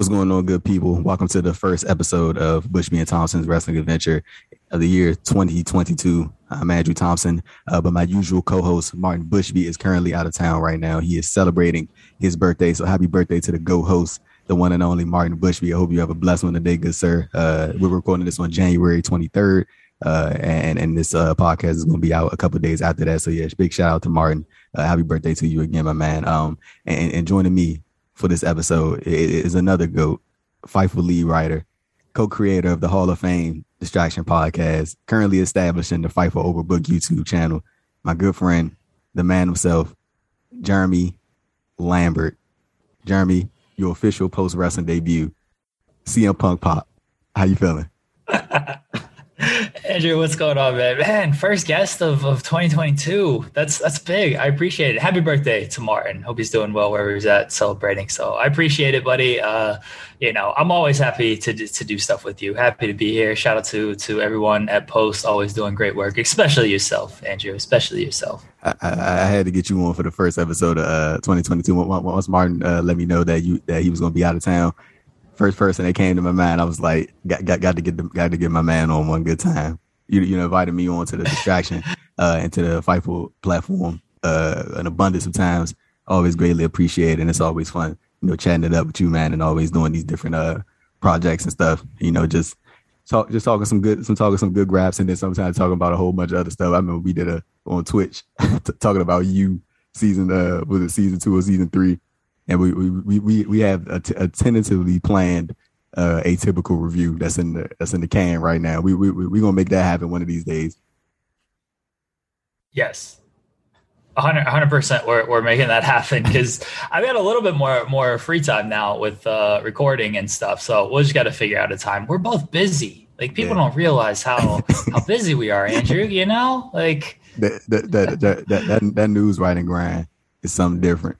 What's going on, good people? Welcome to the first episode of Bushby and Thompson's Wrestling Adventure of the year 2022. I'm Andrew Thompson, uh, but my usual co-host Martin Bushby is currently out of town right now. He is celebrating his birthday, so happy birthday to the go-host, the one and only Martin Bushby. I hope you have a blessed one today, good sir. Uh, we're recording this on January 23rd, uh, and and this uh, podcast is going to be out a couple days after that. So yeah, big shout out to Martin. Uh, happy birthday to you again, my man. Um, and, and joining me for this episode is another GOAT, Fightful lead writer, co-creator of the Hall of Fame Distraction Podcast, currently establishing in the Fightful Overbook YouTube channel. My good friend, the man himself, Jeremy Lambert. Jeremy, your official post wrestling debut, CM Punk Pop. How you feeling? Andrew, what's going on, man? Man, first guest of, of 2022. That's that's big. I appreciate it. Happy birthday to Martin. Hope he's doing well wherever he's at celebrating. So I appreciate it, buddy. Uh, you know, I'm always happy to to do stuff with you. Happy to be here. Shout out to to everyone at Post, always doing great work, especially yourself, Andrew. Especially yourself. I, I, I had to get you on for the first episode of uh, 2022. Once Martin uh, let me know that you that he was going to be out of town, first person that came to my mind, I was like, got got, got to get the, got to get my man on one good time. You you know, invited me on to the distraction uh into the Fightful platform uh an abundance of times. Always greatly appreciated and it's always fun, you know, chatting it up with you, man, and always doing these different uh projects and stuff. You know, just talk just talking some good some talking some good raps and then sometimes talking about a whole bunch of other stuff. I remember we did a on Twitch talking about you season uh was it season two or season three and we we we we have a, t- a tentatively planned uh, atypical review that's in the that's in the can right now. We we we gonna make that happen one of these days. Yes, 100 percent. We're we're making that happen because I've got a little bit more more free time now with uh, recording and stuff. So we'll just got to figure out a time. We're both busy. Like people yeah. don't realize how how busy we are, Andrew. You know, like that that that that, that, that, that news writing grind is something different.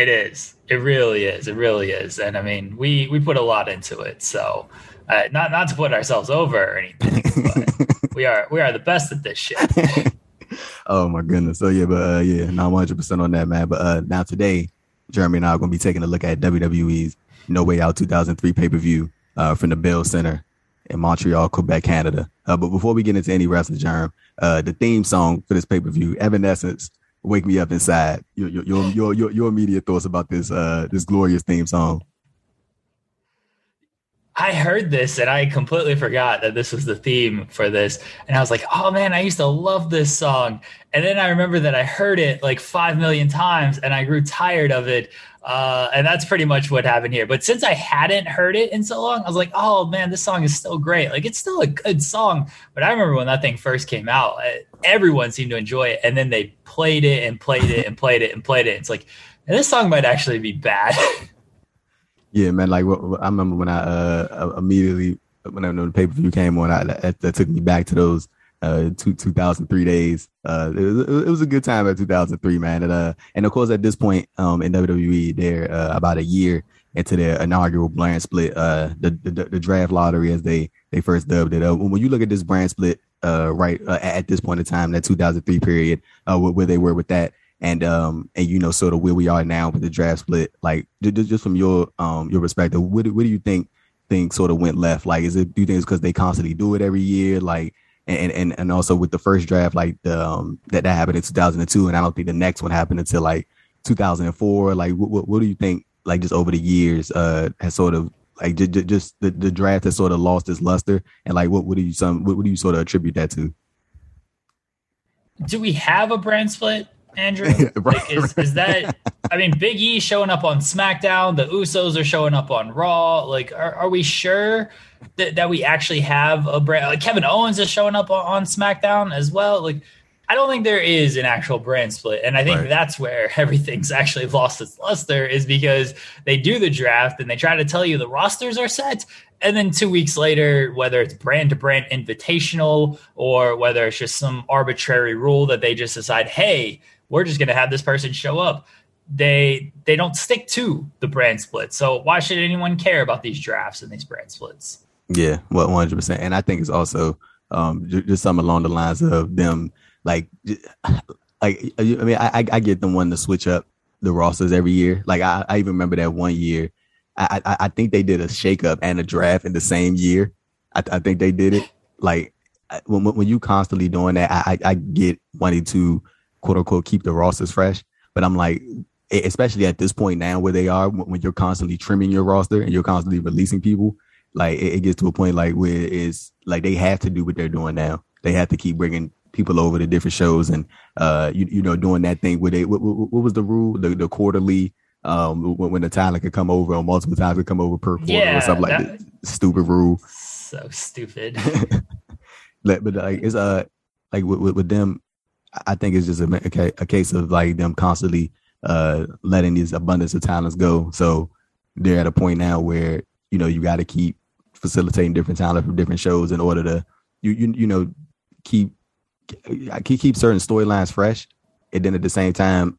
It is. It really is. It really is. And I mean, we we put a lot into it. So, uh, not not to put ourselves over or anything, but we are we are the best at this shit. oh my goodness. So yeah, but uh, yeah, not one hundred percent on that, man. But uh, now today, Jeremy and I are going to be taking a look at WWE's No Way Out 2003 pay per view uh, from the Bell Center in Montreal, Quebec, Canada. Uh, but before we get into any wrestling, Jeremy, uh, the theme song for this pay per view, Evanescence wake me up inside. Your your your your, your immediate thoughts about this uh this glorious theme song. I heard this and I completely forgot that this was the theme for this. And I was like, oh man, I used to love this song. And then I remember that I heard it like 5 million times and I grew tired of it. Uh, and that's pretty much what happened here. But since I hadn't heard it in so long, I was like, oh man, this song is still great. Like it's still a good song. But I remember when that thing first came out, everyone seemed to enjoy it. And then they played it and played it and played it and played it. It's like, this song might actually be bad. Yeah, man. Like I remember when I uh, immediately when I know the pay per view came on, I, that, that, took me back to those uh two, 2003 days. Uh, it was, it was a good time at 2003, man. And uh, and of course at this point, um, in WWE, they're uh, about a year into their inaugural brand split, uh, the, the, the draft lottery as they they first dubbed it. Uh, when you look at this brand split, uh, right uh, at this point in time, that 2003 period, uh, where they were with that, and um and you know sort of where we are now with the draft split like just, just from your um your perspective what, what do you think things sort of went left? Like is it do you think it's because they constantly do it every year? Like and and and also with the first draft like the um that that happened in 2002 and i don't think the next one happened until like 2004 like what, what, what do you think like just over the years uh has sort of like just, just the, the draft has sort of lost its luster? And like what, what do you some what, what do you sort of attribute that to? Do we have a brand split Andrew? Like, is, is that? I mean, Big E showing up on SmackDown. The Usos are showing up on Raw. Like, are, are we sure that, that we actually have a brand? Like Kevin Owens is showing up on, on SmackDown as well. Like, I don't think there is an actual brand split, and I think right. that's where everything's actually lost its luster. Is because they do the draft and they try to tell you the rosters are set, and then two weeks later, whether it's brand to brand invitational or whether it's just some arbitrary rule that they just decide, hey, we're just going to have this person show up they they don't stick to the brand split so why should anyone care about these drafts and these brand splits yeah well 100% and i think it's also um just something along the lines of them like like i mean i i get them wanting to switch up the rosters every year. Like I, I even remember that one year. I, I, I think they did a shakeup and a draft in the same year. I, I think they did it. Like when when you constantly doing that, I, I get wanting to quote unquote keep the rosters fresh, but I'm like, especially at this point now where they are, when you're constantly trimming your roster and you're constantly releasing people, like it, it gets to a point like where it's like they have to do what they're doing now. They have to keep bringing people over to different shows and uh you you know doing that thing where they what, what, what was the rule? The the quarterly um when, when the talent could come over or multiple times could come over per quarter yeah, or something like that stupid rule. So stupid. But, but like it's uh like with, with, with them I think it's just a, a case of like them constantly uh letting these abundance of talents go so they're at a point now where you know you got to keep facilitating different talent from different shows in order to you you you know keep keep keep certain storylines fresh, and then at the same time,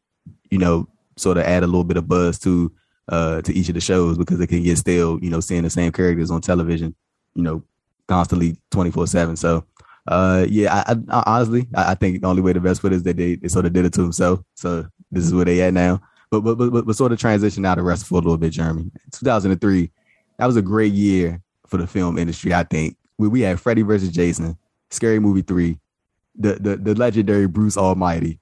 you know, sort of add a little bit of buzz to uh to each of the shows because it can get stale, you know, seeing the same characters on television, you know, constantly twenty four seven. So. Uh yeah, I, I honestly I, I, think the only way the best put is that they, they sort of did it to themselves. So this is where they at now. But but but but, sort of transition out of rest for a little bit, Jeremy. 2003, that was a great year for the film industry. I think we we had Freddy versus Jason, Scary Movie three, the the, the legendary Bruce Almighty.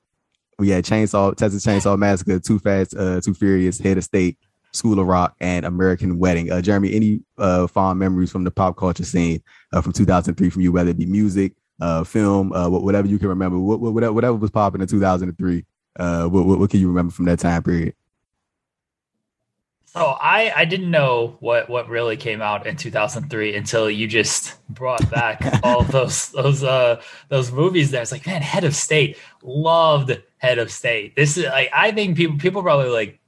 We had Chainsaw, Texas Chainsaw Massacre, Too Fast, uh, Too Furious, Head of State, School of Rock, and American Wedding. Uh, Jeremy, any uh, fond memories from the pop culture scene uh, from 2003 from you, whether it be music, uh, film, uh, whatever you can remember, whatever, whatever was popping in 2003. Uh, what, what, what can you remember from that time period? So I I didn't know what what really came out in 2003 until you just brought back all those those uh those movies there. It's like, man, Head of State. Loved Head of State. This is like I think people people probably like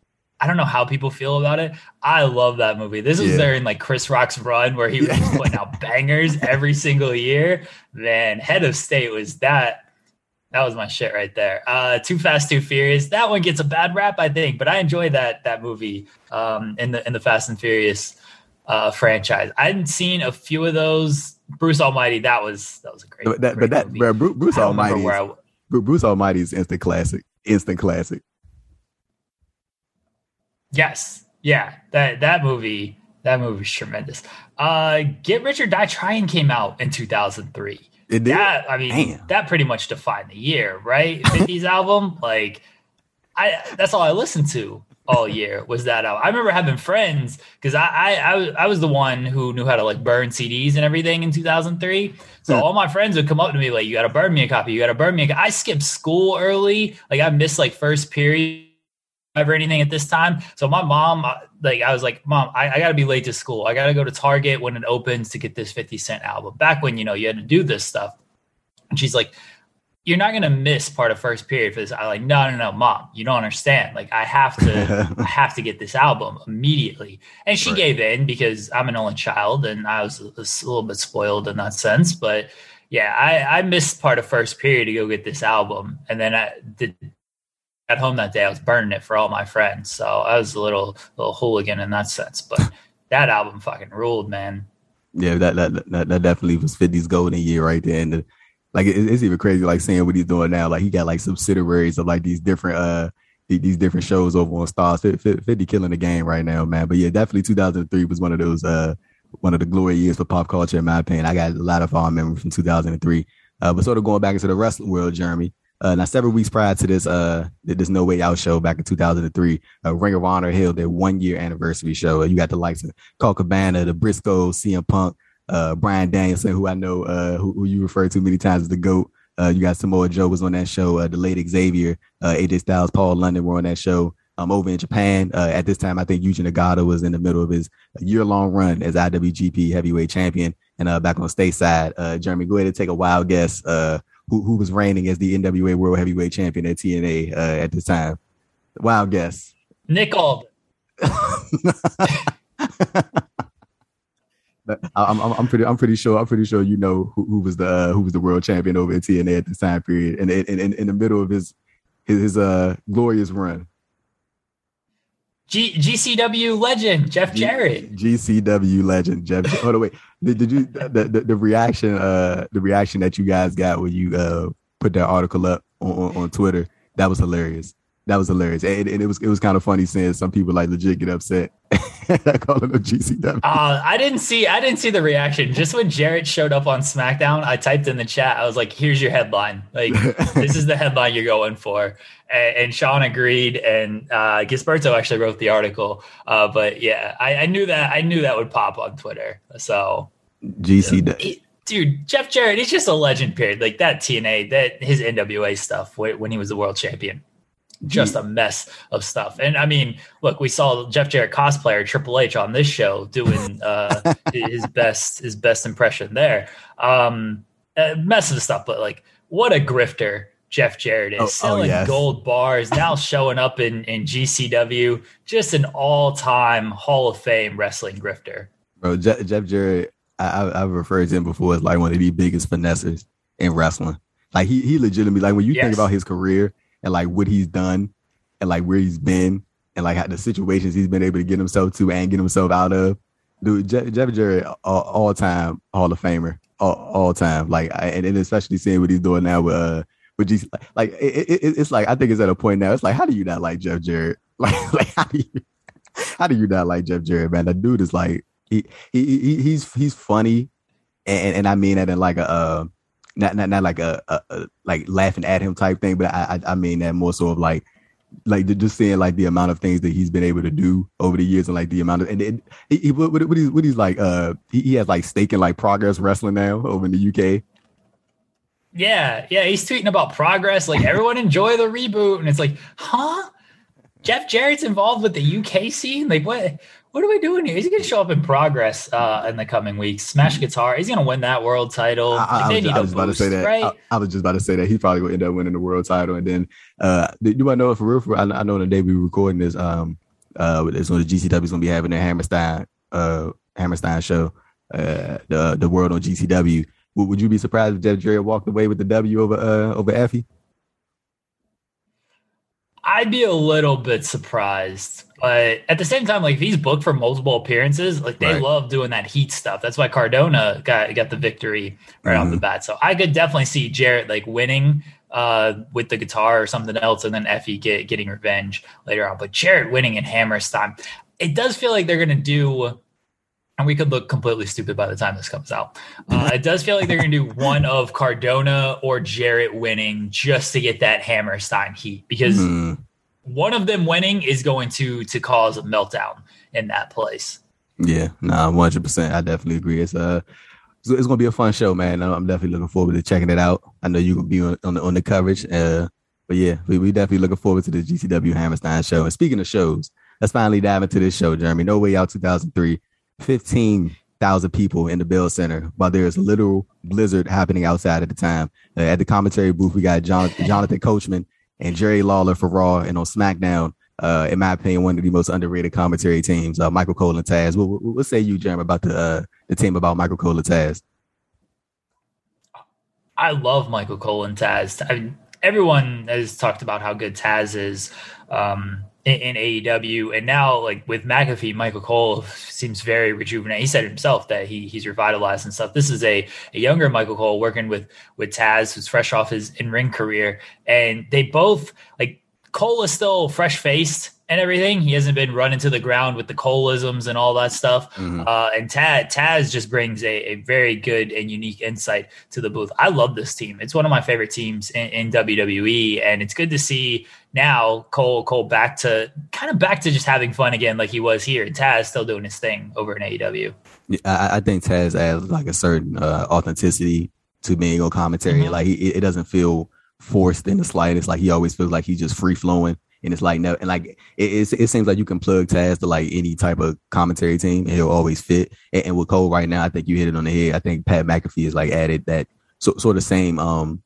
I don't know how people feel about it. I love that movie. This was yeah. during like Chris Rock's run where he was yeah. putting out bangers every single year. Man, Head of State was that that was my shit right there. Uh, Too Fast, Too Furious. That one gets a bad rap, I think, but I enjoy that that movie um, in the in the Fast and Furious uh, franchise. I hadn't seen a few of those. Bruce Almighty. That was that was a great. But that, great but that Bruce, Bruce Almighty. Bruce Almighty is instant classic. Instant classic. Yes. Yeah. That that movie. That movie's tremendous. Uh, Get Rich or Die Trying came out in 2003. It did. That I mean, Damn. that pretty much defined the year, right? 50s album, like I that's all I listened to all year was that album. I remember having friends because I, I I was, I was the one who knew how to like burn CDs and everything in 2003. So all my friends would come up to me like, "You got to burn me a copy. You got to burn me." a copy. I skipped school early. Like I missed like first period ever anything at this time. So my mom, uh, like, I was like, Mom, I, I got to be late to school. I got to go to Target when it opens to get this 50 Cent album. Back when, you know, you had to do this stuff. And she's like, You're not going to miss part of first period for this. I like, No, no, no, Mom, you don't understand. Like, I have to, I have to get this album immediately. And she right. gave in because I'm an only child and I was a, a little bit spoiled in that sense. But yeah, I, I missed part of first period to go get this album. And then I did at home that day, I was burning it for all my friends. So I was a little little hooligan in that sense. But that album fucking ruled, man. Yeah, that that that, that definitely was 50's golden year right there. And the, like it, it's even crazy, like seeing what he's doing now. Like he got like subsidiaries of like these different uh these different shows over on Starz. 50 killing the game right now, man. But yeah, definitely 2003 was one of those uh one of the glory years for pop culture in my opinion. I got a lot of fond memories from 2003. Uh, but sort of going back into the wrestling world, Jeremy. Uh, now, several weeks prior to this, uh, this No Way Out show back in 2003, uh, Ring of Honor held their one year anniversary show. you got the likes of Colt Cabana, the Briscoe, CM Punk, uh, Bryan Danielson, who I know, uh, who, who, you refer to many times as the GOAT. Uh, you got Samoa Joe was on that show. Uh, the late Xavier, uh, AJ Styles, Paul London were on that show. Um, over in Japan, uh, at this time, I think Yuji Nagata was in the middle of his year long run as IWGP Heavyweight Champion. And uh, back on stateside, uh, Jeremy, go ahead and take a wild guess. Uh, who, who was reigning as the NWA World Heavyweight Champion at TNA uh, at this time. Wild guess. Nick Aldis. I'm, I'm, I'm, pretty I'm pretty sure I'm pretty sure you know who, who was the uh, who was the world champion over at TNA at this time period and in, in, in the middle of his his, his uh glorious run. G- GCW legend Jeff Jarrett. G- GCW legend Jeff. Hold on, wait. Did, did you the, the, the reaction uh the reaction that you guys got when you uh put that article up on, on, on Twitter? That was hilarious. That was hilarious, and, and, it was it was kind of funny seeing some people like legit get upset calling them GCW. Uh, I didn't see I didn't see the reaction. Just when Jarrett showed up on SmackDown, I typed in the chat. I was like, "Here's your headline. Like this is the headline you're going for." And, and Sean agreed, and uh, Gisberto actually wrote the article. Uh, but yeah, I, I, knew that I knew that would pop on Twitter. So GC. dude, Jeff Jarrett, he's just a legend. Period. Like that TNA, that his NWA stuff when he was the world champion just a mess of stuff. And I mean, look, we saw Jeff Jarrett cosplayer Triple H on this show doing uh, his best his best impression there. Um, mess of stuff, but like, what a grifter Jeff Jarrett is oh, oh selling oh, yes. gold bars now showing up in in GCW. Just an all time Hall of Fame wrestling grifter. Bro, Jeff, Jeff Jarrett, I, have referred to him before as like one of the biggest finessers in wrestling. Like he he legitimately like when you yes. think about his career and like what he's done and like where he's been and like how the situations he's been able to get himself to and get himself out of. Dude, Je- Jeff Jarrett, all, time Hall of Famer, all, time. Like, and, and, especially seeing what he's doing now with uh with GC, like it, it, it's like I think it's at a point now. It's like, how do you not like Jeff Jarrett? Like, like how do you how do you not like Jeff Jarrett, man? That dude is like he he, he he's he's funny, and and I mean that in like a. Uh, not not not like a, a, a, like laughing at him type thing, but I I mean that more so of like like just seeing like the amount of things that he's been able to do over the years and like the amount of and it, he, he what, what, he's what he's like uh he, he has like stake in like progress wrestling now over in the UK. Yeah, yeah, he's tweeting about progress. Like everyone enjoy the reboot, and it's like, huh? Jeff Jarrett's involved with the UK scene. Like what? What are we doing here? He's going to show up in progress uh, in the coming weeks. Smash guitar. He's going to win that world title. I, I, was, I was about to say that. Right? I, was just about to say that he probably will end up winning the world title. And then, uh, do I know if for real? For, I, I know the day we were recording this, um, uh, it's when the GCW is going to be having their Hammerstein, uh, Hammerstein show, uh, the the world on GCW. Would, would you be surprised if Jeff Jarrett walked away with the W over uh over Effy? I'd be a little bit surprised. But at the same time, like if he's booked for multiple appearances, like they right. love doing that heat stuff. That's why Cardona got got the victory right mm-hmm. off the mm-hmm. bat. So I could definitely see Jarrett like winning uh, with the guitar or something else, and then Effy get, getting revenge later on. But Jarrett winning in Hammerstein, it does feel like they're gonna do and we could look completely stupid by the time this comes out. Uh, it does feel like they're going to do one of Cardona or Jarrett winning just to get that Hammerstein heat because mm. one of them winning is going to to cause a meltdown in that place. Yeah, no, nah, one hundred percent. I definitely agree. It's uh it's, it's going to be a fun show, man. I'm definitely looking forward to checking it out. I know you can be on, on the on the coverage, uh, but yeah, we we definitely looking forward to the GCW Hammerstein show. And speaking of shows, let's finally dive into this show, Jeremy. No Way Out 2003 15,000 people in the Bell Center while there's a literal blizzard happening outside at the time. Uh, at the commentary booth, we got John, Jonathan Coachman and Jerry Lawler for Raw and on SmackDown. Uh, in my opinion, one of the most underrated commentary teams, uh, Michael Cole and Taz. What, what, what say you, Jeremy, about the uh, the team about Michael Cole and Taz? I love Michael Cole and Taz. I mean, everyone has talked about how good Taz is. Um, in, in, AEW, and now like with McAfee, Michael Cole seems very rejuvenated. He said himself that he he's revitalized and stuff. This is a, a younger Michael Cole working with with Taz, who's fresh off his in ring career, and they both like Cole is still fresh faced and everything. He hasn't been run into the ground with the Coleisms and all that stuff. Mm-hmm. Uh, and Taz, Taz just brings a, a, very good and unique insight to the booth. I love this team. It's one of my favorite teams in, in, WWE, and it's good to see now Cole Cole back to kind of back to just having fun again, like he was here. Taz still doing his thing over in AEW. Yeah, I, I think Taz adds like a certain uh, authenticity to being on commentary. Mm-hmm. Like it, it doesn't feel forced in the slightest. Like he always feels like he's just free flowing and it's like no, and like it, it seems like you can plug Taz to like any type of commentary team, and he'll always fit. And, and, with Cole right now, I think you hit it on the head. I think Pat McAfee is like added that so, sort of same um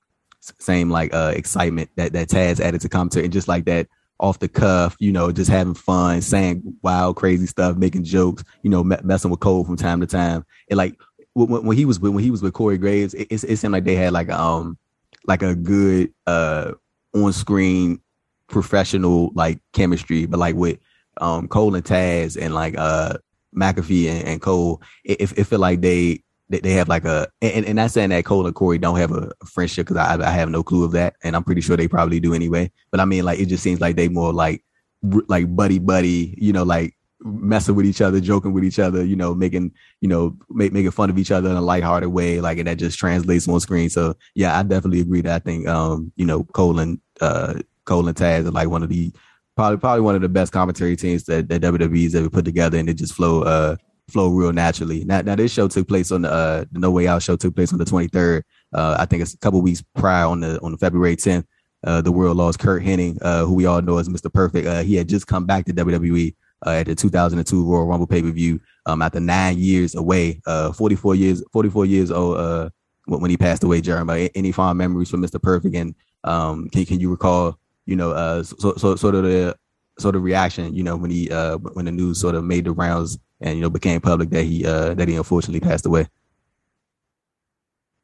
same like uh excitement that that Taz added to commentary, and just like that off the cuff, you know, just having fun, saying wild, crazy stuff, making jokes, you know, messing with Cole from time to time, and like when, when he was when he was with Corey Graves, it, it, seemed like they had like um like a good uh on screen professional like chemistry, but like with um Cole and Taz and like uh McAfee and, and Cole, it, it, it feel like they they, they have like a and, and not saying that Cole and Corey don't have a friendship because I I have no clue of that, and I'm pretty sure they probably do anyway. But I mean, like it just seems like they more like like buddy buddy, you know, like messing with each other, joking with each other, you know, making you know make, making fun of each other in a lighthearted way, like and that just translates on screen. So yeah, I definitely agree that I think um you know Cole and uh Cole and Taz are like one of the probably probably one of the best commentary teams that, that WWE's ever put together, and it just flow uh flow real naturally. Now, now this show took place on the uh, the No Way Out show took place on the 23rd. Uh, I think it's a couple weeks prior on the on February 10th. Uh, the world lost Curt Hennig, uh, who we all know as Mr. Perfect. Uh, he had just come back to WWE uh, at the 2002 Royal Rumble pay per view um, after nine years away, uh, 44 years 44 years old uh, when he passed away. Jeremy, any fond memories from Mr. Perfect? And um, can can you recall, you know, uh, so, so sort of the sort of reaction, you know, when he uh, when the news sort of made the rounds and you know became public that he uh, that he unfortunately passed away.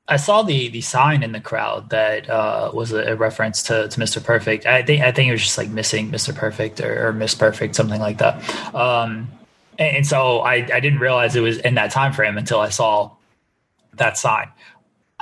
I saw the the sign in the crowd that uh, was a, a, reference to, to Mr. Perfect. I think I think it was just like missing Mr. Perfect or, or Miss Perfect, something like that. Um, and, and, so I, I didn't realize it was in that time frame until I saw that sign.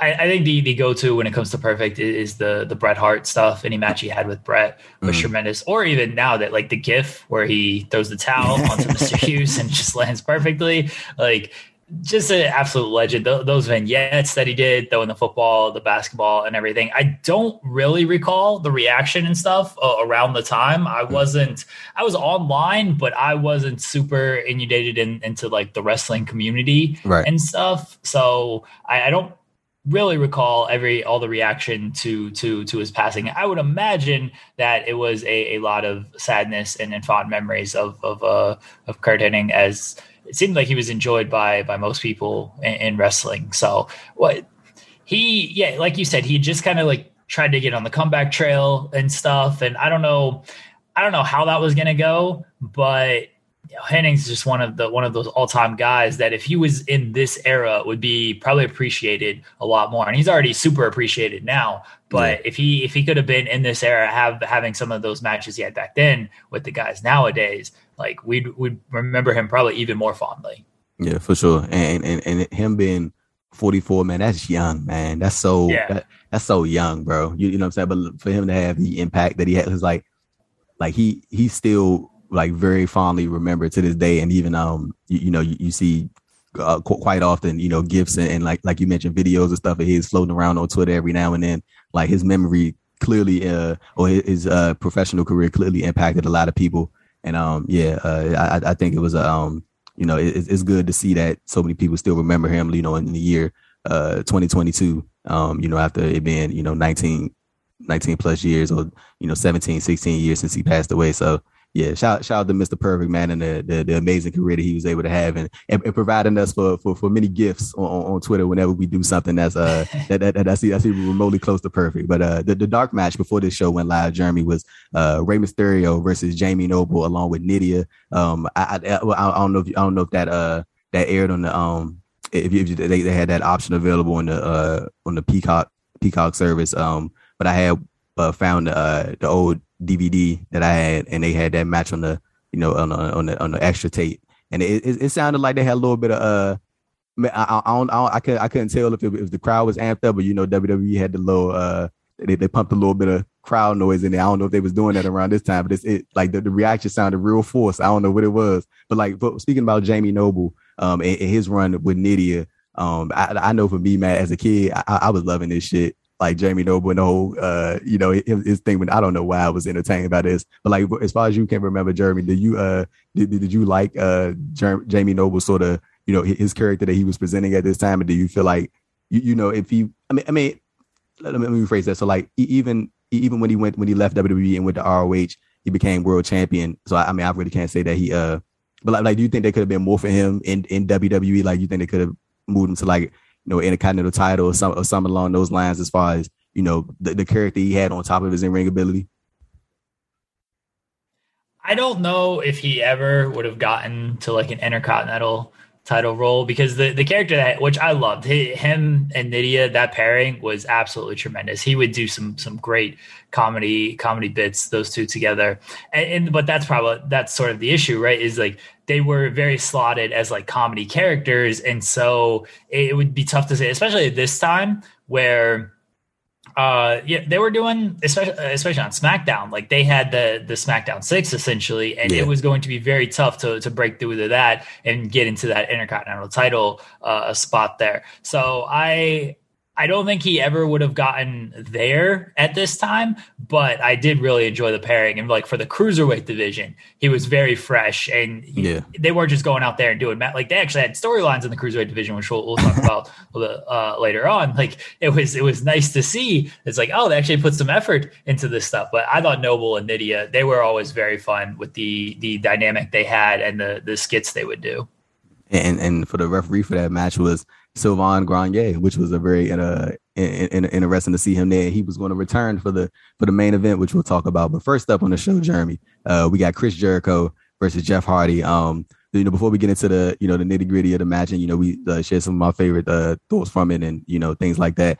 I, I think the the go to when it comes to Perfect is, the the Bret Hart stuff. Any match he had with Bret was mm. tremendous. Or even now that like the GIF where he throws the towel onto Mr. Hughes and just lands perfectly, like just an absolute legend. those vignettes that he did, throwing the football, the basketball, and everything. I don't really recall the reaction and stuff uh, around the time. I mm. wasn't. I was online, but I wasn't super inundated in, into like the wrestling community right. and stuff. So I, I don't really recall every all the reaction to to to his passing. I would imagine that it was a, a lot of sadness and, and fond memories of of uh, of Curt Hennig as it seemed like he was enjoyed by by most people in, in wrestling. So what he yeah, like you said, he just kind of like tried to get on the comeback trail and stuff. And I don't know, I don't know how that was gonna go, but know, just one of the one of those all time guys that if he was in this era would be probably appreciated a lot more. And he's already super appreciated now. But yeah. if he if he could have been in this era, have having some of those matches he had back then with the guys nowadays, like we'd we'd remember him probably even more fondly. Yeah, for sure. And and and him being 44, man, that's young, man. That's so yeah. that, that's so young, bro. You, you know what I'm saying? But for him to have the impact that he had, was like like he he's still like very fondly remember to this day. And even um, you, you know, you, you see uh, qu- quite often, you know, gifts and, and, like like you mentioned, videos and stuff of his floating around on Twitter every now and then. Like his memory clearly, uh, or his, his uh, professional career clearly impacted a lot of people. And um, yeah, uh, I, I think it was a um, you know, it, it's good to see that so many people still remember him. You know, in the year uh 2022, um, you know, after it being you know 19 19 plus years or you know 17 16 years since he passed away so yeah, shout shout out to Mr. Perfect Man and the, the, the amazing career that he was able to have and, and, and providing us for, for for many gifts on, on, Twitter whenever we do something that's uh that, that, that that's, that's even remotely close to perfect. But uh the, the dark match before this show went live, Jeremy was uh Rey Mysterio versus Jamie Noble along with Nidia. Um I I, I don't know if I don't know if that uh that aired on the um if, if they, they had that option available on the uh on the Peacock Peacock service. Um but I had uh, found uh the old DVD that I had, and they had that match on the you know on the on the, on the extra tape, and it, it, it sounded like they had a little bit of uh. I, I, don't, I, don't, I couldn't, I couldn't tell if, it, if the crowd was amped up, but you know, WWE had the little, uh, they, they pumped a little bit of crowd noise in there. I don't know if they was doing that around this time, but it's it like the, the reaction sounded real forced. I don't know what it was, but like but speaking about Jamie Noble, um, and, and his run with Nidia, um, I, I know for me, man, as a kid, I, I was loving this shit like Jamie Noble and the whole, uh, you know, his, his thing. But I don't know why I was entertained by this, but like as far as you can remember, Jeremy, did you uh did, did you like uh Jer- Jamie Noble sort of you know his character that he was presenting at this time, and do you feel like you you know if he I mean I mean let me, let me rephrase that. So like even even when he went when he left WWE and went to ROH, he became world champion. So I, I mean I really can't say that he uh, but like, like do you think there could have been more for him in in WWE? Like you think they could have moved him to like know, intercontinental title or some or something along those lines as far as, you know, the, the character he had on top of his in-ring ability? I don't know if he ever would have gotten to like an intercontinental title role because the, the character that which I loved him and Nidia that pairing was absolutely tremendous. He would do some some great comedy comedy bits those two together, and, and but that's probably that's sort of the issue, right? Is like they were very slotted as like comedy characters, and so it, it would be tough to say, especially at this time where uh yeah they were doing especially especially on smackdown like they had the the smackdown six essentially and yeah. it was going to be very tough to to break through to that and get into that intercontinental title uh spot there so i I don't think he ever would have gotten there at this time, but I did really enjoy the pairing. And like for the cruiserweight division, he was very fresh, and he, yeah. they weren't just going out there and doing like they actually had storylines in the cruiserweight division, which we'll, we'll talk about uh, later on. Like it was it was nice to see. It's like oh, they actually put some effort into this stuff. But I thought Noble and Nidia they were always very fun with the the dynamic they had and the the skits they would do. And and for the referee for that match was Sylvain Grenier, which was a very uh, in, in, interesting to see him there. He was going to return for the for the main event, which we'll talk about. But first up on the show, Jeremy, uh, we got Chris Jericho versus Jeff Hardy. Um, you know, before we get into the you know the nitty gritty of the match, and you know, we uh, share some of my favorite uh, thoughts from it, and you know things like that.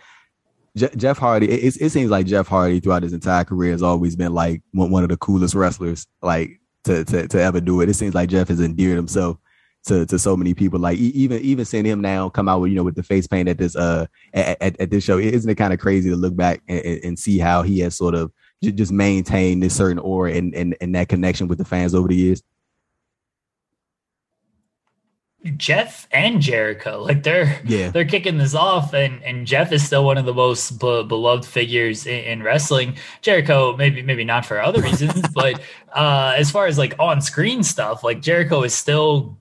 Je- Jeff Hardy, it, it, seems like Jeff Hardy throughout his entire career has always been like one, one of the coolest wrestlers, like to, to to ever do it. It seems like Jeff has endeared himself to to so many people. Like even even seeing him now come out with you know with the face paint at this uh at, at, at this show, isn't it kind of crazy to look back and, and see how he has sort of just maintained this certain aura and, and and that connection with the fans over the years. Jeff and Jericho, like they're yeah. they're kicking this off, and and Jeff is still one of the most be- beloved figures in, in, wrestling. Jericho, maybe maybe not for other reasons, but uh, as far as like on screen stuff, like Jericho is still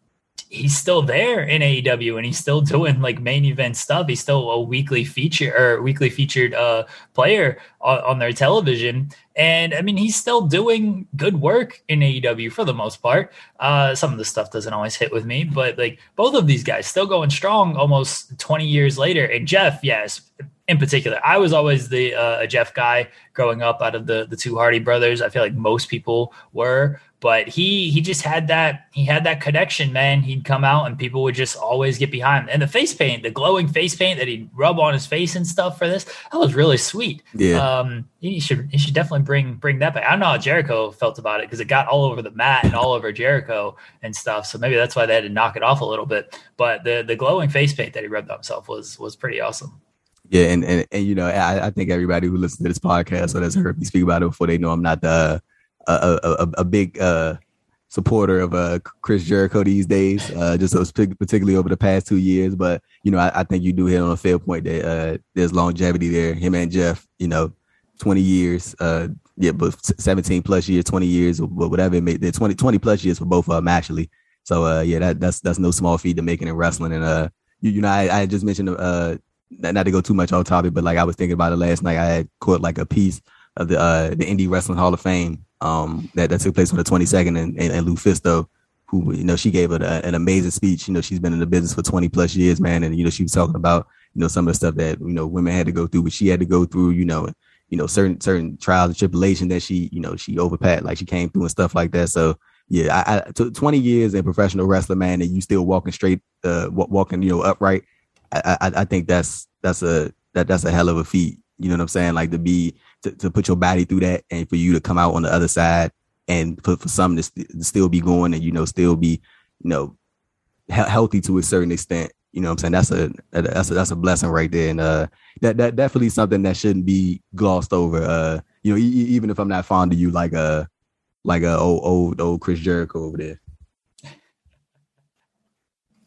he's still there in AEW and he's still doing like main event stuff. He's still a weekly feature or weekly featured uh, player on, on, their television. And I mean, he's still doing good work in AEW for the most part. Uh, some of the stuff doesn't always hit with me, but like both of these guys still going strong almost 20 years later. And Jeff, yes, in particular, I was always the uh, a Jeff guy growing up out of the the two Hardy brothers. I feel like most people were but he he just had that he had that connection man. He'd come out and people would just always get behind him. And the face paint the glowing face paint that he'd rub on his face and stuff for this that was really sweet. Yeah. Um he should he should definitely bring bring that back. I don't know how jericho felt about it because it got all over the mat and all over jericho and stuff. So maybe that's why they had to knock it off a little bit. But the the glowing face paint that he rubbed on himself was was pretty awesome. Yeah, and, and, and you know, I, I think everybody who listens to this podcast or has heard me speak about it before, they know I'm not the a, a, a big uh, supporter of uh, Chris Jericho these days, uh, just particularly over the past two years. But you know, I, I think you do hit on a fair point that uh, there's longevity there. Him and Jeff, you know, 20 years, uh, yeah, but 17 plus years, 20 years, or whatever it may. They're 20, 20 plus years for both of them actually. So uh, yeah, that that's that's no small feat to making in wrestling. And you, you know, I, I just mentioned uh, not to go too much off topic, but like I was thinking about it last night. I had caught like a piece of the uh, the Indie Wrestling Hall of Fame um, that, that took place on the 22nd and, and, and Lufisto, who, you know, she gave a, an amazing speech. You know, she's been in the business for 20 plus years, man. And, you know, she was talking about, you know, some of the stuff that, you know, women had to go through, but she had to go through, you know, you know, certain, certain trials and tribulation that she, you know, she overpassed, like she came through and stuff like that. So, yeah, I, I t- 20 years in professional wrestler, man, and you still walking straight, uh, walking, you know, upright. I, I, I think that's, that's a, that, that's a hell of a feat. You know what I'm saying? Like to be, to, to put your body through that and for you to come out on the other side and for, for something to, st- to still be going and, you know, still be, you know, he- healthy to a certain extent. You know what I'm saying? That's a, that's a, that's a blessing right there. And, uh, that, that definitely something that shouldn't be glossed over. Uh, you know, e- even if I'm not fond of you, like, uh, like a old, old, old Chris Jericho over there.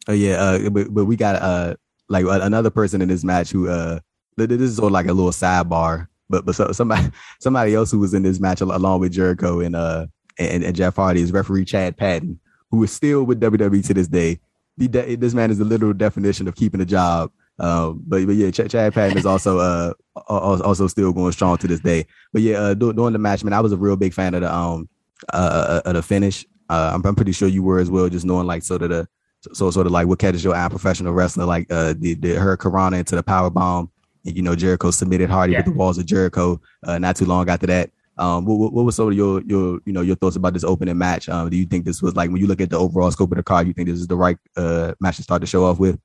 Oh yeah, uh, but, but we got uh like another person in this match who uh this is sort of like a little sidebar but but so, somebody somebody else who was in this match along with Jericho and uh and, and Jeff Hardy is referee Chad Patton, who is still with WWE to this day. The, this man is the literal definition of keeping a job. Um, but but yeah, Ch- Chad Patton is also uh also still going strong to this day. But yeah, uh, during the match, man, I was a real big fan of the um uh, uh of the finish. Uh, I'm, I'm pretty sure you were as well, just knowing like sort of the so sort of like what catches your eye, professional wrestler, like uh the, the hurricanrana into the power bomb and, you know, Jericho submitted Hardy yeah. with the walls of Jericho uh, not too long after that. Um, what, what was some of your your you know your thoughts about this opening match? Um, do you think this was like when you look at the overall scope of the card, you think this is the right uh match to start to show off with?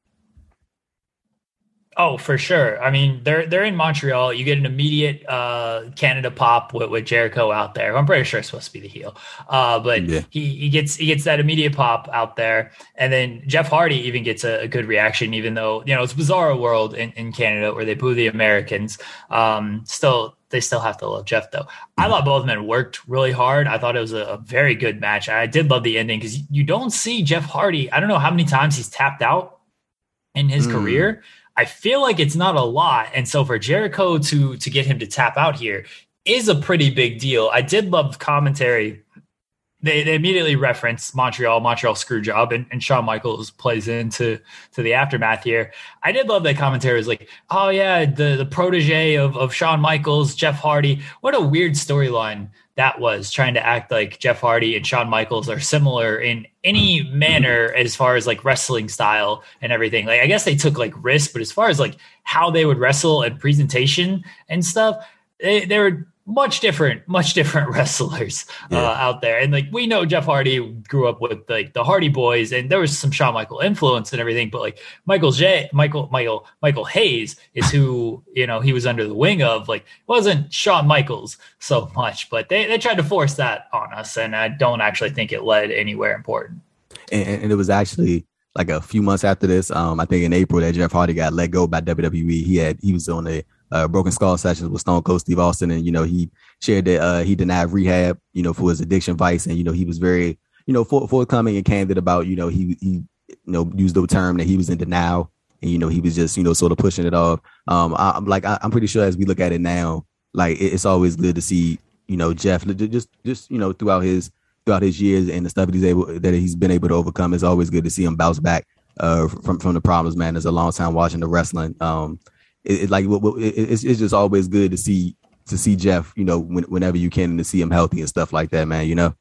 Oh, for sure. I mean, they're they're in Montreal. You get an immediate uh, Canada pop with, with Jericho out there. I'm pretty sure it's supposed to be the heel, uh, but yeah. he, he gets he gets that immediate pop out there, and then Jeff Hardy even gets a, a good reaction, even though you know it's bizarre world in, in Canada where they boo the Americans. Um, still, they still have to love Jeff though. I thought both men worked really hard. I thought it was a, a very good match. I did love the ending because you don't see Jeff Hardy. I don't know how many times he's tapped out in his mm. career I feel like it's not a lot. And so for Jericho to to get him to tap out here is a pretty big deal. I did love commentary. They, they immediately reference Montreal, Montreal screw job, and, and Shawn Michaels plays into to the aftermath here. I did love that commentary. It was like, oh yeah, the the protege of, of Shawn Michaels, Jeff Hardy. What a weird storyline that was trying to act like Jeff Hardy and Shawn Michaels are similar in any manner as far as like wrestling style and everything. Like I guess they took like risks, but as far as like how they would wrestle and presentation and stuff, they, they were much different, much different wrestlers uh, yeah. out there. And like we know Jeff Hardy grew up with like the Hardy Boys, and there was some Shawn Michael influence and everything. But like Michael J, Michael Michael Michael Hayes is who you know he was under the wing of. Like wasn't Shawn Michaels so much, but they they tried to force that on us, and I don't actually think it led anywhere important. And, and it was actually like a few months after this. Um, I think in April that Jeff Hardy got let go by WWE. He had he was on a uh, Broken Skull sessions with Stone Cold Steve Austin, and you know he shared that uh, he denied rehab, you know, for his addiction vice, and you know he was very, you know, forthcoming and candid about, you know, he he you know used the term that he was in denial, and you know he was just you know sort of pushing it off. Um, I, am like I, am pretty sure as we look at it now, like it, it's always good to see you know Jeff just just you know throughout his throughout his years and the stuff that he's able that he's been able to overcome. It's always good to see him bounce back uh, from from the problems, man. There's a long time watching the wrestling. Um, it, it like it, it's it's just always good to see to see Jeff, you know, when, whenever you can, and to see him healthy and stuff like that, man. You know.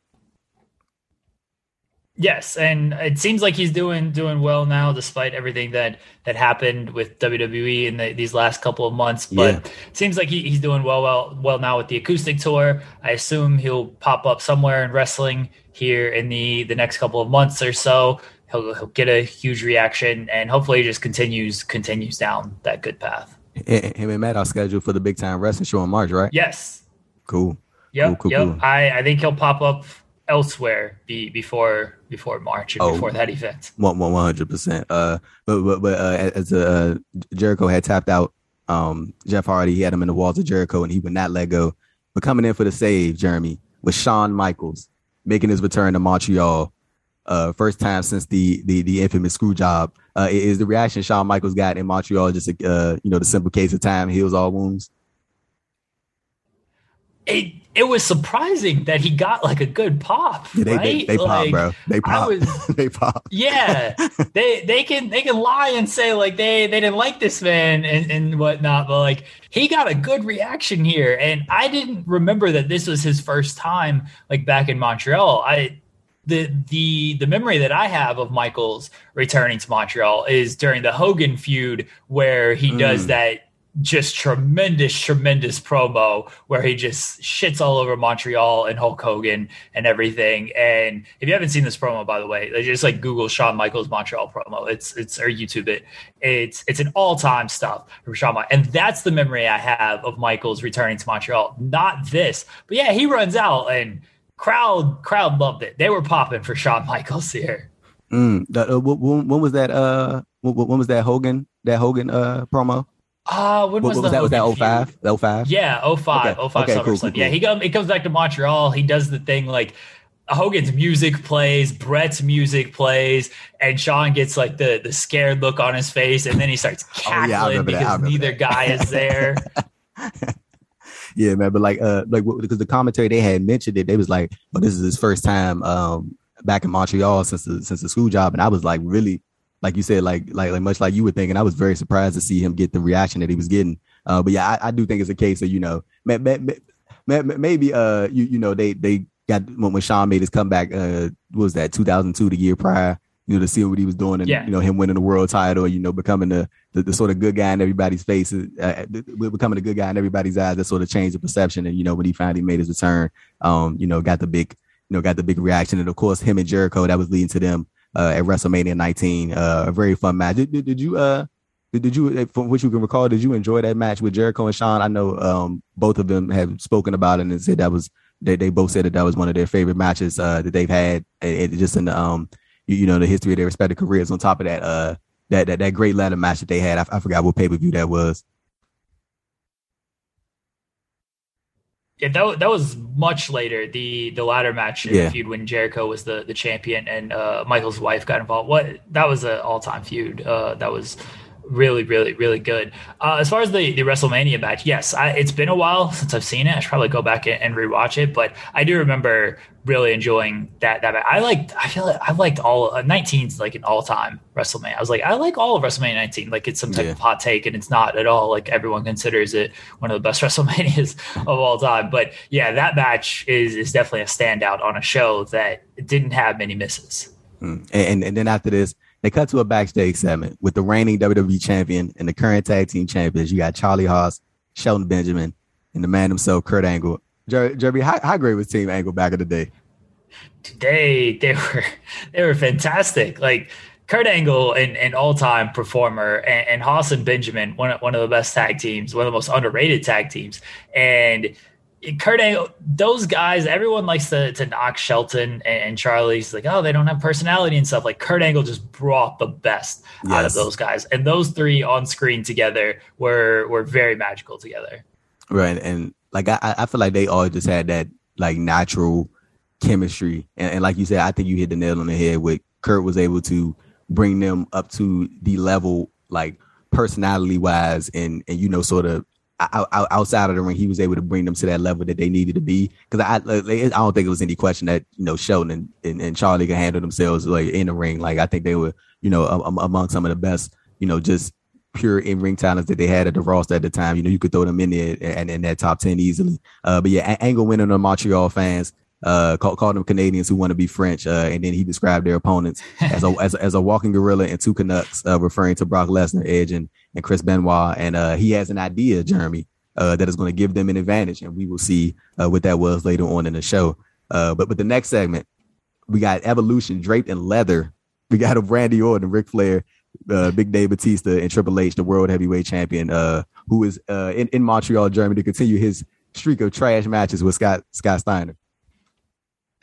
Yes, and it seems like he's doing doing well now, despite everything that that happened with WWE in the, these last couple of months. But yeah. seems like he, he's doing well, well, well now with the acoustic tour. I assume he'll pop up somewhere in wrestling here in the the next couple of months or so. He'll, he'll get a huge reaction, and hopefully, just continues continues down that good path him and Matt are scheduled for the big time wrestling show in March, right? Yes. Cool. Yep. Cool, cool, yep. Cool. I, I think he'll pop up elsewhere be, before before March and oh, before that event. One one hundred percent. Uh, but but but uh, as uh, Jericho had tapped out, um, Jeff Hardy, he had him in the walls of Jericho, and he would not let go. But coming in for the save, Jeremy, with Shawn Michaels making his return to Montreal, uh, first time since the the the infamous screw job. Uh, is the reaction Shawn Michaels got in Montreal just a, uh, you know the simple case of time heals all wounds? It it was surprising that he got like a good pop. Yeah, they, right? they, they like, pop, bro. They pop. Was, they pop. Yeah, they they can they can lie and say like they they didn't like this man and and whatnot, but like he got a good reaction here, and I didn't remember that this was his first time like back in Montreal. I the the the memory that I have of Michaels returning to Montreal is during the Hogan feud where he mm. does that just tremendous, tremendous promo where he just shits all over Montreal and Hulk Hogan and everything. And if you haven't seen this promo, by the way, just like Google Shawn Michaels Montreal promo. It's it's or YouTube it. It's it's an all time stuff from Shawn. Michaels. And that's the memory I have of Michaels returning to Montreal. Not this, but yeah, he runs out and crowd crowd loved it. They were popping for Shawn Michaels here. Mm, that, uh, when, when, was that? Uh, when, when, was that Hogan? That Hogan uh promo? Uh, when was, what, was that? Was that 05? 05? Yeah, 05. Okay. 05 okay, cool, cool, cool. Yeah, he comes. He comes back to Montreal. He does the thing like Hogan's music plays, Bret's music plays, and Shawn gets like the the scared look on his face, and then he starts cackling oh, yeah, because neither that. guy is there. yeah, man. But like, uh, like because the commentary they had mentioned it, they was like, "Well, this is his first time um back in Montreal since the since the screw job," and I was like, really, like you said, like like like much like you were thinking, I was very surprised to see him get the reaction that he was getting. Uh, but yeah, I, I do think it's a case of you know, maybe uh, you you know they they got when, when Shawn made his comeback. Uh, was that 2002, the year prior? You know, to see what he was doing and, yeah. you know, him winning the world title, you know, becoming the, the, the sort of good guy in everybody's face, uh, becoming a good guy in everybody's eyes, that sort of changed the perception. And, you know, when he finally made his return, um, you know, got the big, you know, got the big reaction. And of course, him and Jericho, that was leading to them, uh, at WrestleMania 19, uh, a very fun match. Did, did, did you, uh, did, did you, from what you can recall, did you enjoy that match with Jericho and Shawn? I know, um, both of them have spoken about it and said that was, they, they both said that that was one of their favorite matches, uh, that they've had, it, it just in the, um, you, know the history of their respective careers. On top of that, uh, that that, that great ladder match that they had, I, I forgot what pay per view that was. Yeah, that, that was much later. The the ladder match yeah. feud when Jericho was the, the champion and uh, Michael's wife got involved. What that was an all time feud. Uh, that was really, really, really good. Uh, as far as the, the WrestleMania match, yes, I, it's been a while since I've seen it. I should probably go back and, and rewatch it, but I do remember really enjoying that. That I liked. I feel like I liked all uh, 19's like an all time WrestleMania. I was like, I like all of WrestleMania 19. Like it's some type yeah. of hot take, and it's not at all. Like everyone considers it one of the best WrestleManias of all time. But yeah, that match is is definitely a standout on a show that didn't have many misses. Mm. And, and then after this, they cut to a backstage segment with the reigning WWE champion and the current tag team champions. You got Charlie Haas, Shelton Benjamin, and the man himself, Kurt Angle. Jeremy, how, how great was Team Angle back in the day? Today they were they were fantastic. Like Kurt Angle, an, an all time performer, and, and Haas and Benjamin, one one of the best tag teams, one of the most underrated tag teams, and Kurt Angle, those guys, everyone likes to, to knock Shelton and, and Charlie's like, oh, they don't have personality and stuff. Like Kurt Angle just brought the best yes. out of those guys. And those three on screen together were were very magical together. Right. And like I, I feel like they all just had that like natural chemistry. And, and like you said, I think you hit the nail on the head with Kurt was able to bring them up to the level like personality wise and and you know sort of outside of the ring, he was able to bring them to that level that they needed to be. Because I, I don't think it was any question that you know Shelton and, and, and, Charlie could handle themselves like in the ring. Like I think they were, you know, among some of the best, you know, just pure in ring talents that they had at the roster at the time. You know, you could throw them in there and in that top ten easily. Uh, but yeah, Angle winning on Montreal fans. Uh, called, called them Canadians who want to be French, uh, and then he described their opponents as a as, as a walking gorilla and two Canucks, uh, referring to Brock Lesnar, Edge, and and Chris Benoit. And uh, he has an idea, Jeremy, uh, that is going to give them an advantage. And we will see uh, what that was later on in the show. Uh, but but the next segment, we got Evolution draped in leather. We got a Randy Orton, Ric Flair, uh, Big Dave Batista, and Triple H, the World Heavyweight Champion, uh, who is uh, in, in Montreal, Germany, to continue his streak of trash matches with Scott Scott Steiner.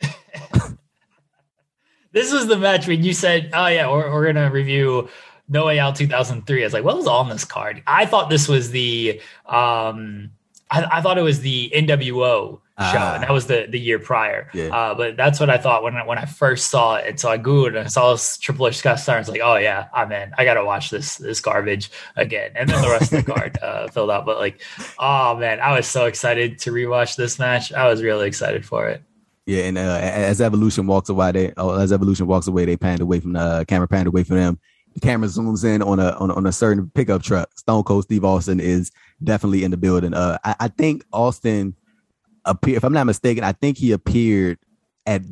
this was the match when you said, "Oh yeah, we're, we're gonna review no Way Out 2003. I was like, what was on this card? I thought this was the, um, I, I thought it was the NWO show, and that was the the year prior. Yeah. Uh, but that's what I thought when I, when I first saw it. And so I googled and I saw this Triple H Scott Steiner. I was like, oh yeah, I'm in. I gotta watch this this garbage again. And then the rest of the card uh, filled out. But like, oh man, I was so excited to rewatch this match. I was really excited for it. Yeah, and uh, as Evolution walks away, they oh, as Evolution walks away, they panned away from the uh, camera, panned away from them, camera zooms in on a on, on a certain pickup truck. Stone Cold Steve Austin is definitely in the building. Uh, I, I think Austin appeared. If I'm not mistaken, I think he appeared at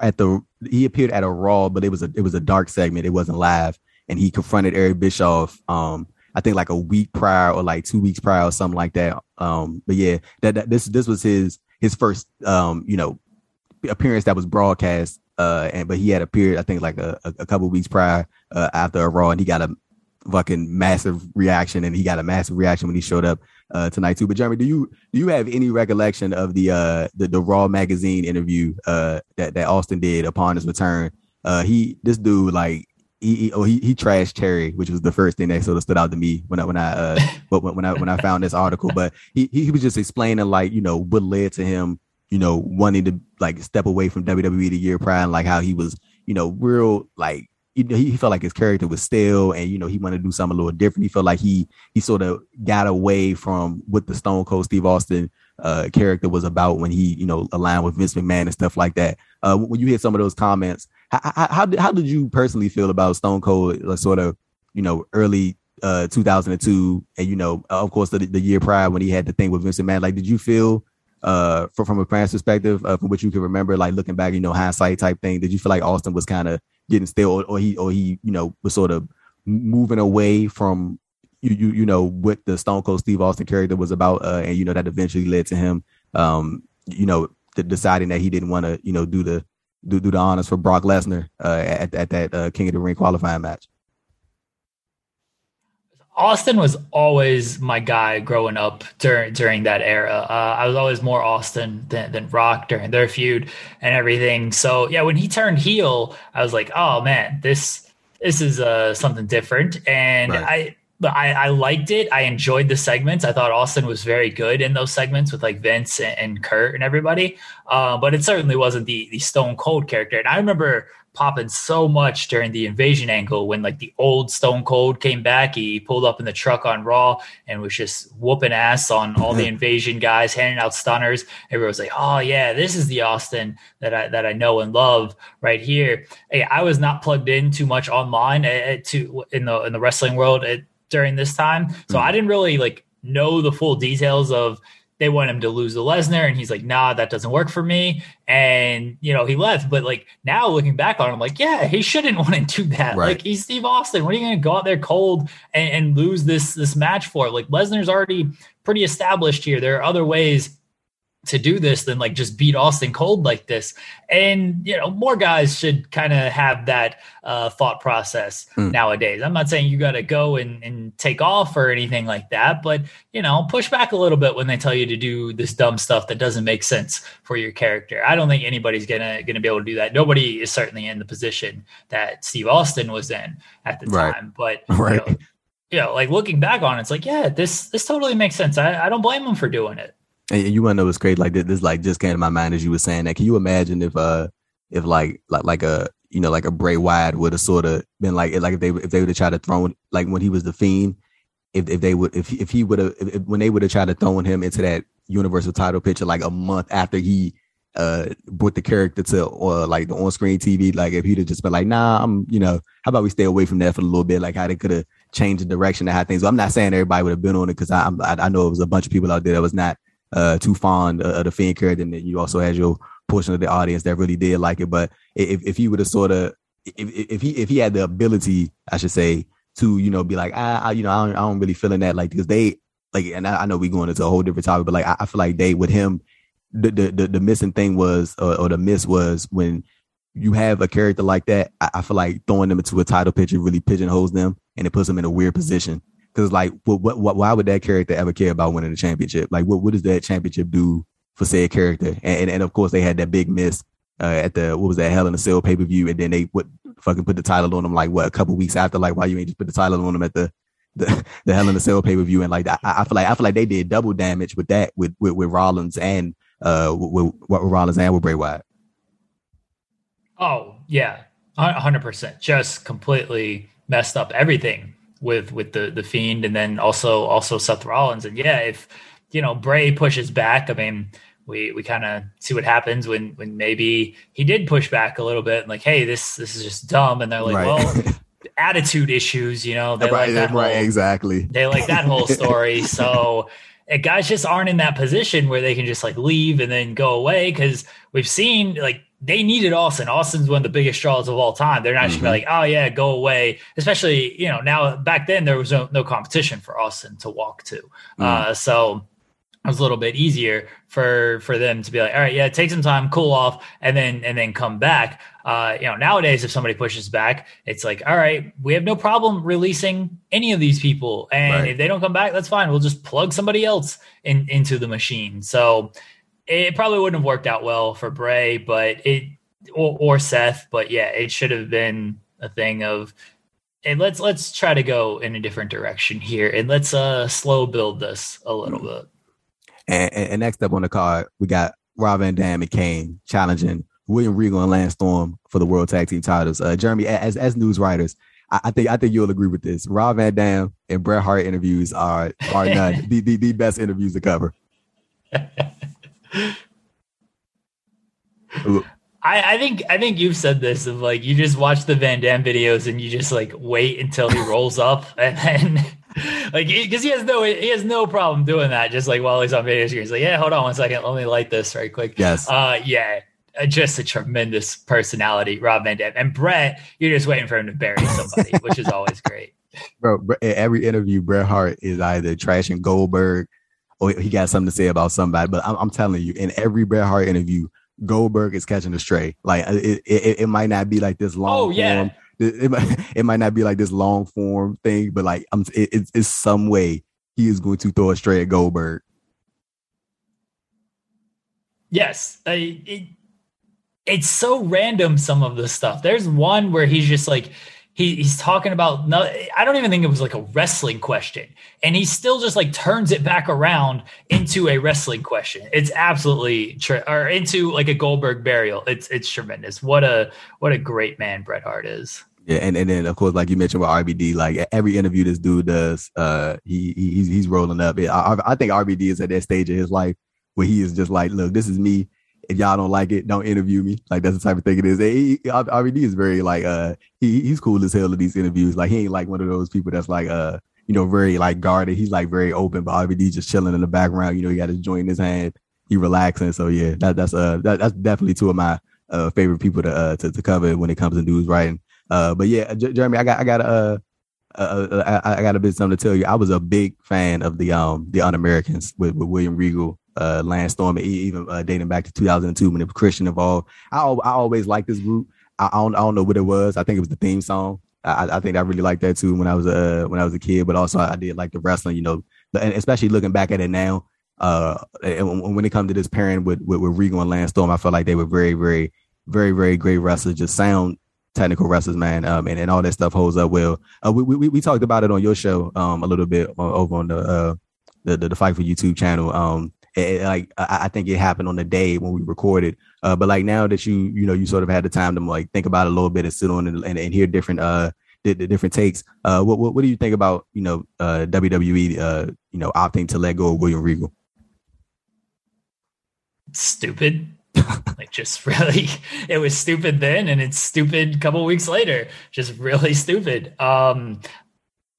at the he appeared at a Raw, but it was a it was a dark segment. It wasn't live, and he confronted Eric Bischoff. Um, I think like a week prior or like two weeks prior or something like that. Um, but yeah, that, that this this was his his first um you know appearance that was broadcast uh, and but he had appeared, I think, like a, a couple weeks prior uh, after a Raw, and he got a fucking massive reaction, and he got a massive reaction when he showed up uh, tonight too. But Jeremy, do you do you have any recollection of the uh the, the Raw magazine interview uh that that Austin did upon his return? Uh, he this dude like he, he, oh, he, he trashed Terry, which was the first thing that sort of stood out to me when I when I uh when, when I when I found this article. But he he was just explaining like you know what led to him you know, wanting to like step away from WWE the year prior and like how he was, you know, real like you know, he felt like his character was stale and you know he wanted to do something a little different. He felt like he he sort of got away from what the Stone Cold Steve Austin uh, character was about when he you know aligned with Vince McMahon and stuff like that. Uh, when you hear some of those comments, how how, how did, how did you personally feel about Stone Cold uh, sort of you know early uh 2002 and you know of course the, the year prior when he had the thing with Vince McMahon? Like, did you feel uh, from, from a fan's perspective, uh, from what you can remember, like looking back, you know, hindsight type thing, did you feel like Austin was kind of getting stale, or, or he or he you know was sort of moving away from you you you know what the Stone Cold Steve Austin character was about, uh, and you know that eventually led to him, um, you know, deciding that he didn't want to you know do the do, do the honors for Brock Lesnar uh, at at that uh, King of the Ring qualifying match. Austin was always my guy growing up during during that era. Uh, I was always more Austin than, than Rock during their feud and everything. So yeah, when he turned heel, I was like, oh man, this this is uh, something different. And right. I but I, I, liked it. I enjoyed the segments. I thought Austin was very good in those segments with like Vince and, and Kurt and everybody. Uh, but it certainly wasn't the the Stone Cold character. And I remember popping so much during the invasion angle when like the old Stone Cold came back. He pulled up in the truck on Raw and was just whooping ass on all the invasion guys, handing out stunners. Everyone was like, "Oh yeah, this is the Austin that I that I know and love right here." Hey, I was not plugged in too much online uh, to in the in the wrestling world at, during this time, so mm. I didn't really like know the full details of they want him to lose to Lesnar, and he's like, "Nah, that doesn't work for me." And you know, he left. But like now, looking back on him, like, yeah, he shouldn't want to do that. Right. Like he's Steve Austin. What are you going to go out there cold and, and lose this this match for? Like Lesnar's already pretty established here. There are other ways to do this than like just beat Austin cold like this. And you know, more guys should kind of have that uh, thought process mm. nowadays. I'm not saying you got to go and, and take off or anything like that, but you know, push back a little bit when they tell you to do this dumb stuff that doesn't make sense for your character. I don't think anybody's gonna gonna be able to do that. Nobody is certainly in the position that Steve Austin was in at the right. time, but right. You know, you know, like looking back on it, it's like, yeah, this this totally makes sense. I, I don't blame him for doing it. And you want to know what's crazy? Like this, this, like just came to my mind as you were saying that. Can you imagine if, uh, if like, like, like a, you know, like a Bray Wyatt would have sort of been like, like if they, if they would have tried to throw, like when he was the Fiend, if if they would, if if he would have, when they would have tried to throw him into that Universal title picture like a month after he uh brought the character to or like the on-screen TV, like if he'd have just been like, nah, I'm, you know, how about we stay away from that for a little bit, like how they could have changed the direction of how things. I'm not saying everybody would have been on it because I, I I know it was a bunch of people out there that was not uh, too fond of the Fiend character, and then you also had your portion of the audience that really did like it. But if if he would have sort of if if he if he had the ability, I should say, to you know be like, ah, I, you know, I don't, I don't really feeling that like because they like, and I, I, know we going into a whole different topic, but like I, I feel like they with him, the the the, the missing thing was or, or, the miss was when you have a character like that. I, I feel like throwing them into a title picture really pigeonholes them and it puts them in a weird position because like, what, what, why would that character ever care about winning the championship? Like, what, what does that championship do for said character? And, and, and of course, they had that big miss uh, at the what was that Hell in a Cell pay per view, and then they what fucking put the title on them like what a couple weeks after. Like, why you ain't just put the title on them at the the, the Hell in a Cell pay per view? And like, I, I, feel like I feel like they did double damage with that with with, with Rollins and uh with, with Rollins and with Bray Wyatt. Oh yeah, hundred percent. Just completely messed up everything with with the the fiend and then also also Seth Rollins. And yeah if you know Bray pushes back I mean we we kind of see what happens when when maybe he did push back a little bit and like hey this this is just dumb. And they're like right. well attitude issues you know they right, like that right whole, exactly. they like that whole story. So guys just aren't in that position where they can just like leave and then go away because we've seen like they needed Austin. Austin's one of the biggest draws of all time. They're not mm-hmm. just gonna be mm-hmm. like, oh yeah, go away. Especially, you know, now back then there was no, no competition for Austin to walk to. Mm-hmm. Uh, so it was a little bit easier for for them to be like, all right, yeah, take some time, cool off, and then and then come back. Uh, you know, nowadays if somebody pushes back, it's like, all right, we have no problem releasing any of these people, and right. if they don't come back, that's fine. We'll just plug somebody else in into the machine. So it probably wouldn't have worked out well for Bray, but it or, or Seth, but yeah, it should have been a thing of and let's let's try to go in a different direction here and let's uh slow build this a little mm-hmm. bit. And, and, next up on the card, we got Rob Van Dam and Kane challenging William Regal and Lance Storm for the World Tag Team titles. Uh, Jeremy, as as news writers, I, I, think I think you'll agree with this. Rob Van Dam and Bret Hart interviews are are none the, the the best interviews to cover. I, I, think I think you've said this of like you just watch the Van Dam videos and you just like wait until he rolls up and then like because he has no he has no problem doing that just like while he's on video screen. He's like, yeah, hold on one second, let me light this right quick. Yes. Uh, yeah. uh, just a tremendous personality, Rob Van Dam. And Bret you're just waiting for him to bury somebody, which is always great. Bro, every interview, Bret Hart is either trashing Goldberg or he got something to say about somebody. But I'm, I'm telling you, in every Bret Hart interview, Goldberg is catching a stray. Like it, it, it might not be like this long. Oh yeah. Form. It, might, it might not be like this long form thing, but like I'm, it, it's, it's some way he is going to throw a stray at Goldberg. Yes, uh, it, it's so random. Some of the stuff. There's one where he's just like he, he's talking about no, I don't even think it was like a wrestling question, and he still just like turns it back around into a wrestling question. It's absolutely or into like a Goldberg burial. It's it's tremendous. What a what a great man Bret Hart is. Yeah, and, and then of course, like you mentioned with RVD, like every interview this dude does, uh, he, he he's he's rolling up. I, I think RVD is at that stage of his life where he is just like, look, this is me. If y'all don't like it, don't interview me. Like that's the type of thing it is. He, RVD is very like uh he he's cool as hell in these interviews. Like he ain't like one of those people that's like uh you know very like guarded. He's like very open, but RVD just chilling in the background. You know, he got his joint in his hand. He relaxing. So yeah, that, that's uh that, that's definitely two of my uh favorite people to uh to, to cover when it comes to news writing. Uh, but yeah, J- Jeremy, I got I got uh, uh, uh I, I got a bit something to tell you. I was a big fan of the um the Un-Americans with, with William Regal uh, Lance Storm, even uh, dating back to 2002 when it was Christian involved. I, I always liked this group. I, I, don't, I don't know what it was. I think it was the theme song. I, I think I really liked that too when I was a uh, when I was a kid. But also I did like the wrestling, you know, and especially looking back at it now. Uh, and when it comes to this pairing with, with, with Regal and Lance Storm, I felt like they were very, very, very, very great wrestlers. Just sound technical wrestlers, man. Um, and, and all that stuff holds up well. Uh, we, we we talked about it on your show um a little bit over on the uh the the, the Fightful YouTube channel. Um, it, like I, I, think it happened on the day when we recorded. Uh, but like now that you you know you sort of had the time to like think about it a little bit and sit on and, and, and hear different uh the, the, different takes. Uh, what, what what do you think about you know uh WWE uh you know opting to let go of William Regal? Stupid. like just really it was stupid then and it's stupid a couple weeks later just really stupid um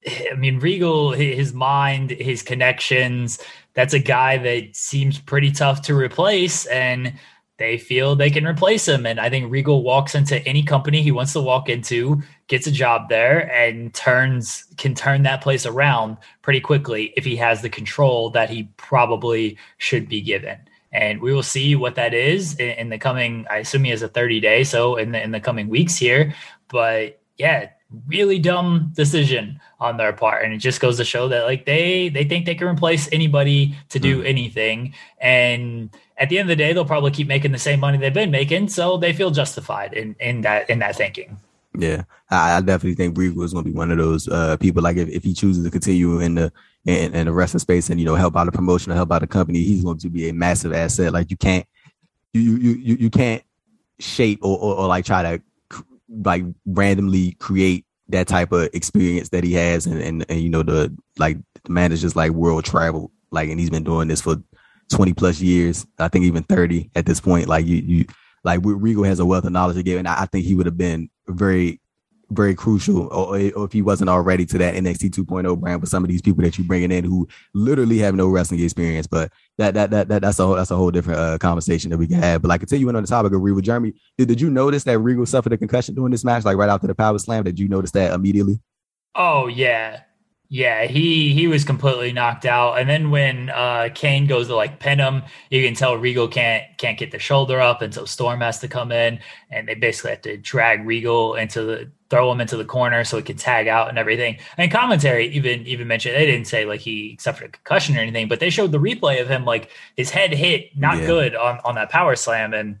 I mean, Regal, his mind, his connections, that's a guy that seems pretty tough to replace. And they feel they can replace him. And I think Regal walks into any company he wants to walk into, gets a job there, and turns can turn that place around pretty quickly if he has the control that he probably should be given. And we will see what that is in, in the coming. I assume he has a 30 day, so in the in the coming weeks here. But yeah, really dumb decision on their part. And it just goes to show that like they they think they can replace anybody to do mm. anything. And at the end of the day they'll probably keep making the same money they've been making so they feel justified in in that in that thinking. Yeah. I, I definitely think Regal is going to be one of those uh, people like if, if he chooses to continue in the in, in the wrestling space and you know help out a promotion or help out a company he's going to be a massive asset. Like you can't you you you, you can't shape or, or, or like try to like randomly create that type of experience that he has and, and, and you know the like the man is just like world travel like and he's been doing this for 20 plus years i think even 30 at this point. Like you you like Regal has a wealth of knowledge to give and I think he would have been very very crucial, or, or, if he wasn't already to that NXT 2.0 brand with some of these people that you're bringing in who literally have no wrestling experience. But that that that, that that's a whole, that's a whole different uh, conversation that we can have. But like continuing on the topic of Regal, Jeremy, did, did you notice that Regal suffered a concussion during this match, like right after the power slam? Did you notice that immediately? Oh yeah, yeah, he he was completely knocked out. And then when uh Kane goes to like pin him, you can tell Regal can't can't get the shoulder up, and so Storm has to come in, and they basically have to drag Regal into the throw him into the corner so he could tag out and everything. And commentary even even mentioned they didn't say like he suffered a concussion or anything, but they showed the replay of him like his head hit not yeah. good on on that power slam, and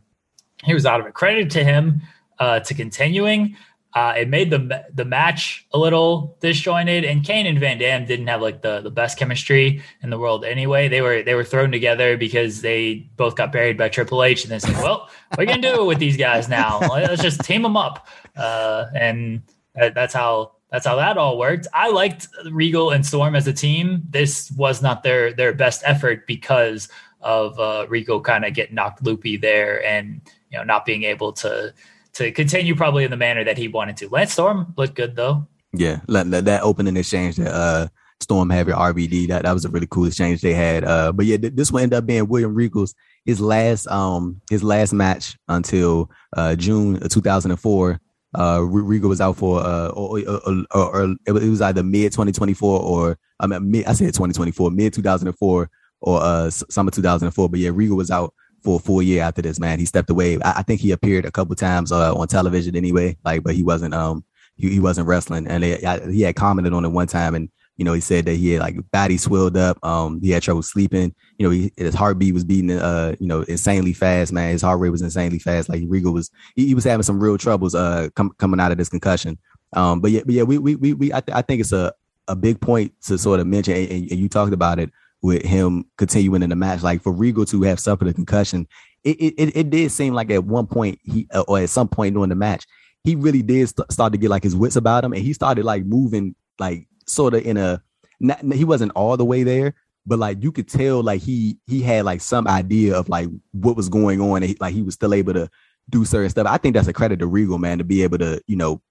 he was out of it. Credit to him uh, to continuing. Uh, it made the the match a little disjointed, and Kane and Van Dam didn't have like the, the best chemistry in the world anyway. They were they were thrown together because they both got buried by Triple H, and they said, "Well, we're gonna do with these guys now? Let's just team them up." Uh, and that's how that's how that all worked. I liked Regal and Storm as a team. This was not their their best effort because of uh, Regal kind of getting knocked loopy there, and you know not being able to to continue probably in the manner that he wanted to. Lance Storm looked good though. Yeah, that, opening exchange that uh Storm having RVD. That that was a really cool exchange they had. Uh, but yeah, th- this will end up being William Regal's his last um his last match until uh June of 2004. Uh, Regal was out for uh or, or, or, or it was either mid 2024 or I mean mid I said 2024 mid 2004 or uh summer 2004. But yeah, Regal was out for a full year after this. Man, he stepped away. I, I think he appeared a couple times uh, on television anyway. Like, but he wasn't um he, he wasn't wrestling, and they, I, he had commented on it one time and you know, he said that he had like body swelled up. Um, he had trouble sleeping. You know, he, his heartbeat was beating, uh, you know, insanely fast, man. His heart rate was insanely fast. Like Regal was, he, he was having some real troubles, uh, com- coming out of this concussion. Um, but yeah, but yeah, we, we, we, we I, th- I think it's a, a big point to sort of mention, and, and, you talked about it with him continuing in the match. Like for Regal to have suffered a concussion, it, it, it did seem like at one point he, uh, or at some point during the match, he really did st- start to get like his wits about him, and he started like moving like sort of in a not, he wasn't all the way there, but like you could tell like he he had like some idea of like what was going on, and he, like he was still able to do certain stuff. I think that's a credit to Regal, man, to be able to you know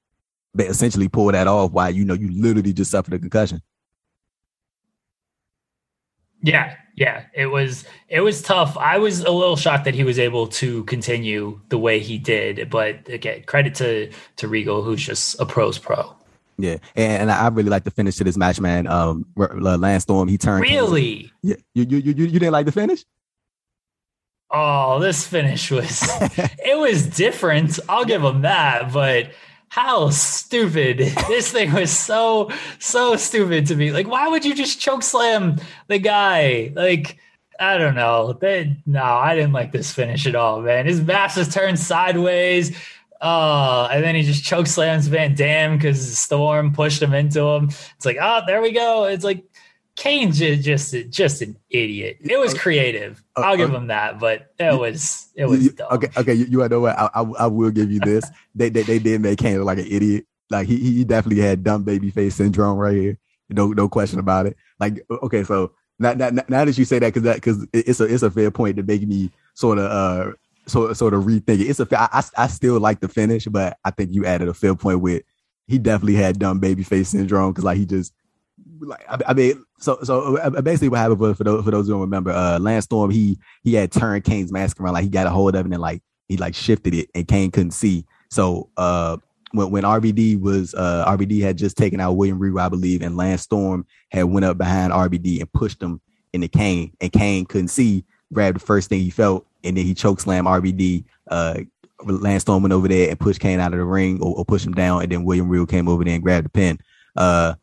essentially pull that off while you know you literally just suffered a concussion. Yeah, yeah, it was it was tough. I was a little shocked that he was able to continue the way he did, but again, credit to to Regal, who's just a pro's pro. Yeah, and, and, I really like the finish to this match, man. Um, Lance Storm, he turned. Really? Yeah, you, you you you didn't like the finish? Oh, this finish was it was different. I'll give him that, but how stupid this thing was so so stupid to me. Like, why would you just choke slam the guy? Like, I don't know. They, no, I didn't like this finish at all, man. His mask was turned sideways. Uh, and then he just choke slams Van Dam because Storm pushed him into him. It's like, oh, there we go. It's like Kane's just just, an idiot. It was creative. Uh, I'll give him that, but it was it was dumb. okay. Okay, you, you know what? I, I, I will give you this. they, they they did make Kane look like an idiot. Like he he definitely had dumb baby face syndrome right here. No no question about it. Like okay, so now, now, now that you say that, because that because it's a it's a fair point to make me sort of uh so sort of rethink it. It's a I, I still like the finish, but I think you added a fair point with he definitely had dumb baby face syndrome because like he just like I, I, mean so so uh, basically what happened for those for those who don't remember uh Lance Storm he he had turned Kane's mask around like he got a hold of it and like he like shifted it and Kane couldn't see so uh when when RVD was uh RVD had just taken out William Regal I believe and Lance Storm had went up behind RVD and pushed him into Kane and Kane couldn't see grabbed the first thing he felt and then he choke slam RVD. Uh, Lance Storm went over there and pushed Kane out of the ring or, or pushed him down, and then William Regal came over there and grabbed the pin. Uh,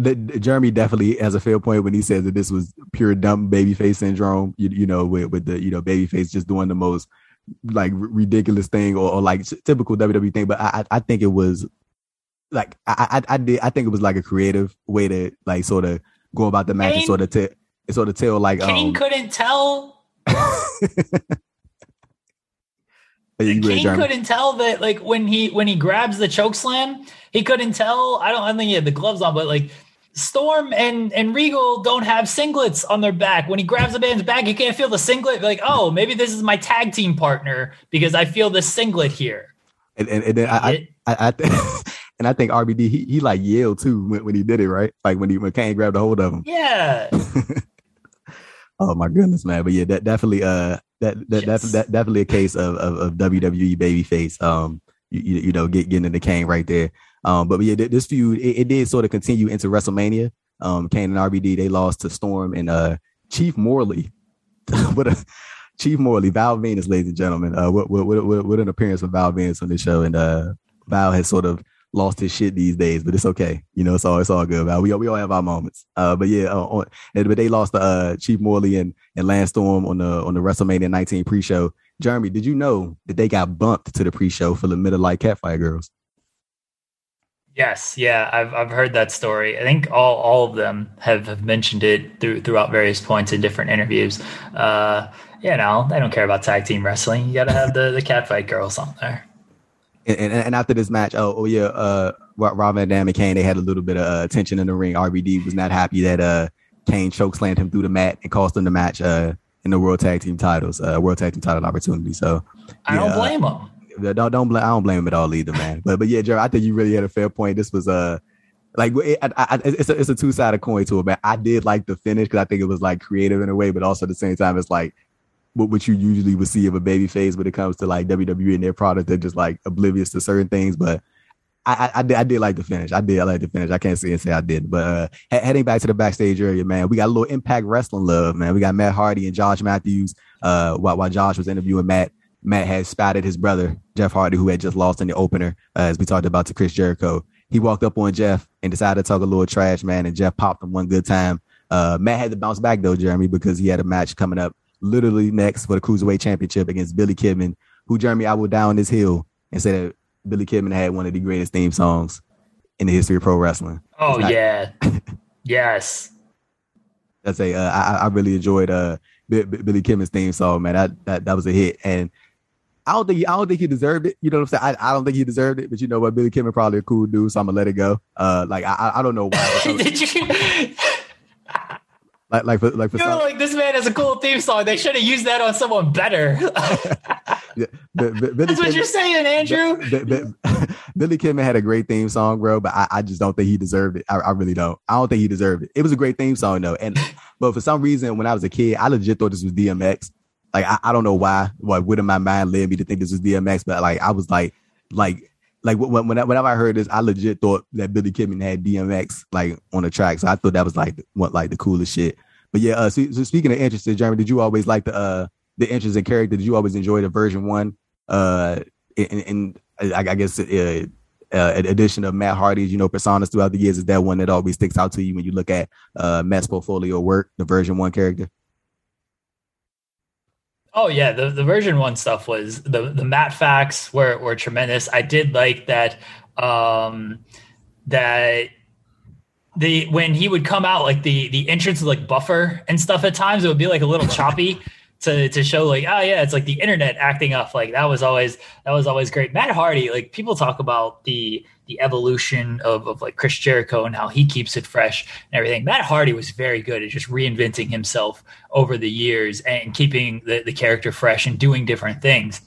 the, Jeremy definitely has a fair point when he says that this was pure dumb babyface syndrome. You, you know, with, with the you know babyface just doing the most like r- ridiculous thing or, or, like typical WWE thing. But I I think it was like I, I I did I think it was like a creative way to like sort of go about the match Kane, and sort of tell sort of tell like Kane um, couldn't tell Kane couldn't tell that like when he when he grabs the choke slam, he couldn't tell. I don't I think he had the gloves on, but like Storm and and Regal don't have singlets on their back. When he grabs the man's back, you can't feel the singlet. Like, oh, maybe this is my tag team partner because I feel the singlet here. And and, and then I, I, I, I and I think RVD he, he like yelled too when, when he did it, right? Like when he when Kane grabbed a hold of him. Yeah. Oh my goodness, man! But yeah, that definitely, uh, that that, yes. that, that definitely a case of, of, of WWE babyface. Um, you, you, you know, get getting in the Kane right there. Um, but, yeah, this feud it, it, did sort of continue into WrestleMania. Um, Kane and RVD they lost to Storm and uh Chief Morley. what a Chief Morley, Val Venis, ladies and gentlemen. Uh, what what what, what an appearance of Val Venis on this show, and uh, Val has sort of lost his shit these days, but it's okay. You know, it's all it's all good. Man. We all, we all have our moments. Uh, but yeah, uh, on, but they lost to uh, Chief Morley and and Lance Storm on the on the WrestleMania 19 pre-show. Jeremy, did you know that they got bumped to the pre-show for the Miller Lite Catfight Girls? Yes, yeah, I've I've heard that story. I think all all of them have, have mentioned it through, throughout various points in different interviews. Uh, you know, they don't care about tag team wrestling. You got to have the the catfight girls on there and, and, after this match, oh, oh yeah, uh, Rob Van Dam and Kane, they had a little bit of uh, tension in the ring. RVD was not happy that uh, Kane chokeslammed him through the mat and cost him the match uh, in the World Tag Team titles, uh, World Tag Team title opportunity. So yeah, I don't blame him. Don't don't blame. I don't blame him at all either, man. But but yeah, Jerry, I think you really had a fair point. This was uh like it, I, I, it's a it's a two sided coin to it, man. I did like the finish because I think it was like creative in a way, but also at the same time, it's like what, what you usually would see of a baby face when it comes to like WWE and their product. They're just like oblivious to certain things, but. I, I, I, did, I did like the finish. I did I like the finish. I can't say and say I did. But uh, heading back to the backstage area, man, we got a little Impact Wrestling love, man. We got Matt Hardy and Josh Matthews. Uh, while, while Josh was interviewing Matt, Matt had spotted his brother Jeff Hardy, who had just lost in the opener, uh, as we talked about to Chris Jericho. He walked up on Jeff and decided to talk a little trash, man. And Jeff popped him one good time. Uh, Matt had to bounce back though, Jeremy, because he had a match coming up literally next for the Cruiserweight Championship against Billy Kidman, who, Jeremy, I will down this hill and say that Billy Kidman had one of the greatest theme songs in the history of pro wrestling. Oh, not- yeah. yes. That's a, uh, I, I really enjoyed uh, B- B- Billy Kidman's theme song, man. That, that, that was a hit. And I don't think he, I don't think he deserved it. You know what I'm saying? I, I don't think he deserved it, but you know what? Billy Kidman probably a cool dude, so I'm gonna let it go. Uh, like I I don't know why. Did you? like like for, like for some, like this man has a cool theme song. They should have used that on someone better. yeah, but, but That's what you're saying, Andrew. Billy Kidman had a great theme song, bro, but I, I just don't think he deserved it. I, I, really don't. I don't think he deserved it. It was a great theme song though, and but for some reason, when I was a kid, I legit thought this was DMX like I, I don't know why, what would in my mind led me to think this was DMX, but like I was like, like, like when, whenever I heard this, I legit thought that Billy Kidman had DMX like on the track, so I thought that was like what like the coolest shit. But yeah, uh, so, so speaking of interested, Jeremy, did you always like the uh the interest in character? Did you always enjoy the version one? Uh, in, I, I guess uh, uh, addition of Matt Hardy's, you know, personas throughout the years is that one that always sticks out to you when you look at uh Matt's portfolio work, the version one character? Oh yeah, the, the version one stuff was the the Matt facts were were tremendous. I did like that um that the when he would come out like the the entrance was like buffer and stuff at times it would be like a little choppy to to show like oh yeah it's like the internet acting up like that was always that was always great matt hardy like people talk about the the evolution of, of like chris jericho and how he keeps it fresh and everything. Matt hardy was very good at just reinventing himself over the years and keeping the, the character fresh and doing different things.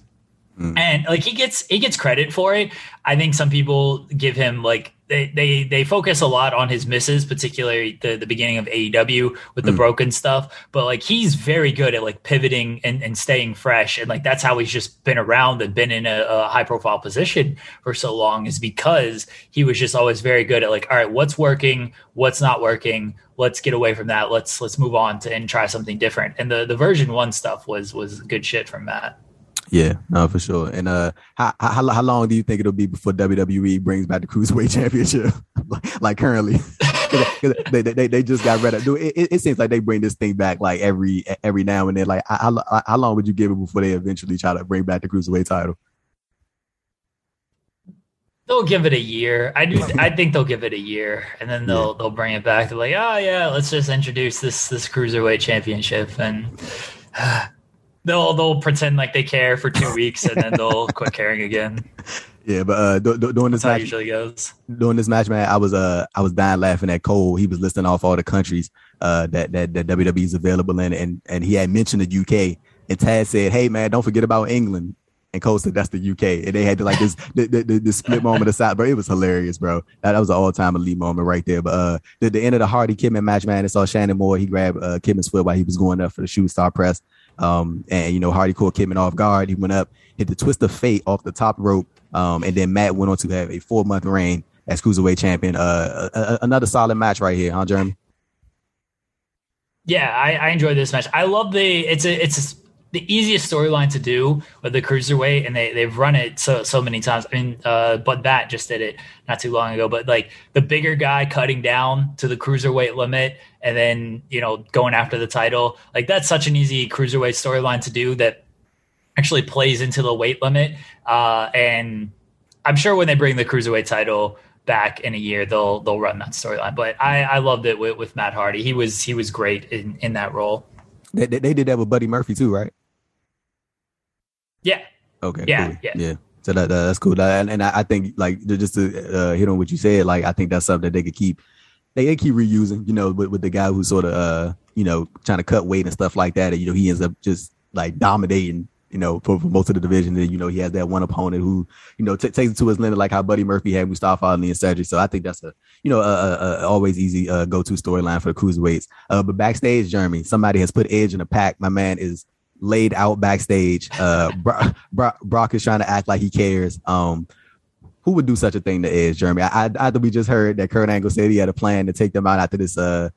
Mm. and like he gets he gets credit for it. I think some people give him like they, they they focus a lot on his misses, particularly the, the beginning of AEW with the mm. broken stuff. But like he's very good at like pivoting and, and staying fresh, and like that's how he's just been around and been in a, a high profile position for so long is because he was just always very good at like, all right, what's working, what's not working. Let's get away from that. Let's let's move on to and try something different. And the the version one stuff was was good shit from Matt. Yeah, no, for sure. And uh, how, how how long do you think it'll be before WWE brings back the cruiserweight championship, like currently? they, they, they just got rid of. Dude, it, it seems like they bring this thing back like every every now and then. Like, how, how long would you give it before they eventually try to bring back the cruiserweight title? They'll give it a year. I do. I think they'll give it a year, and then they'll yeah. they'll bring it back. They're like, oh yeah, let's just introduce this this cruiserweight championship, and they'll they'll pretend like they care for two weeks and then they'll quit caring again. Yeah, but uh, do, do, doing this That's match usually goes. Doing this match, man, I was uh I was dying laughing at Cole. He was listing off all the countries uh that that that WWE is available in, and and he had mentioned the UK. And Taz said, "Hey, man, don't forget about England." And Cole said, "That's the UK." And they had to like this the, the, the, split moment aside, bro. It was hilarious, bro. That, that was an all time elite moment right there. But uh, the, the end of the Hardy Kidman match, man, it's all Shannon Moore. He grabbed uh, Kidman's foot while he was going up for the shooting star press. Um, and you know, Hardy caught Kidman off guard. He went up, hit the twist of fate off the top rope. Um, and then Matt went on to have a four month reign as cruiserweight champion. Uh, a, a, another solid match right here, huh, Jeremy? Yeah, I, I enjoyed this match. I love the it's a it's a, the easiest storyline to do with the cruiserweight, and they they've run it so so many times. I mean, uh, Bud Bat just did it not too long ago, but like the bigger guy cutting down to the cruiserweight limit, and then you know going after the title, like that's such an easy cruiserweight storyline to do that actually plays into the weight limit. Uh, and I'm sure when they bring the cruiserweight title back in a year, they'll they'll run that storyline. But I, I loved it with, with Matt Hardy. He was he was great in in that role. They, they did that with Buddy Murphy too, right? Yeah. Okay. Yeah. Cool. Yeah. Yeah. So that, that's cool. And, and I, think like just to uh, hit on what you said, like I think that's something that they could keep. They, they keep reusing, you know, with, with the guy who's sort of, uh, you know, trying to cut weight and stuff like that. And, you know, he ends up just like dominating you know, for, for most of the division. And, you know, he has that one opponent who, you know, t- takes it to his limit, like how Buddy Murphy had Mustafa Ali and Cedric. So I think that's a, you know, a, a, a always easy uh, go to storyline for the cruiserweights. Uh, but backstage, Jeremy, somebody has put Edge in a pack. My man is laid out backstage. Uh, Brock, Brock, Brock is trying to act like he cares. Um, who would do such a thing to Edge, Jeremy? I, I, I we just heard that Kurt Angle said he had a plan to take them out after this uh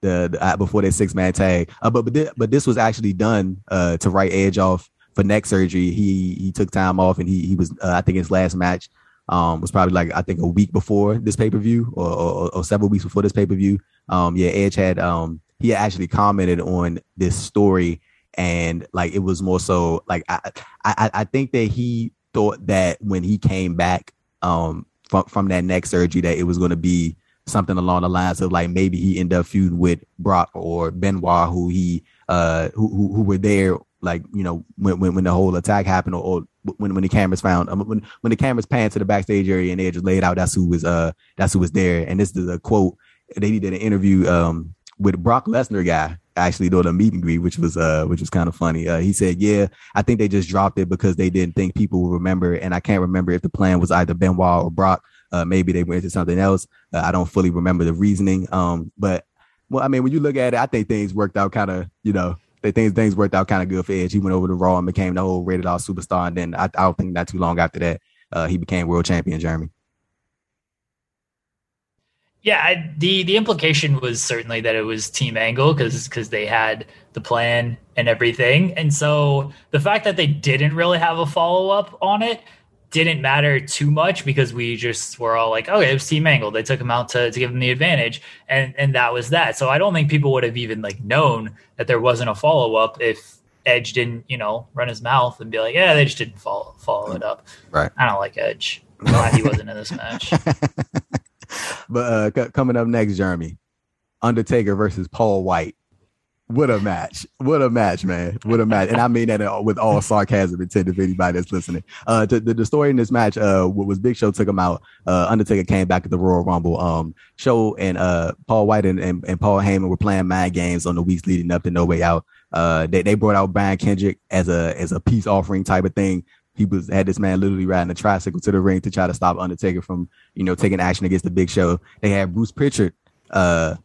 the, the uh, before their six man tag. Uh, but but this, but this was actually done uh to write Edge off for neck surgery. He he took time off and he he was uh, I think his last match um was probably like I think a week before this pay per view or, or, or several weeks before this pay per view. Um yeah, Edge had um he actually commented on this story and like it was more so like I I I think that he thought that when he came back um from from that neck surgery that it was going to be something along the lines of like maybe he ended up feuding with Brock or Benoit, who he uh who who, who were there like you know when, when when the whole attack happened or, or when when the cameras found um, when when the cameras panned to the backstage area and they just laid out that's who was uh that's who was there. And this is a quote they did an interview um with Brock Lesnar guy actually doing a meet and greet, which was uh which was kind of funny. Uh, he said, "Yeah, I think they just dropped it because they didn't think people would remember, and I can't remember if the plan was either Benoit or Brock. Uh, maybe they went to something else. Uh, I don't fully remember the reasoning. Um, but well, I mean, when you look at it, I think things worked out kind of, you know, they things things worked out kind of good for Edge. He went over to Raw and became the whole rated R superstar, and then I, I don't think not too long after that, uh, he became world champion. Jeremy. Yeah, I, the the implication was certainly that it was Team Angle because because they had the plan and everything, and so the fact that they didn't really have a follow up on it didn't matter too much because we just were all like, okay, it was Team Angle. They took him out to, to give him the advantage, and and that was that. So I don't think people would have even like known that there wasn't a follow up if Edge didn't, you know, run his mouth and be like, yeah, they just didn't follow follow it up. Right. I don't like Edge. I'm glad he wasn't in this match. but uh, c- coming up next, Jeremy, Undertaker versus Paul White. What a match! What a match, man! What a match! And I mean that with all sarcasm intended for anybody that's listening. Uh, the, the story in this match, uh, was Big Show took him out. Uh, Undertaker came back at the Royal Rumble. Um, Show and uh, Paul White and, and, and Paul Heyman were playing mind games on the weeks leading up to No Way Out. Uh, they they brought out Brian Kendrick as a as a peace offering type of thing he was had this man literally riding a tricycle to the ring to try to stop Undertaker from you know taking action against the Big Show. They had Bruce Pritchard uh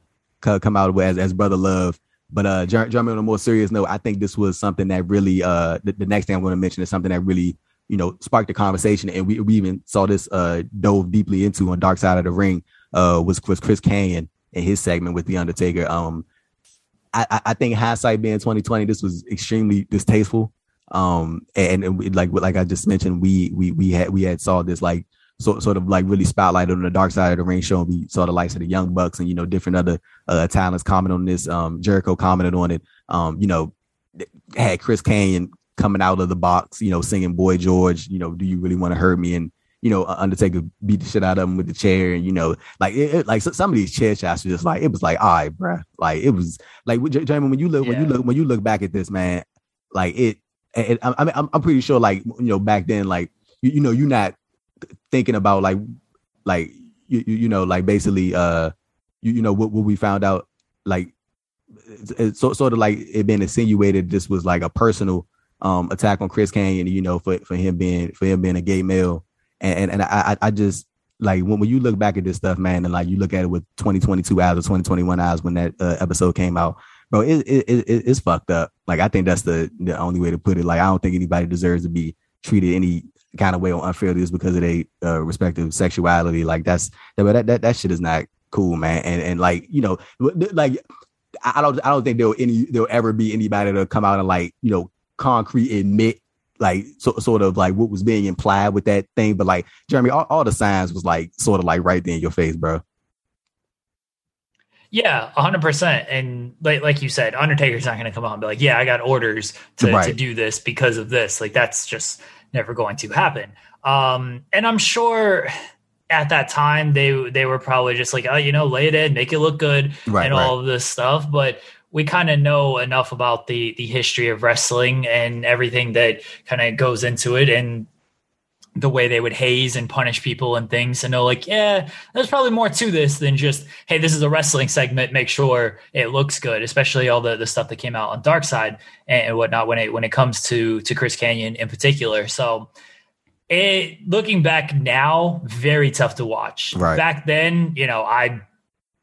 come out as as brother love. But uh, Jeremy, on a more serious note, I think this was something that really uh the, the next thing I'm going to mention is something that really you know sparked the conversation, and we we even saw this uh dove deeply into on Dark Side of the Ring uh was was Chris Kanyon in his segment with the Undertaker. Um, I I think hindsight being 2020, this was extremely distasteful um, and, and like like I just mentioned, we we we had we had saw this like sort sort of like really spotlighted on the dark side of the ring show. And we saw the likes of the Young Bucks and you know different other uh, talents comment on this. Um, Jericho commented on it. Um, you know, had Chris Kanyon coming out of the box, you know, singing "Boy George." You know, do you really want to hurt me? And you know, Undertaker beat the shit out of him with the chair, and you know, like it, it, like some of these chair shots were just like it was like, all right, bro, like it was like Jamie, when you look yeah. when you look when you look back at this, man, like it and I mean, I'm, I'm pretty sure, like you know, back then, like you, you know, you're not thinking about like, like you, you know, like basically, uh, you, you know, what, what we found out, like, it's, it's so, sort of like it been insinuated this was like a personal um attack on Chris Kanyon, you know, for for him being for him being a gay male, and and, and I I just like when, when you look back at this stuff, man, and like you look at it with 2022 eyes or 2021 eyes when that uh, episode came out, bro, it, it, it, it's fucked up. Like I think that's the the only way to put it. Like I don't think anybody deserves to be treated any kind of way or unfairly just because of their uh, respective sexuality. Like that's that, that that that shit is not cool, man. And and like you know, like I don't I don't think there'll any there'll ever be anybody to come out and like you know concrete admit like so, sort of like what was being implied with that thing. But like Jeremy, all, all the signs was like sort of like right there in your face, bro. Yeah, hundred percent. And like like you said, Undertaker's not going to come out and be like, "Yeah, I got orders to, right. to do this because of this." Like that's just never going to happen. Um, and I'm sure at that time they they were probably just like, "Oh, you know, lay it in, make it look good, right, and right. all of this stuff." But we kind of know enough about the the history of wrestling and everything that kind of goes into it, and the way they would haze and punish people and things and know like yeah there's probably more to this than just hey this is a wrestling segment make sure it looks good especially all the, the stuff that came out on dark side and, whatnot when it when it comes to to chris Kanyon in particular so it looking back now very tough to watch right. back then you know i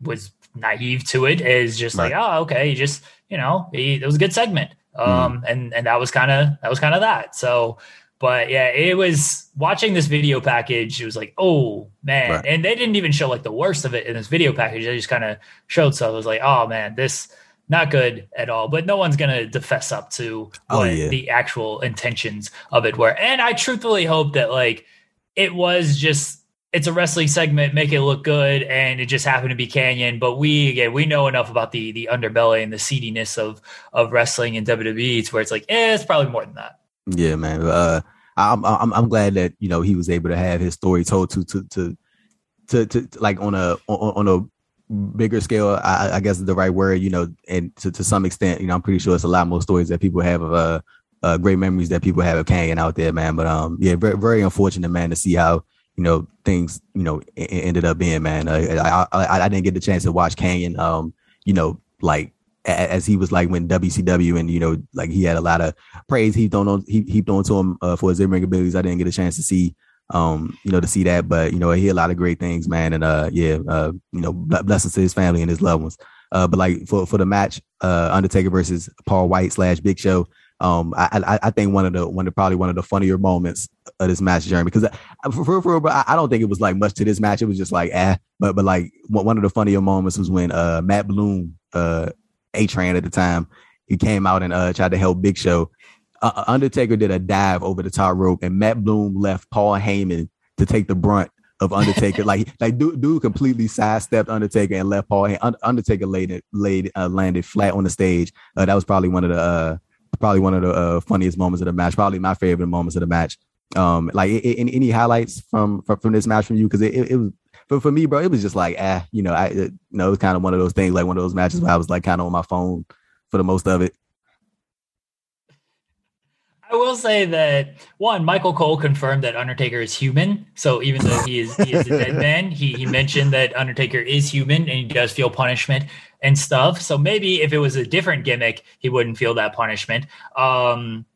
was naive to it as just right. like oh okay just you know he, it was a good segment mm-hmm. um mm. and and that was kind of that was kind of that so but yeah, it was watching this video package. It was like, oh man, right. and they didn't even show like the worst of it in this video package. They just kind of showed so. It was like, oh man, this not good at all. But no one's gonna defess up to oh, what yeah. the actual intentions of it were. And I truthfully hope that like it was just it's a wrestling segment, make it look good, and it just happened to be Kanyon. But we again, we know enough about the the underbelly and the seediness of of wrestling in WWE. It's where it's like, eh, it's probably more than that. Yeah, man. Uh, I'm, I'm I'm glad that you know he was able to have his story told to to to to, to like on a on, on a bigger scale. I, I, guess is the right word. You know, and to, to some extent, you know, I'm pretty sure it's a lot more stories that people have of uh, uh great memories that people have of Kanyon out there, man. But um, yeah, very very unfortunate, man, to see how you know things you know ended up being, man. Uh, I, I I didn't get the chance to watch Kanyon, um, you know, like as he was like when WCW and you know like he had a lot of praise he thrown on he heaped onto him uh, for his in ring abilities. I didn't get a chance to see um you know to see that, but you know he had a lot of great things, man, and uh yeah uh you know blessings to his family and his loved ones. Uh, but like for for the match, uh Undertaker versus Paul White slash Big Show. Um, I, I, I think one of the one of probably one of the funnier moments of this match, Jeremy, because for, for, for I don't think it was like much to this match. It was just like ah, but but like one of the funnier moments was when uh Matt Bloom uh a Train at the time. He came out and uh, tried to help Big Show. Uh, uh, Undertaker did a dive over the top rope, and Matt Bloom left Paul Heyman to take the brunt of Undertaker. like, like dude, dude completely sidestepped Undertaker and left Paul. Hay- Undertaker laid laid uh, landed flat on the stage. Uh, that was probably one of the uh, probably one of the uh, funniest moments of the match. Probably my favorite moments of the match. Um, like any, any highlights from, from from this match from you? Because it, it, it was but for me, bro, it was just like, ah, you know, I, it, you know, it was kind of one of those things, like one of those matches where I was like kind of on my phone for the most of it. I will say that one, Michael Cole confirmed that Undertaker is human. So even though he is he is a dead man, he he mentioned that Undertaker is human and he does feel punishment and stuff. So maybe if it was a different gimmick, he wouldn't feel that punishment. Um,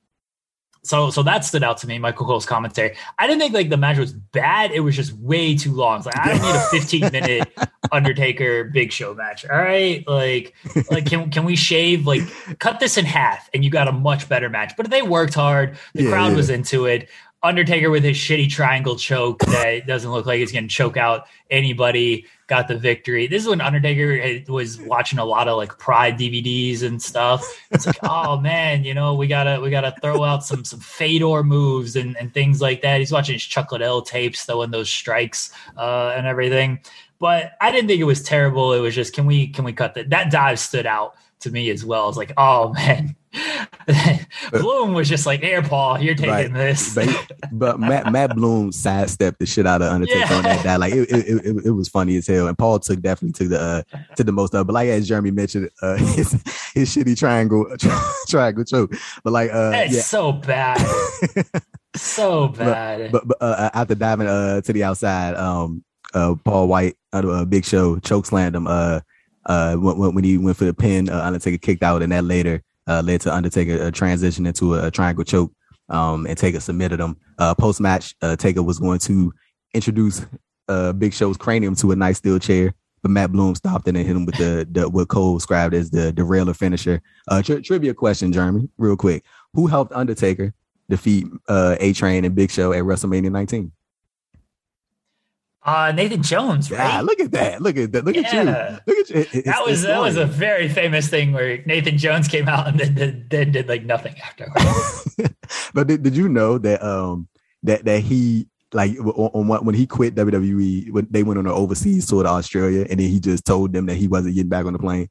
so so that stood out to me, Michael Cole's commentary. I didn't think like the match was bad. It was just way too long. It's like I don't need a 15 minute Undertaker Big Show match. All right, like like can can we shave like cut this in half and you got a much better match? But they worked hard. The yeah, crowd yeah. was into it. Undertaker with his shitty triangle choke that doesn't look like he's going to choke out anybody got the victory. This is when Undertaker was watching a lot of like Pride DVDs and stuff. It's like, oh man, you know, we gotta we gotta throw out some some Fedor moves and, and things like that. He's watching his Chuck Liddell tapes, throwing those strikes uh, and everything. But I didn't think it was terrible. It was just, can we can we cut that? That dive stood out to me as well. It's like, oh man, Bloom was just like, "Air Paul, you're taking right. this." but, but Matt Matt Bloom sidestepped the shit out of Undertaker yeah. on that. Like it, it, it, it, was funny as hell, and Paul took definitely took the uh, took the most of. But like as Jeremy mentioned, uh, his, his shitty triangle triangle choke. But like, uh, it's yeah. so bad, so bad. But, but, but uh, after diving uh, to the outside, um, uh, Paul White, uh, Big Show choke slammed him. Uh, uh, when, when he went for the pin, uh, Undertaker kicked out, and that later uh, led to Undertaker uh, transition into a, a triangle choke. Um, and Taker submitted him. Uh, Post match, uh, Taker was going to introduce uh, Big Show's cranium to a nice steel chair, but Matt Bloom stopped it and hit him with the, the what Cole described as the derailer finisher. Uh, tri- trivia question, Jeremy, real quick: Who helped Undertaker defeat uh, A Train and Big Show at WrestleMania 19? Uh, Nathan Jones, right? Yeah, look at that. Look at that. Look yeah. at you. Look at you. It's, that was that was a very famous thing where Nathan Jones came out and then did, then did like nothing afterwards. but did, did you know that um that that he like on, on when he quit WWE when they went on an overseas tour to Australia and then he just told them that he wasn't getting back on the plane.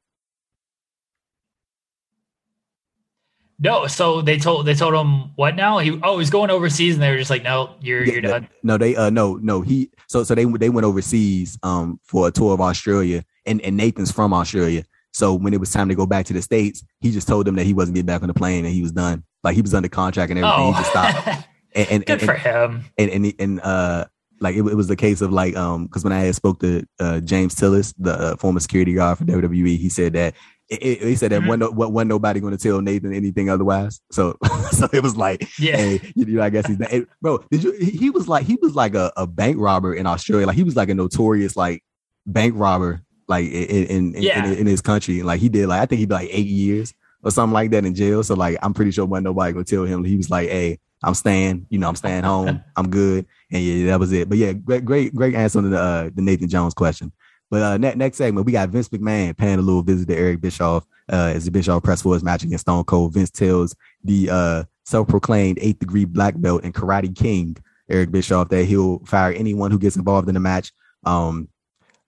No, so they told they told him what now? He oh he's going overseas and they were just like no you're yeah, you're done. No, they uh no no he so so they they went overseas um for a tour of Australia and and Nathan's from Australia. So when it was time to go back to the states, he just told them that he wasn't getting back on the plane and he was done. Like he was under contract and everything. Oh. He just stopped. and, and good and, for him. And and and uh, like it, it was the case of like um, because when I had spoke to uh, James Tillis, the uh, former security guard for WWE, he said that he said that mm-hmm. one, one, nobody going to tell Nathan anything otherwise. So, so it was like, yeah, hey, you know, I guess he's hey, bro. Did you? He was like, he was like a, a bank robber in Australia. Like he was like a notorious like bank robber, like in in, yeah. in, in his country. Like he did like I think he did like eight years or something like that in jail. So like I'm pretty sure wasn't nobody gonna tell him. He was like, hey, I'm staying. You know, I'm staying home. I'm good. And yeah, that was it. But yeah, great, great, great answer to the uh, the Nathan Jones question. But uh, next, next segment, we got Vince McMahon paying a little visit to Eric Bischoff uh, as the Bischoff press for his match against Stone Cold. Vince tells the uh, self-proclaimed eighth degree black belt and Karate King Eric Bischoff that he'll fire anyone who gets involved in the match. Um,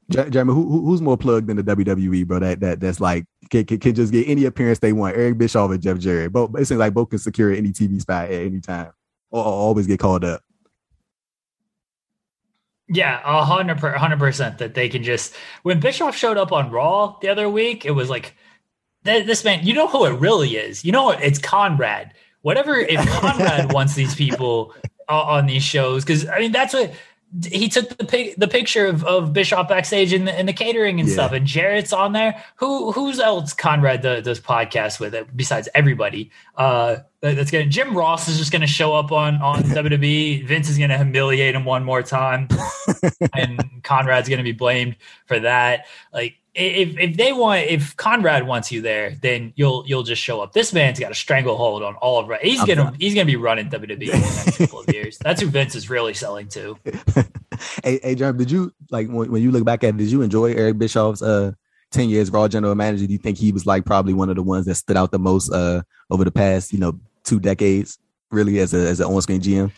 Jeremy, who, who's more plugged than the WWE, bro? That that that's like can, can, can, just get any appearance they want. Eric Bischoff and Jeff Jarrett. Both it seems like both can secure any TV spot at any time, or, or always get called up. Yeah, a hundred percent that they can just when Bischoff showed up on Raw the other week, it was like this man. You know who it really is. You know it's Conrad. Whatever if Conrad wants these people on these shows, because I mean that's what he took the pic, the picture of, of Bischoff backstage in the, in the catering and yeah. stuff, and Jarrett's on there. Who who's else Conrad does, does podcast with it besides everybody? Uh, that's gonna Jim Ross is just gonna show up on on WWE. Vince is gonna humiliate him one more time, and Conrad's gonna be blamed for that. Like if if they want if Conrad wants you there, then you'll you'll just show up. This man's got a stranglehold on all of right. He's I'm gonna he's gonna be running WWE in the next couple of years. That's who Vince is really selling to. hey, hey, Jerm, did you like when, when you look back at it? Did you enjoy Eric Bischoff's uh ten years Raw general manager? Do you think he was like probably one of the ones that stood out the most uh over the past you know two decades? Really, as a as an on screen GM.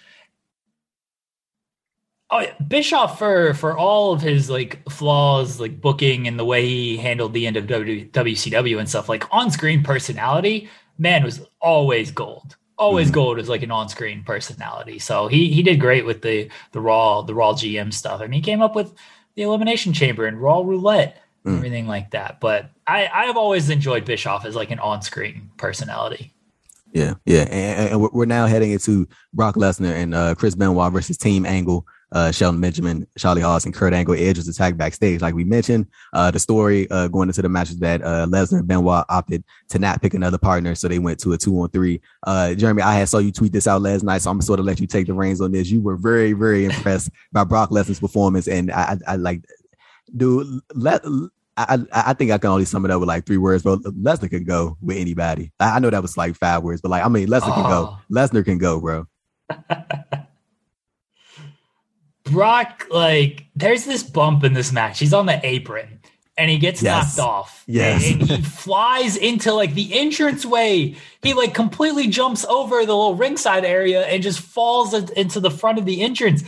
Oh, yeah. Bischoff for for all of his like flaws, like booking and the way he handled the end of w, WCW and stuff, like on screen personality, man was always gold. Always mm gold as like an on screen personality. So he he did great with the the raw the raw GM stuff. I mean, he came up with the elimination chamber and raw roulette, mm. everything like that. But I I have always enjoyed Bischoff as like an on screen personality. Yeah, yeah, and, and, we're now heading into Brock Lesnar and uh, Chris Benoit versus Team Angle uh, Shelton Benjamin, Charlie Haas, and Kurt Angle. Edge was attacked backstage. Like we mentioned, uh, the story uh, going into the match is that uh, Lesnar and Benoit opted to not pick another partner, so they went to a two on three. Uh, Jeremy, I had saw you tweet this out last night, so I'm sort of let you take the reins on this. You were very, very impressed by Brock Lesnar's performance, and I, I, I like, dude, let. I, I think I can only sum it up with like three words, but Lesnar can go with anybody. I, I know that was like five words, but like I mean, Lesnar oh. can go. Oh. Lesnar can go, bro. Brock, like, there's this bump in this match. He's on the apron and he gets yes. knocked off. Yes. And, he flies into like the entrance way. He like completely jumps over the little ringside area and just falls into the front of the entrance.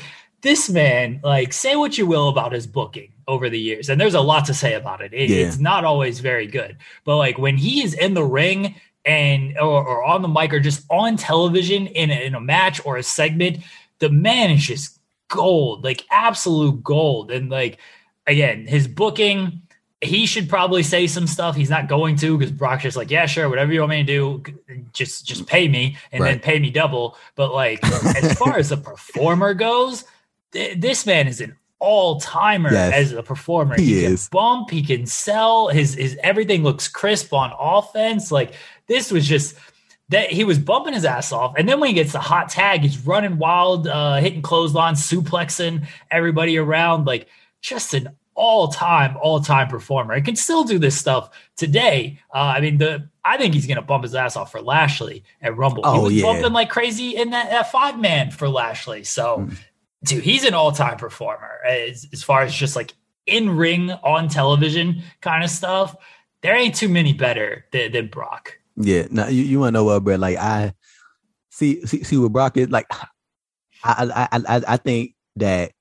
This man, like, say what you will about his booking over the years, and there's a lot to say about it. it yeah. It's not always very good, but like when he is in the ring and or, or on the mic or just on television in a, in a match or a segment, the man is just gold, like absolute gold. And like again, his booking, he should probably say some stuff. He's not going to because Brock's just like, yeah, sure, whatever you want me to do, just just pay me and right. then pay me double. But like as far as the performer goes, th- this man is an all timer yes, as a performer. He, he is. can bump, he can sell. His his everything looks crisp on offense. Like this was just that he was bumping his ass off. And then when he gets the hot tag, he's running wild, uh, hitting clotheslines, suplexing everybody around. Like just an all time, all time performer. I can still do this stuff today. Uh, I mean, the I think he's going to bump his ass off for Lashley at Rumble. Oh, he was yeah. bumping like crazy in that, that five man for Lashley. So, mm. Dude, he's an all time performer as, as far as just like in ring on television kind of stuff. There ain't too many better than, than Brock. Yeah, now you, you want to know what, bro? Like I see, see, see what Brock is like. I, I, I, I think that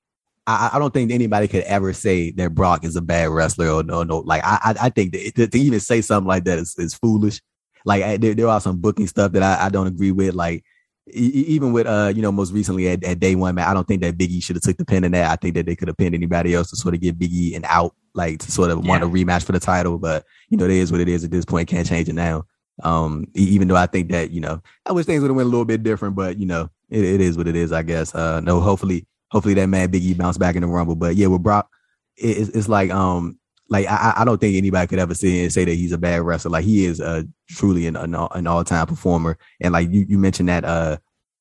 I, I don't think anybody could ever say that Brock is a bad wrestler or no, no. Like I, I think that to, even say something like that is, is foolish. Like I, there, there are some booking stuff that I, I don't agree with. Like even with uh you know most recently at, at day one man i don't think that biggie should have took the pin in that i think that they could have pinned anybody else to sort of give biggie an out like to sort of yeah. want a rematch for the title but you know it is what it is at this point can't change it now um, even though I think that, you know, I wish things would have went a little bit different, but you know, it, it is what it is, I guess. Uh, no, hopefully, hopefully that man Biggie bounce back in the Rumble. But yeah, with Brock, it, it's, it's like um, like I, I don't think anybody could ever sit and say that he's a bad wrestler. Like he is a truly an, an, an all time performer. And like you, you mentioned that uh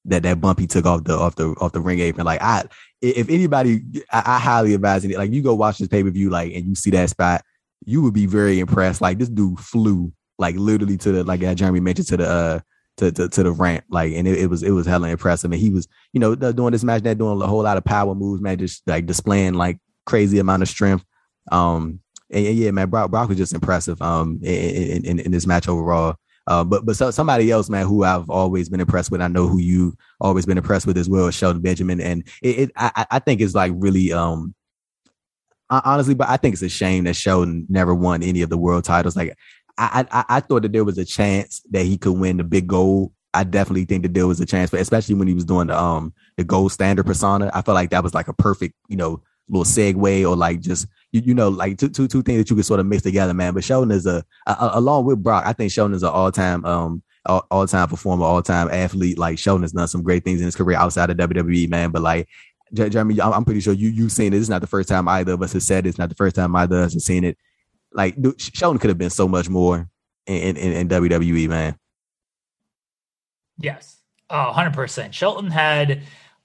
that that bump he took off the off the off the ring apron. Like I, if anybody, I, I highly advise it. Like you go watch this pay per view, like and you see that spot, you would be very impressed. Like this dude flew like literally to the like Jeremy mentioned to the uh to to, to the ramp. Like and it, it was it was hella impressive. And he was you know doing this match, that doing a whole lot of power moves, man, just like displaying like crazy amount of strength. Um and, and yeah, man, Brock, Brock was just impressive um in, in, in this match overall. Uh, but but so, somebody else, man, who I've always been impressed with. I know who you always been impressed with as well, Shelton Benjamin, and it, it I, I think it's like really um honestly, but I think it's a shame that Shelton never won any of the world titles. Like I, I, I thought that there was a chance that he could win the big gold. I definitely think that there was a chance, but especially when he was doing the um the gold standard persona, I felt like that was like a perfect, you know, little segue or like just you, you know like two two two things that you could sort of mix together, man. But Shelton is a, a along with Brock, I think Shelton is an all time um all, time performer, all time athlete. Like Shelton has done some great things in his career outside of WWE, man. But like Jeremy, I'm pretty sure you you've seen it. It's not the first time either of us has said it. It's not the first time either of us has seen it. Like dude, Shelton could have been so much more in, in, in WWE, man. Yes, hundred percent. Shelton had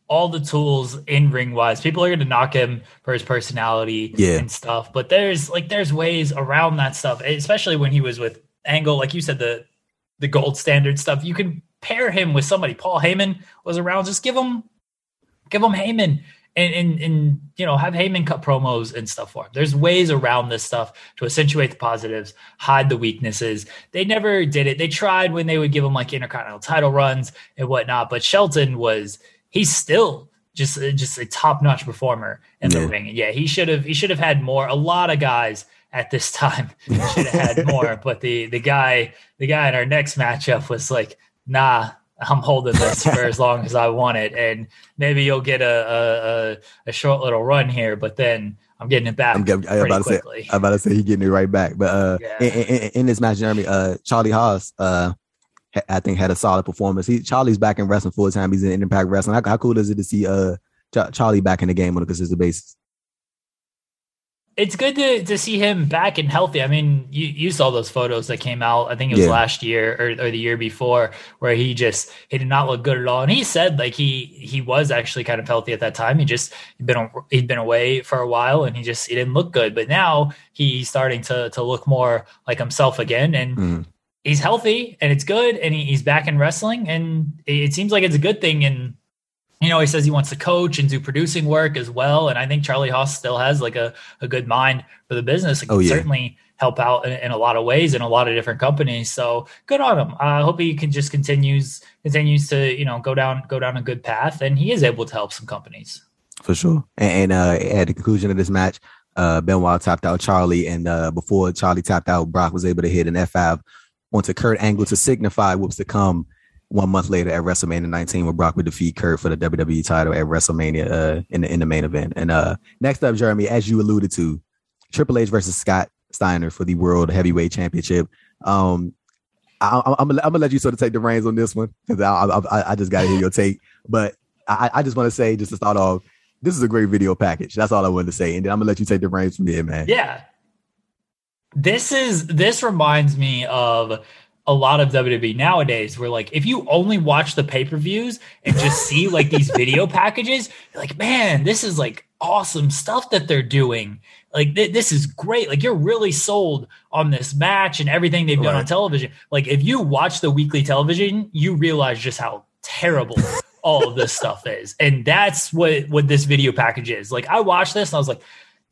all the tools in ring wise. People are going to knock him for his personality yeah. and stuff, but there's like there's ways around that stuff, especially when he was with Angle, like you said, the the gold standard stuff. You can pair him with somebody. Paul Heyman was around. Just give him give him Heyman and, and, and you know have Heyman cut promos and stuff for him. There's ways around this stuff to accentuate the positives, hide the weaknesses. They never did it. They tried when they would give him like intercontinental title runs and whatnot, but Shelton was he's still just just a top notch performer in yeah. the ring. Yeah, he should have he should have had more. A lot of guys at this time should have had more, but the the guy the guy in our next matchup was like, nah, I'm holding this for as long as I want it, and maybe you'll get a, a, a short little run here, but then I'm getting it back. I'm, getting, I'm about quickly. to say, I'm about to say he's getting it right back. But uh, yeah. in, in, in, this match, Jeremy, uh, Charlie Haas, uh, I think had a solid performance. He Charlie's back in wrestling full time. He's in Impact Wrestling. How, how cool is it to see uh Charlie back in the game on a consistent basis? it's good to, to see him back and healthy. I mean, you, you saw those photos that came out. I think it was yeah. last year or, or the year before, where he just he did not look good at all. And he said like he he was actually kind of healthy at that time. He just he'd been he'd been away for a while, and he just he didn't look good. But now he's starting to to look more like himself again, and. Mm. He's healthy and it's good, and he, he's back in wrestling, and it seems like it's a good thing. And you know, he says he wants to coach and do producing work as well. And I think Charlie Haas still has like a, a good mind for the business and oh, can yeah. certainly help out in, in, a lot of ways in a lot of different companies. So good on him. I hope he can just continues continues to, you know, go down go down a good path and he is able to help some companies. For sure. And, and uh, at the conclusion of this match, uh, Benoit tapped out Charlie, and uh, before Charlie tapped out, Brock was able to hit an F5 onto Kurt Angle to signify was to come one month later at WrestleMania 19 where Brock would defeat Kurt for the WWE title at WrestleMania uh, in the in the main event. And uh, next up, Jeremy, as you alluded to, Triple H versus Scott Steiner for the World Heavyweight Championship. Um, I, am gonna let you sort of take the reins on this one because I, I, I, just got to hear your take. But I, I just want to say, just to start off, this is a great video package. That's all I wanted to say, and then I'm gonna let you take the reins from here, man. Yeah, this is this reminds me of a lot of WWE nowadays where like if you only watch the pay-per-views and just see like these video packages, like, man, this is like awesome stuff that they're doing. Like th- this is great. Like you're really sold on this match and everything they've done right. on television. Like if you watch the weekly television, you realize just how terrible all of this stuff is. And that's what what this video package is. Like I watched this and I was like,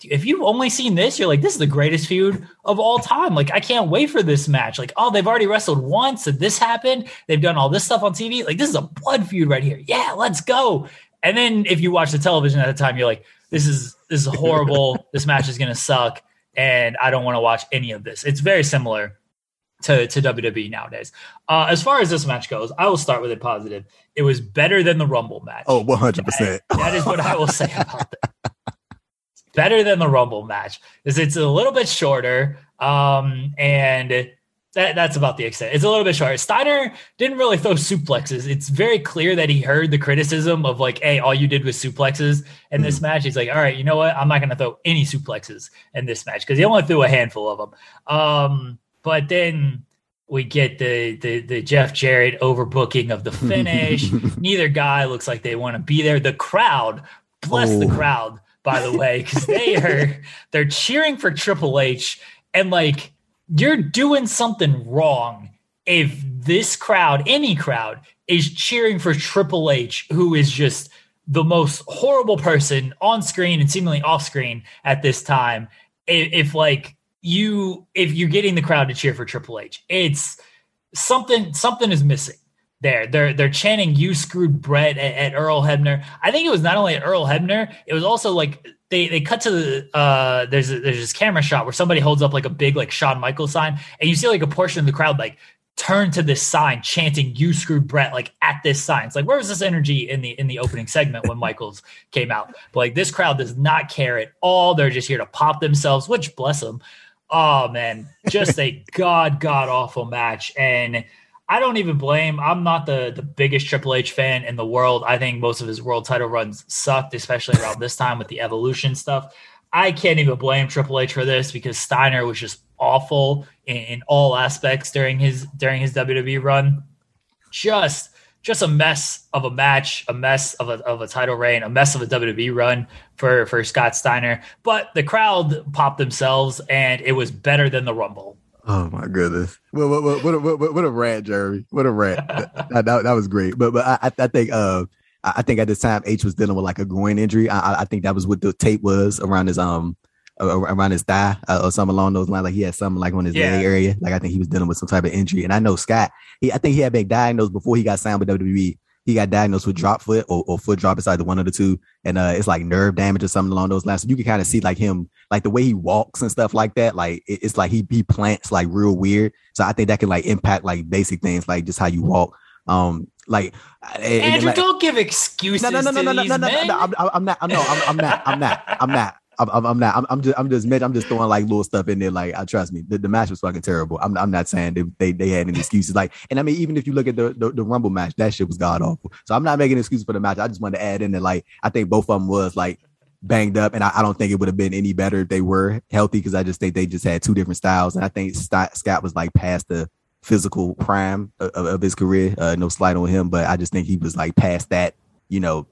if you've only seen this, you're like, this is the greatest feud of all time. Like, I can't wait for this match. Like, oh, they've already wrestled once and this happened. They've done all this stuff on TV. Like, this is a blood feud right here. Yeah, let's go. And then if you watch the television at the time, you're like, this is this is horrible. this match is gonna suck, and I don't want to watch any of this. It's very similar to, to WWE nowadays. Uh, as far as this match goes, I will start with a positive. It was better than the Rumble match. Oh, 100%. that is what I will say about that better than the Rumble match is it's a little bit shorter. Um, and that that's about the extent. It's a little bit short. Steiner didn't really throw suplexes. It's very clear that he heard the criticism of like, "Hey, all you did was suplexes in this mm-hmm. match." He's like, "All right, you know what? I'm not going to throw any suplexes in this match because he only threw a handful of them." Um, but then we get the the the Jeff Jarrett overbooking of the finish. Neither guy looks like they want to be there. The crowd, bless oh. the crowd, by the way, because they are they're cheering for Triple H and like you're doing something wrong if this crowd, any crowd, is cheering for Triple H, who is just the most horrible person on screen and seemingly off screen at this time. If, if like you, if you're getting the crowd to cheer for Triple H, it's something. Something is missing there. They're they're chanting "You screwed Bret" at, at, Earl Hebner. I think it was not only at Earl Hebner, it was also like they they cut to the uh there's a, there's this camera shot where somebody holds up like a big like Shawn Michaels sign, and you see like a portion of the crowd like turn to this sign chanting "You screwed Bret" like at this sign. It's like where was this energy in the in the opening segment when Michaels came out? But like this crowd does not care at all. They're just here to pop themselves, which bless them. Oh man, just a god god awful match and I don't even blame. I'm not the the biggest Triple H fan in the world. I think most of his world title runs sucked, especially around this time with the evolution stuff. I can't even blame Triple H for this because Steiner was just awful in, in all aspects during his during his WWE run. Just just a mess of a match, a mess of a, of a title reign, a mess of a WWE run for, for Scott Steiner. But the crowd popped themselves and it was better than the Rumble. Oh my goodness! What what what what, what, what a rant, Jeremy! What a rant! that, that, that, was great. But but I I think uh I think at this time H was dealing with like a groin injury. I I think that was what the tape was around his um around his thigh uh, or something along those lines. Like he had something like on his yeah. leg area. Like I think he was dealing with some type of injury. And I know Scott. He I think he had been diagnosed before he got signed with WWE he got diagnosed with drop foot or, or foot drop. It's either one of the two. And uh, it's like nerve damage or something along those lines. So you can kind of see like him, like the way he walks and stuff like that. Like it, it's like he, he plants like real weird. So I think that can like impact like basic things, like just how you walk. Um, like Andrew, like, don't give excuses. No, no, no, no, no, no, no, no, no, I'm, I'm not. I'm, no, I'm, I'm not. I'm not. I'm not. I'm, I'm, not. I'm, I'm, just. I'm just. I'm just throwing like little stuff in there. Like, I trust me. The, the match was fucking terrible. I'm. I'm not saying they, they, they had any excuses. Like, and I mean, even if you look at the, the, the Rumble match, that shit was god awful. So I'm not making excuses for the match. I just wanted to add in that. Like, I think both of them was like banged up, and I, I don't think it would have been any better if they were healthy because I just think they just had two different styles, and I think Scott was like past the physical prime of, of his career. Uh, no slight on him, but I just think he was like past that, you know,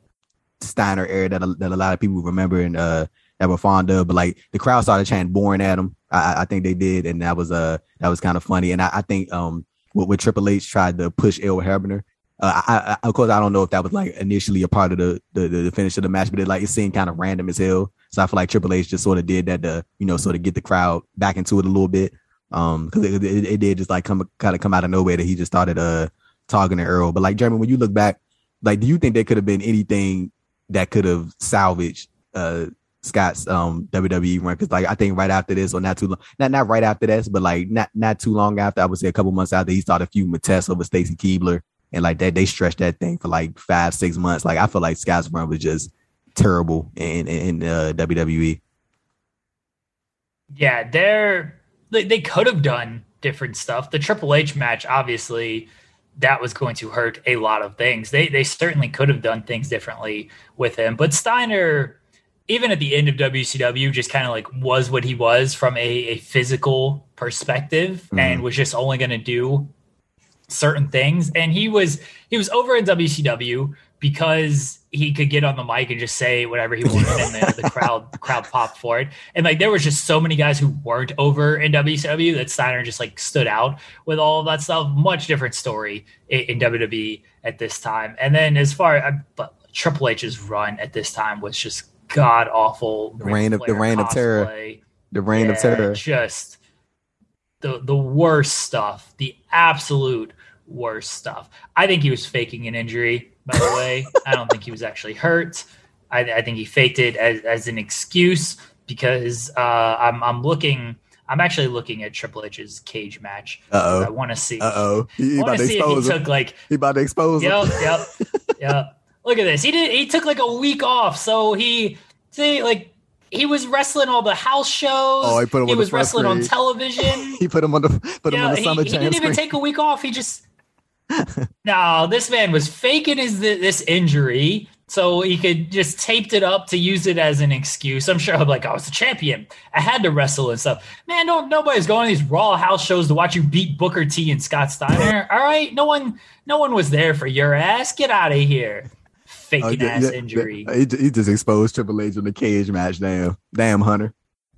Steiner era that a, that a lot of people remember and uh that were fond of, but like the crowd started chanting boring at him. I, I think they did, and that was uh that was kind of funny. And I, I think um what, what Triple H tried to push Earl Hebner. Uh, I, I, of course, I don't know if that was like initially a part of the the, the finish of the match, but it like it seemed kind of random as hell. So I feel like Triple H just sort of did that to you know sort of get the crowd back into it a little bit. Um, because it, it, it, did just like come kind of come out of nowhere that he just started uh talking to Earl. But like Jeremy, when you look back, like do you think there could have been anything that could have salvaged uh Scott's um WWE run because like I think right after this or not too long, not not right after this, but like not not too long after, I would say a couple months after he started feuding with Test over Stacy Keibler and like that they stretched that thing for like five six months. Like I feel like Scott's run was just terrible in in, in uh, WWE. Yeah, they're they, they could have done different stuff. The Triple H match, obviously, that was going to hurt a lot of things. They they certainly could have done things differently with him, but Steiner even at the end of WCW, just kind of like was what he was from a, a physical perspective mm-hmm. and was just only going to do certain things. And he was he was over in WCW because he could get on the mic and just say whatever he wanted, and the, the crowd the crowd popped for it. And like there was just so many guys who weren't over in WCW that Steiner just like stood out with all of that stuff. Much different story in, in WWE at this time. And then as far as but Triple H's run at this time was just god awful. The reign of the reign of terror. The reign yeah, of terror. Just the the worst stuff. The absolute worst stuff. I think he was faking an injury. By the way, I don't think he was actually hurt. I, I think he faked it as, as an excuse because uh, I'm I'm looking. I'm actually looking at Triple H's cage match. Uh-oh. I want to see. Uh oh. He, he about to expose he took like he about to expose. Yep. Yep. yep. Look at this. He did. He took like a week off, so he see like he was wrestling all the house shows. Oh, he put him. He was wrestling on television. he put him on the put him on the summer he, he didn't even take a week off. He just no. This man was faking his this injury so he could just taped it up to use it as an excuse. I'm sure I'm like, I was the champion. I had to wrestle and stuff. Man, no, nobody's going to these Raw house shows to watch you beat Booker T and Scott Steiner. All right, no one, no one was there for your ass. Get out of here. Faking uh, ass yeah, injury. He, he, just exposed Triple H in the cage match. Damn, damn, Hunter.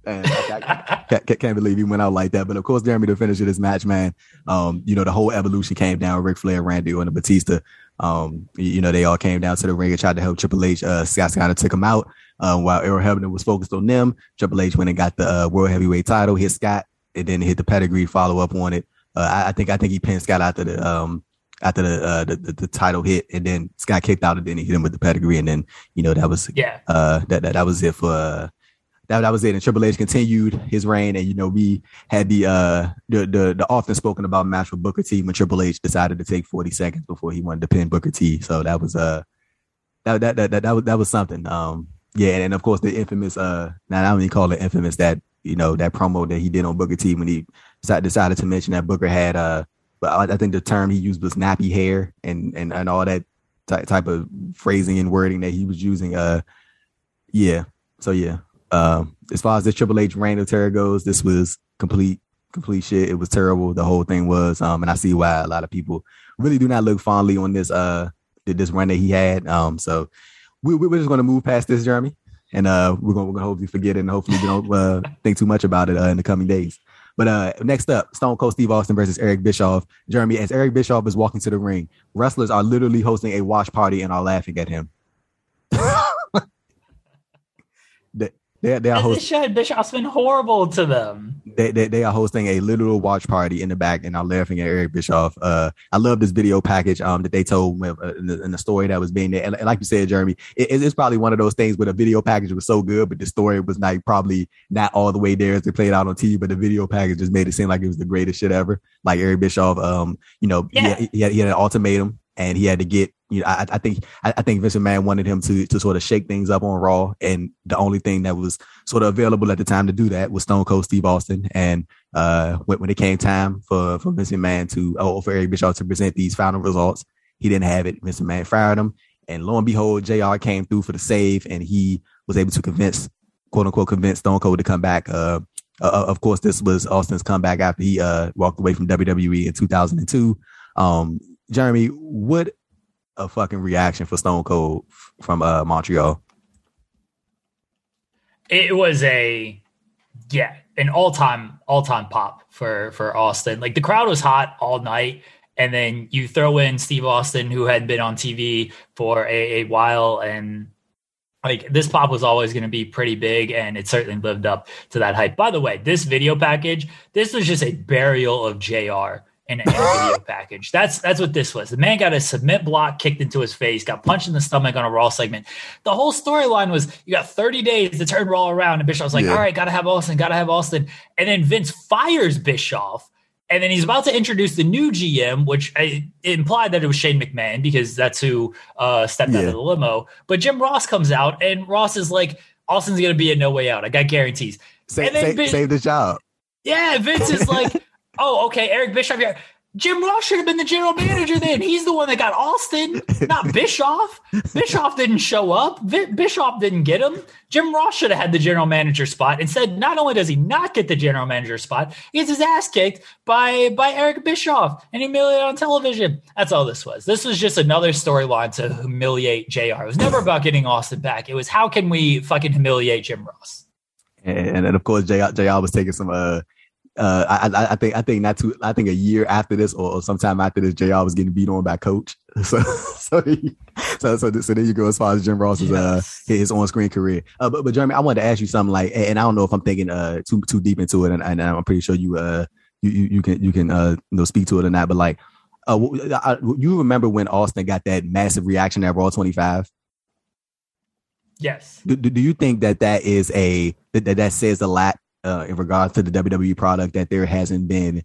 And I, I, I, can't believe he went out like that. But of course, Jeremy, to finish this match, man, um, you know, the whole evolution came down Ric Flair, Randy, and the Batista. Um, you know, they all came down to the ring and tried to help Triple H. Uh, Scott Steiner took him out. Um, while Earl Hebner was focused on them, Triple H went and got the uh, World Heavyweight title, hit Scott, and then hit the pedigree follow up on it. Uh, I, I, think I think he pinned Scott after the um after the, uh, the, the, the title hit, and then Scott kicked out, and then he hit him with the pedigree, and then you know that was yeah uh that that, that was it for uh, that, that was it. And Triple H continued his reign, and you know we had the uh the the, the often spoken about match with Booker T when Triple H decided to take forty seconds before he wanted to pin Booker T. So that was uh that that that that, that was that was something. Um yeah, and, and of course the infamous uh now I don't even call it infamous that you know that promo that he did on Booker T when he decided to mention that Booker had uh but I think the term he used was nappy hair and and and all that type of phrasing and wording that he was using. Uh, yeah. So yeah, um, as far as the Triple H reign of terror goes, this was complete, complete shit. It was terrible. The whole thing was, um, and I see why a lot of people really do not look fondly on this, uh, this run that he had. Um, so we, we're just to move past this, Jeremy, and uh, we're going to hopefully forget it and hopefully we don't uh, think too much about it uh, in the coming days. But uh, next up, Stone Cold Steve Austin versus Eric Bischoff. Jeremy, as Eric Bischoff is walking to the ring, wrestlers are literally hosting a watch party and are laughing at him. They, they are hosting. Bischoff's been horrible to them. They, they, they are hosting a literal watch party in the back, and I'm laughing at Eric Bischoff. Uh, I love this video package um that they told uh, in, the, in, the, story that was being there. And, like you said, Jeremy, it, it's probably one of those things where the video package was so good, but the story was like probably not all the way there as they played out on TV. But the video package just made it seem like it was the greatest shit ever. Like Eric Bischoff, um, you know, yeah. he, had, he had an ultimatum and he had to get you know I, I think I, think Vince McMahon wanted him to to sort of shake things up on Raw, and the only thing that was sort of available at the time to do that was Stone Cold Steve Austin. And uh, when, when it came time for for Vince McMahon to oh for Eric Bischoff to present these final results, he didn't have it. Vince McMahon fired him, and lo and behold, JR. came through for the save, and he was able to convince quote unquote convince Stone Cold to come back. Uh, uh, of course, this was Austin's comeback after he uh, walked away from WWE in 2002. Um, Jeremy, what a fucking reaction for Stone Cold from uh, Montreal. It was a yeah, an all time all time pop for for Austin. Like the crowd was hot all night, and then you throw in Steve Austin, who had been on TV for a, a while, and like this pop was always going to be pretty big, and it certainly lived up to that hype. By the way, this video package, this was just a burial of JR in a, in a video package. That's that's what this was. The man got a submit block kicked into his face, got punched in the stomach on a Raw segment. The whole storyline was you got 30 days to turn Raw around, and Bischoff's like, yeah. all right, gotta have Austin, gotta have Austin. And then Vince fires Bischoff. And then he's about to introduce the new GM, which I, implied that it was Shane McMahon because that's who uh, stepped yeah. out of the limo. But Jim Ross comes out, and Ross is like, Austin's going to be a no way out. I got guarantees. Sa- sa- save the job. Yeah, Vince is like, Oh, okay. Eric Bischoff here. Jim Ross should have been the general manager then. He's the one that got Austin, not Bischoff. Bischoff didn't show up. Bischoff didn't get him. Jim Ross should have had the general manager spot. Instead, not only does he not get the general manager spot, he gets his ass kicked by by Eric Bischoff and humiliated on television. That's all this was. This was just another storyline to humiliate JR. It was never about getting Austin back. It was how can we fucking humiliate Jim Ross? And, and of course, JR, JR was taking some uh uh, I, I, think I think not too. I think a year after this, or, or sometime after this, JR. was getting beat on by Coach. So so he, so so, so there you go. As far as Jim Ross's uh, yes. uh his on screen career, uh, but but Jeremy, I wanted to ask you something like, and I don't know if I'm thinking uh too too deep into it, and, and I'm pretty sure you uh you you, you can you can uh you know speak to it or not, but like uh I, you remember when Austin got that massive reaction at Raw 25? Yes. Do, do you think that that is a that that says a lot uh, in regards to the WWE product that there hasn't been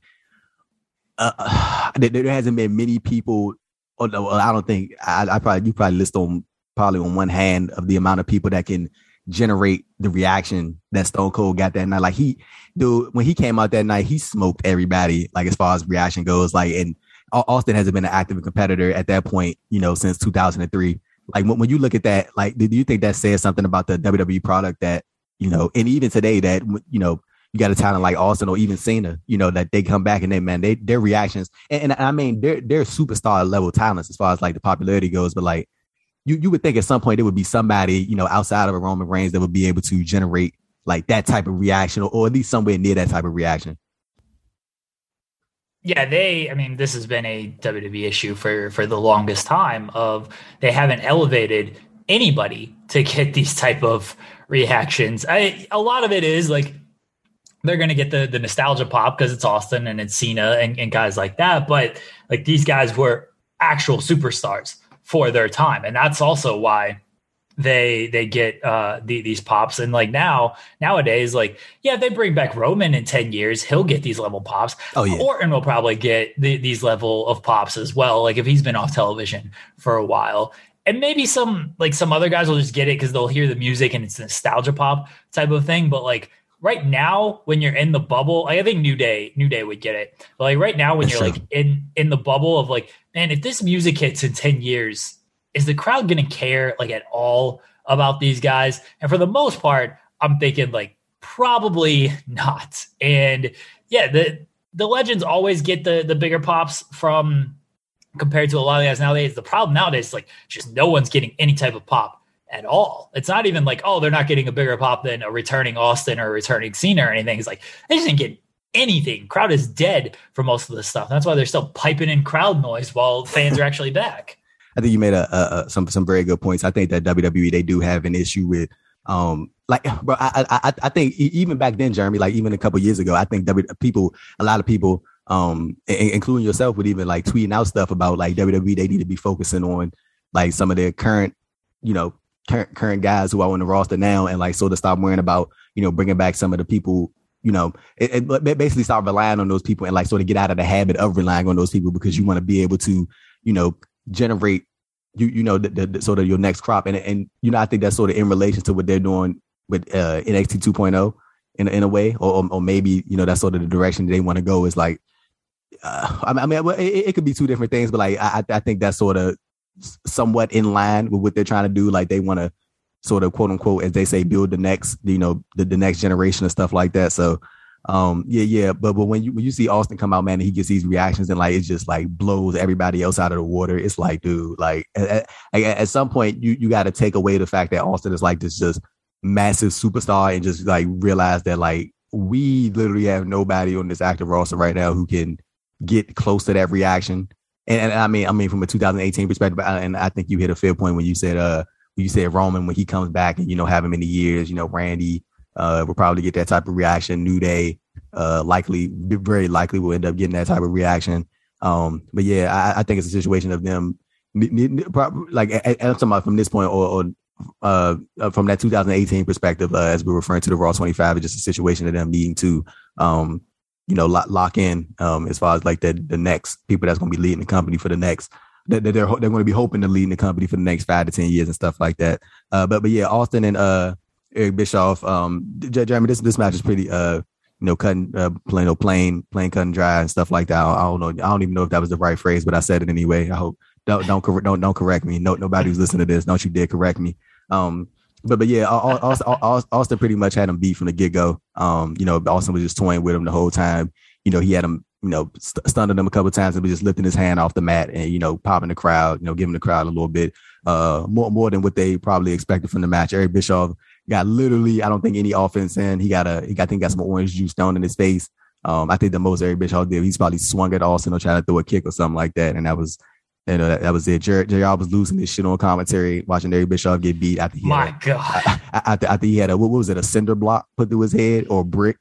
uh, there hasn't been many people. Well, I don't think I, I, probably you probably list on probably on one hand of the amount of people that can generate the reaction that Stone Cold got that night. Like he, dude, when he came out that night, he smoked everybody. Like as far as reaction goes, like and Austin hasn't been an active competitor at that point, you know, since 2003. Like when, when you look at that, like, do you think that says something about the WWE product that you know, and even today that you know you got a talent like Austin or even Cena, you know, that they come back and they man, they their reactions and, and I mean they're they're superstar level talents as far as like the popularity goes, but like you you would think at some point there would be somebody, you know, outside of a Roman Reigns that would be able to generate like that type of reaction or, or at least somewhere near that type of reaction. Yeah, they I mean this has been a WWE issue for for the longest time of they haven't elevated anybody to get these type of reactions. I a lot of it is like they're going to get the the nostalgia pop because it's Austin and it's Cena and, and guys like that. But like these guys were actual superstars for their time, and that's also why they they get uh the, these pops and like now nowadays like yeah they bring back roman in 10 years he'll get these level pops oh yeah orton will probably get the, these level of pops as well like if he's been off television for a while and maybe some like some other guys will just get it because they'll hear the music and it's nostalgia pop type of thing but like right now when you're in the bubble, I think New Day, New Day would get it. But like right now when you're like in in the bubble of like, man, if this music hits in 10 years, is the crowd gonna care like at all about these guys? And for the most part, I'm thinking like probably not. And yeah, the the legends always get the the bigger pops from compared to a lot of guys nowadays. The problem nowadays is like just no one's getting any type of pop at all. It's not even like, oh, they're not getting a bigger pop than a returning Austin or a returning Cena or anything. It's like they just didn't get anything. Crowd is dead for most of this stuff. That's why they're still piping in crowd noise while fans are actually back. I think you made a, a, a, some some very good points. I think that WWE they do have an issue with um like bro I, I I think even back then Jeremy like even a couple years ago I think w, people a lot of people um including yourself with even like tweeting out stuff about like WWE they need to be focusing on like some of their current you know current, current guys who are on the roster now and like sort of stop worrying about, you know, bringing back some of the people, you know, it, it basically start relying on those people and like sort of get out of the habit of relying on those people because you want to be able to, you know, generate you you know the, the, the, sort of your next crop. And and you know I think that's sort of in relation to what they're doing with uh, NXT 2.0 in in a way or or maybe you know that's sort of the direction they want to go is like uh, I mean it, it, could be two different things but like I I think that's sort of somewhat in line with what they're trying to do. Like they want to sort of quote unquote, as they say, build the next, you know, the, the next generation and stuff like that. So, um, yeah, yeah. But but when you when you see Austin come out, man, and he gets these reactions and like it just like blows everybody else out of the water. It's like, dude, like at, at, at some point you you got to take away the fact that Austin is like this just massive superstar and just like realize that like we literally have nobody on this active roster right now who can get close to that reaction and, and, I mean, I mean, from a 2018 perspective, and I think you hit a fair point when you said, uh, you said Roman when he comes back and you know have him in the years, you know, Randy uh will probably get that type of reaction. New Day, uh, likely, very likely will end up getting that type of reaction. Um, but yeah, I, I think it's a situation of them, like I'm talking about from this point or, or uh, from that 2018 perspective, uh, as we're referring to the Raw 25, it's just a situation of them needing to, um, you know, lock, lock in um, as far as like the the next people that's going to be leading the company for the next that they're they're, going to be hoping to lead the company for the next five to ten years and stuff like that. Uh, but but yeah, Austin and uh, Eric Bischoff, um, Jeremy, this this match is pretty uh, you know, cutting uh, plain no plain plain cutting dry and stuff like that. I, I, don't know. I don't even know if that was the right phrase, but I said it anyway. I hope don't don't don't don't correct me. No nobody who's listening to this, don't you dare correct me. Um, but but yeah, Austin, Austin pretty much had him beat from the get go. Um, you know, Austin was just toying with him the whole time. You know, he had him, you know, st- stunned him a couple times and was just lifting his hand off the mat and you know, popping the crowd, you know, giving the crowd a little bit uh more more than what they probably expected from the match. Eric Bischoff got literally, I don't think any offense in. He got a he got I think got some orange juice thrown in his face. Um, I think the most Eric Bischoff did, he's probably swung at Austin or tried to throw a kick or something like that, and that was you know, that, that was it. Jared, JR was losing his shit on commentary, watching Eric Bischoff get beat after he My had, God. After, after he had a, what was it, a cinder block put through his head or brick?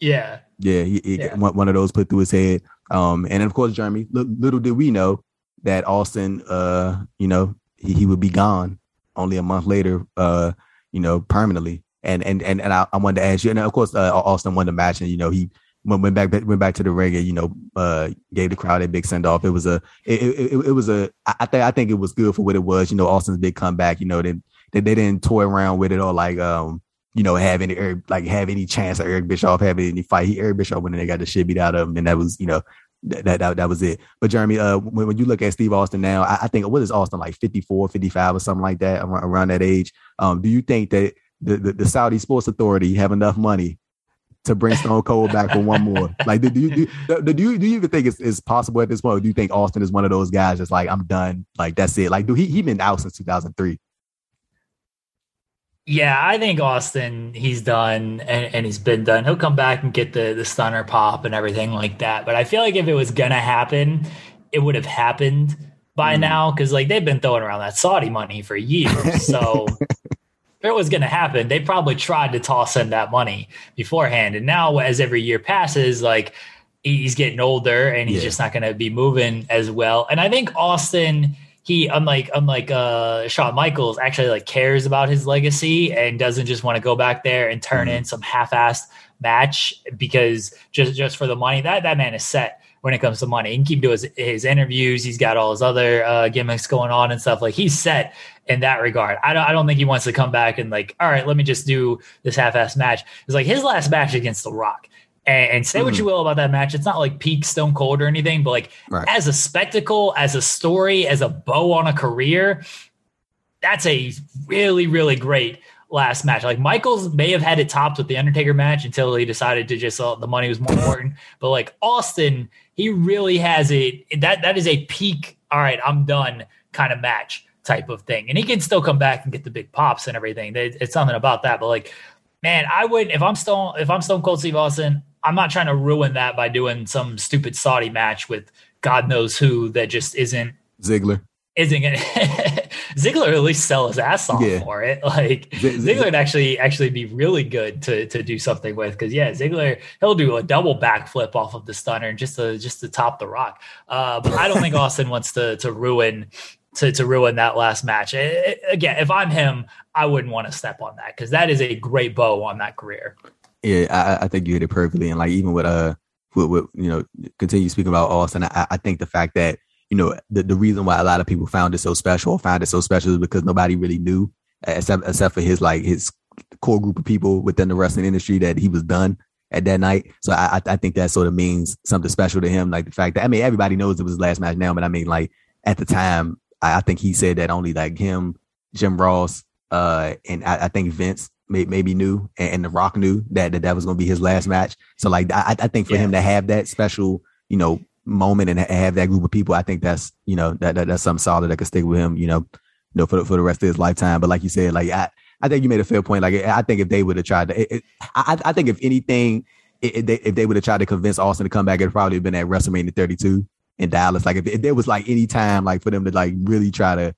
Yeah. Yeah, he, he yeah. one of those put through his head. Um, and of course, Jeremy, little did we know that Austin, uh, you know, he, he would be gone only a month later, uh, you know, permanently. And and and and I, I wanted to ask you, and of course, uh, Austin won the match, and you know, he went back went back to the ring and you know uh, gave the crowd a big send off. It was a it, it, it, was a I think I think it was good for what it was. You know, Austin's big comeback. You know, they they, they didn't toy around with it or like um you know have any like have any chance of Eric Bischoff having any fight. He Eric Bischoff when they got the shit beat out of him, and that was you know that that, that was it. But Jeremy, uh, when, when you look at Steve Austin now, I, I, think what is Austin like 54, 55 or something like that around, around that age. Um, do you think that the, the, the Saudi Sports Authority have enough money to bring Stone Cold back for one more? Like, do, do you do, do you do you even think it's, it's possible at this point? Or do you think Austin is one of those guys that's like, I'm done, like that's it? Like, do he he been out since 2003? Yeah, I think Austin, he's done and, and, he's been done. He'll come back and get the the stunner pop and everything like that. But I feel like if it was gonna happen, it would have happened by mm. now because like they've been throwing around that Saudi money for years. So if it was gonna happen, they probably tried to toss in that money beforehand. And now as every year passes, like he's getting older and he's yeah. just not gonna be moving as well. And I think Austin he unlike unlike uh Shawn Michaels actually like cares about his legacy and doesn't just want to go back there and turn mm-hmm. in some half-assed match because just just for the money that that man is set when it comes to money. He can keep doing his, his interviews. He's got all his other uh, gimmicks going on and stuff. Like he's set in that regard. I don't, I don't think he wants to come back and like, all right, let me just do this half-ass match. It's like his last match against The Rock and, and say mm. what you will about that match. It's not like peak Stone Cold or anything, but like right. as a spectacle, as a story, as a bow on a career, that's a really, really great last match. Like Michaels may have had it topped with the Undertaker match until he decided to just uh, the money was more important. But like Austin, he really has it. that that is a peak. All right, I'm done kind of match type of thing, and he can still come back and get the big pops and everything. It's something about that. But like, man, I would if I'm Stone if I'm Stone Cold Steve Austin, I'm not trying to ruin that by doing some stupid Saudi match with God knows who that just isn't Ziggler. Isn't it? Ziggler at least sell his ass off yeah. for it. Like Z- Ziggler would actually actually be really good to to do something with because yeah, Ziggler he'll do a double backflip off of the stunner just to just to top the rock. Uh, but I don't think Austin wants to to ruin to, to ruin that last match. It, again, if I'm him, I wouldn't want to step on that because that is a great bow on that career. Yeah, I, I, think you hit it perfectly. And like even with uh with, with you know, continue speaking about Austin, I, I think the fact that, you know, the, the reason why a lot of people found it so special, found it so special is because nobody really knew, except except for his like his core group of people within the wrestling industry that he was done at that night. So I I think that sort of means something special to him. Like the fact that I mean everybody knows it was his last match now, but I mean like at the time I, I think he said that only like him, Jim Ross, uh, and I, I think Vince maybe knew and, and, The Rock knew that that, that was going to be his last match. So like I, I think for yeah. him to have that special, you know, moment and have that group of people, I think that's you know that, that that's something solid that could stick with him, you know, you know for the, for the rest of his lifetime. But like you said, like I I think you made a fair point. Like I think if they would have tried to, it, it, I I think if anything, it, they, if they would have tried to convince Austin to come back, it'd probably have been at WrestleMania 32 in Dallas. Like if, if there was like any time like for them to like really try to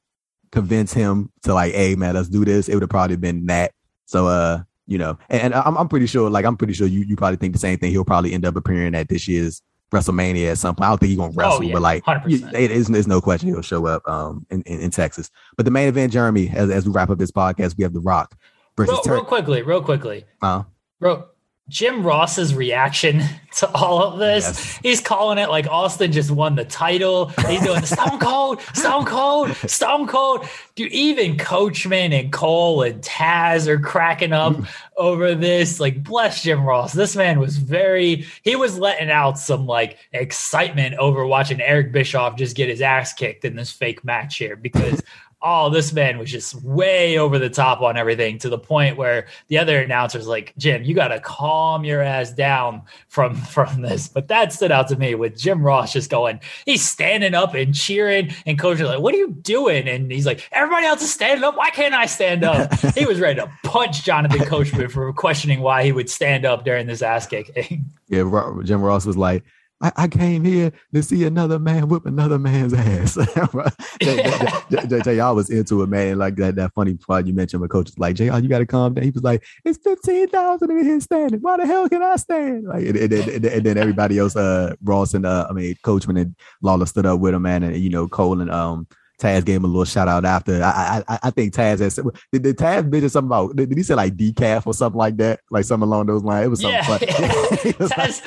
convince him to like, hey man, let's do this, it would have probably been that. So, uh, you know, and, and I'm, I'm pretty sure, like, I'm pretty sure you, you probably think the same thing. He'll probably end up appearing at this year's WrestleMania at some point. I don't think he's gonna wrestle, oh, yeah, but like, it is, there's no question he'll show up um in, in, in, Texas. But the main event, Jeremy, as, as we wrap up this podcast, we have The Rock versus real, real quickly, real quickly, uh, real Jim Ross's reaction to all of this. Yes. He's calling it like Austin just won the title. He's doing the Stone Cold, Stone Cold, Stone Cold. Dude, even Coachman and Cole and Taz are cracking up over this. Like, bless Jim Ross. This man was very, he was letting out some like excitement over watching Eric Bischoff just get his ass kicked in this fake match here because oh, this man was just way over the top on everything to the point where the other announcer's like, Jim, you got to calm your ass down from from this. But that stood out to me with Jim Ross just going, he's standing up and cheering, and coach is like, what are you doing? And he's like, everybody else is standing up. Why can't I stand up? he was ready to punch Jonathan Coachman for questioning why he would stand up during this ass kicking. Yeah, Jim Ross was like, I, I, came here to see another man whip another man's ass. JR was into it, man. Like that, that funny part you mentioned, my coach was like, JR, you got to calm down. He was like, it's 15,000 in here standing. Why the hell can I stand? Like, and, and, and, and then everybody else, uh, Ross and, uh, I mean, Coachman and Lawler stood up with him, man. And, you know, Cole and, um, Taz gave him a little shout out after. I I, I think Taz has did, did Taz mention something about did, he say like decaf or something like that, like something along those lines? It was something. Yeah. Taz,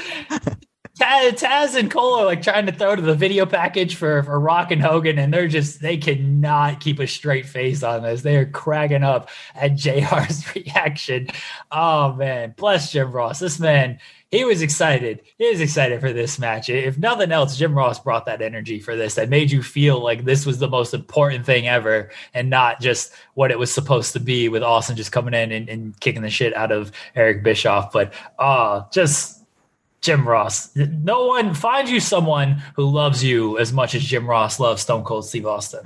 Taz, and Cole are like trying to throw to the video package for, for Rock and Hogan, and they're just they cannot keep a straight face on this. They are cracking up at JR's reaction. Oh man, bless Jim Ross. This man, he was excited. He was excited for this match. If nothing else, Jim Ross brought that energy for this that made you feel like this was the most important thing ever and not just what it was supposed to be with Austin just coming in and, and kicking the shit out of Eric Bischoff. But uh just Jim Ross. No one find you someone who loves you as much as Jim Ross loves Stone Cold Steve Austin.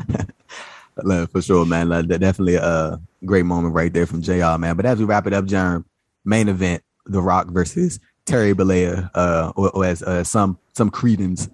For sure, man. Like, definitely a great moment right there from JR, man. But as we wrap it up, Jerm, main event, The Rock versus Terry Bollea, uh, or, or as uh, some some credence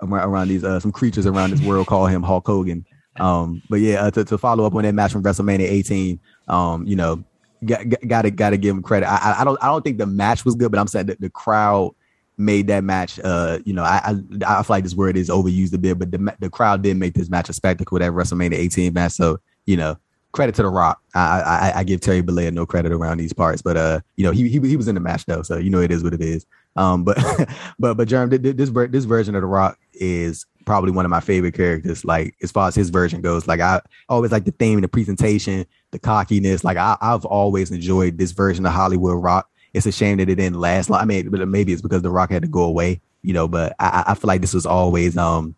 around these uh, some creatures around this world call him Hulk Hogan. Um, but yeah, uh, to, to follow up on that match from WrestleMania 18, um, you know, got, got to got to give him credit. I, I don't I don't think the match was good, but I'm saying that the crowd made that match. Uh, you know, I, I I feel like this word is overused a bit, but the the crowd did make this match a spectacle. That WrestleMania 18 match. So you know, credit to the Rock. I I, I give Terry Bollea no credit around these parts, but uh, you know, he he he was in the match though, so you know it is what it is. Um, but but but Jerm, this this version of the Rock is probably one of my favorite characters. Like as far as his version goes, like I always like the theme, the presentation, the cockiness. Like I, I've always enjoyed this version of Hollywood Rock it's a shame that it didn't last long. I mean, but maybe it's because The Rock had to go away, you know. But I, I feel like this was always, um,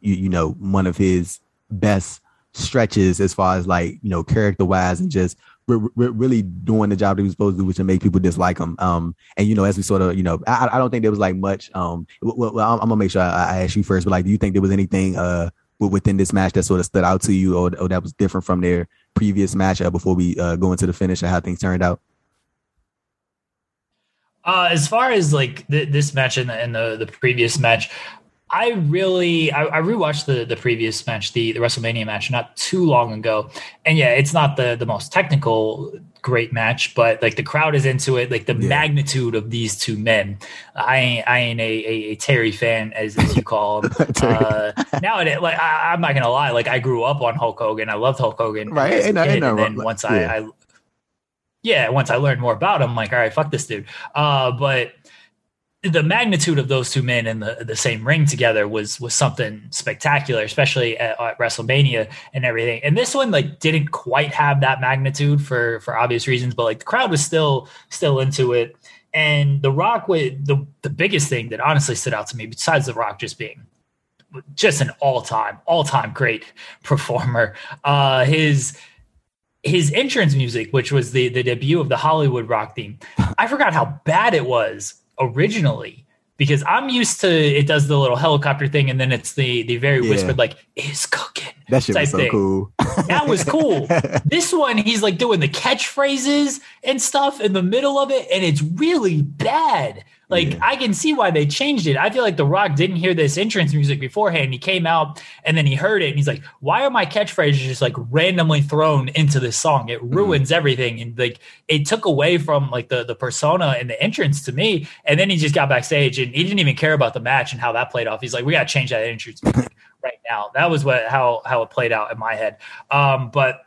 you, you know, one of his best stretches as far as like you know character wise and just re- re- really doing the job that he was supposed to do, which to make people dislike him. Um, and you know, as we sort of, you know, I, I don't think there was like much. Um, well, well I'm, I'm, gonna make sure I, I, ask you first, but like, do you think there was anything uh within this match that sort of stood out to you, or, or that was different from their previous match uh, before we uh, go into the finish and how things turned out? Uh, as far as like th- this match and the, and the, the previous match, I really I, I, rewatched the the previous match, the the WrestleMania match, not too long ago, and yeah, it's not the the most technical great match, but like the crowd is into it. Like the yeah. magnitude of these two men. I ain't I ain't a, a, a Terry fan as, as you call him. uh, now it like I, am not gonna lie, like I grew up on Hulk Hogan. I loved Hulk Hogan, right? And, and, and then once yeah. I, I yeah, once I learned more about him, I'm like, all right, fuck this dude. Uh, but the magnitude of those two men in the, the same ring together was was something spectacular, especially at, at, WrestleMania and everything. And this one like didn't quite have that magnitude for for obvious reasons, but like the crowd was still still into it. And The Rock, with the the biggest thing that honestly stood out to me, besides The Rock just being just an all time all time great performer, uh, his his entrance music, which was the the debut of the Hollywood rock theme, I forgot how bad it was originally because I'm used to it does the little helicopter thing and then it's the the very yeah. whispered like is cooking. That shit was so thing. cool. that was cool. this one he's like doing the catchphrases and stuff in the middle of it and it's really bad. Like yeah. I can see why they changed it. I feel like The Rock didn't hear this entrance music beforehand. He came out and then he heard it and he's like, "Why are my catchphrases just like randomly thrown into this song? It mm-hmm. ruins mm-hmm. everything." And like it took away from like the the persona and the entrance to me. And then he just got backstage and he didn't even care about the match and how that played off. He's like, "We got to change that entrance music right now." That was what how how it played out in my head. Um, but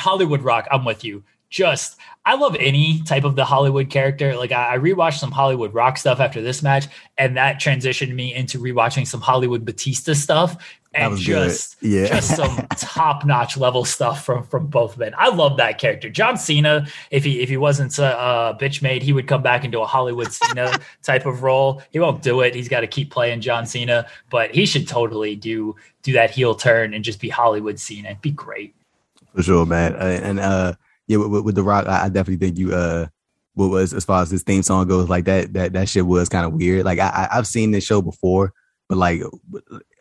Hollywood Rock, I'm with you just I love any type of the Hollywood character. Like I, I rewatched some Hollywood rock stuff after this match, and that transitioned me into rewatching some Hollywood Batista stuff and just yeah. just some top notch level stuff from from both men. I love that character. John Cena, if he if he wasn't a, bitch made, he would come back into a Hollywood Cena type of role. He won't do it. He's got to keep playing John Cena, but he should totally do do that heel turn and just be Hollywood Cena. It'd be great. For sure, man. And uh yeah, with, with the Rock, I, I, definitely think you uh what was as far as this theme song goes, like that that that shit was kind of weird. Like I I've seen this show before, but like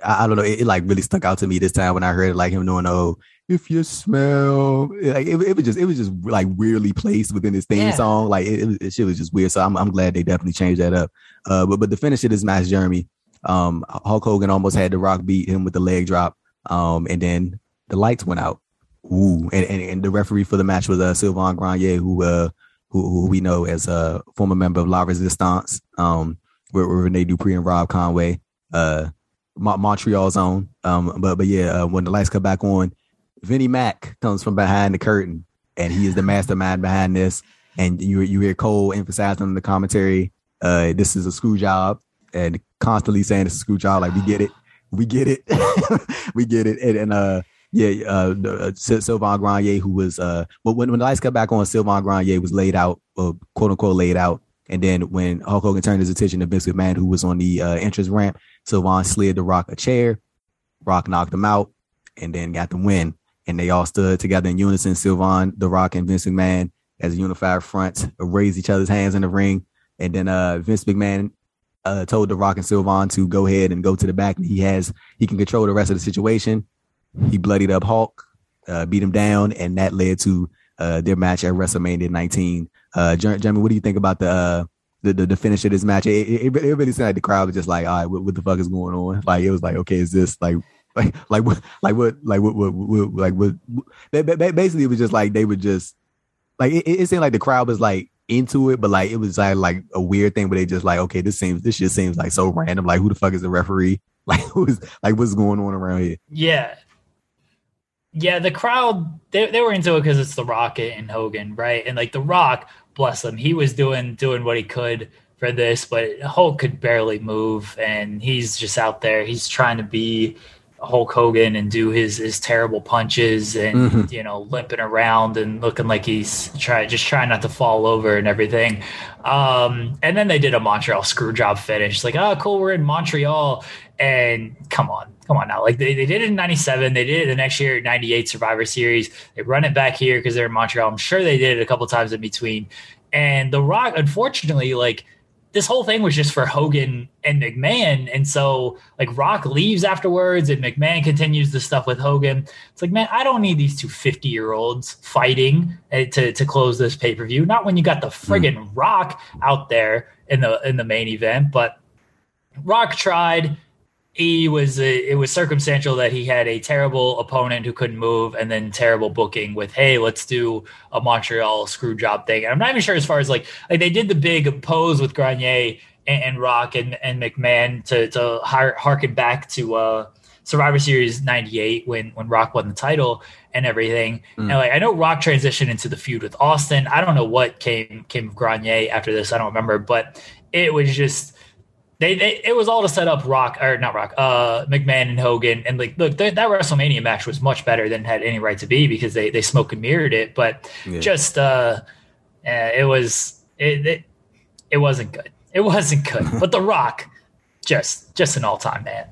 I, I don't know, it, it, like really stuck out to me this time when I heard it, like him doing oh if you smell like it, it was just it was just like weirdly placed within this theme yeah. song. Like it, it, it shit was just weird. So I'm I'm glad they definitely changed that up. Uh, but but the finish of this match, Jeremy, um, Hulk Hogan almost had the Rock beat him with the leg drop, um, and then the lights went out. Ooh, and, and, and the referee for the match was uh, Sylvain Grenier, who uh who, who we know as a former member of La Resistance, um, with, with Rene Dupree and Rob Conway, uh, Montreal's own. Um, but but yeah, uh, when the lights come back on, Vinnie Mac comes from behind the curtain, and he is the mastermind behind this. And you you hear Cole emphasizing in the commentary, uh, this is a screw job. and constantly saying it's a screw job. Like we get it, we get it, we get it, and, and uh yeah, uh, uh Sylvain Grenier, who was uh, when when the lights got back on, Sylvain Grenier was laid out, uh, quote unquote laid out, and then when Hulk Hogan turned his attention to Vince McMahon, who was on the uh, entrance ramp, Sylvain slid the Rock a chair, Rock knocked him out, and then got the win. And they all stood together in unison. Sylvain, The Rock, and Vince McMahon as a unified front, raised each other's hands in the ring. And then uh, Vince McMahon uh, told The Rock and Sylvain to go ahead and go to the back. He has he can control the rest of the situation. He bloodied up Hulk, uh, beat him down, and that led to uh, their match at WrestleMania 19. Uh, Jeremy, what do you think about the uh, the, the, the finish of this match? It, it, it, really seemed like the crowd was just like, all right, what, what the fuck is going on? Like it was like, okay, is this like like like what like what like what, what, what like what basically it was just like they were just like it, it seemed like the crowd was like into it, but like it was like like a weird thing where they just like, okay, this seems this just seems like so random. Like who the fuck is the referee? Like who's like what's going on around here? Yeah, yeah, the crowd they, they were into it because it's the Rocket and Hogan, right? And like the Rock, bless him, he was doing doing what he could for this, but Hulk could barely move, and he's just out there. He's trying to be Hulk Hogan and do his his terrible punches and mm-hmm. you know limping around and looking like he's trying just trying not to fall over and everything. Um, and then they did a Montreal screw job finish. Like, oh, cool, we're in Montreal, and come on, come on now. Like they, they did it in 97. They did it the next year 98 Survivor Series. They run it back here because they're in Montreal. I'm sure they did it a couple times in between. And The Rock, unfortunately, like this whole thing was just for Hogan and McMahon. And so like Rock leaves afterwards and McMahon continues the stuff with Hogan. It's like, man, I don't need these two 50 year olds fighting eh, to, to close this pay per view. Not when you got the friggin' mm. Rock out there in the, in the main event, but Rock tried he was it was circumstantial that he had a terrible opponent who couldn't move and then terrible booking with hey let's do a montreal screw job thing. And i'm not even sure as far as like like they did the big pose with grenier and, and rock and, and mcmahon to to harken back to uh survivor series 98 when when rock won the title and everything. Mm. and like i know rock transitioned into the feud with austin. I don't know what came came of grenier after this. I don't remember. But it was just they, they, it was all to set up Rock or not Rock, uh, McMahon and Hogan, and like look, that WrestleMania match was much better than had any right to be because they they smoke and mirrored it, but yeah. just uh, uh, it was it, it it wasn't good. It wasn't good. but The Rock, just just an all time man.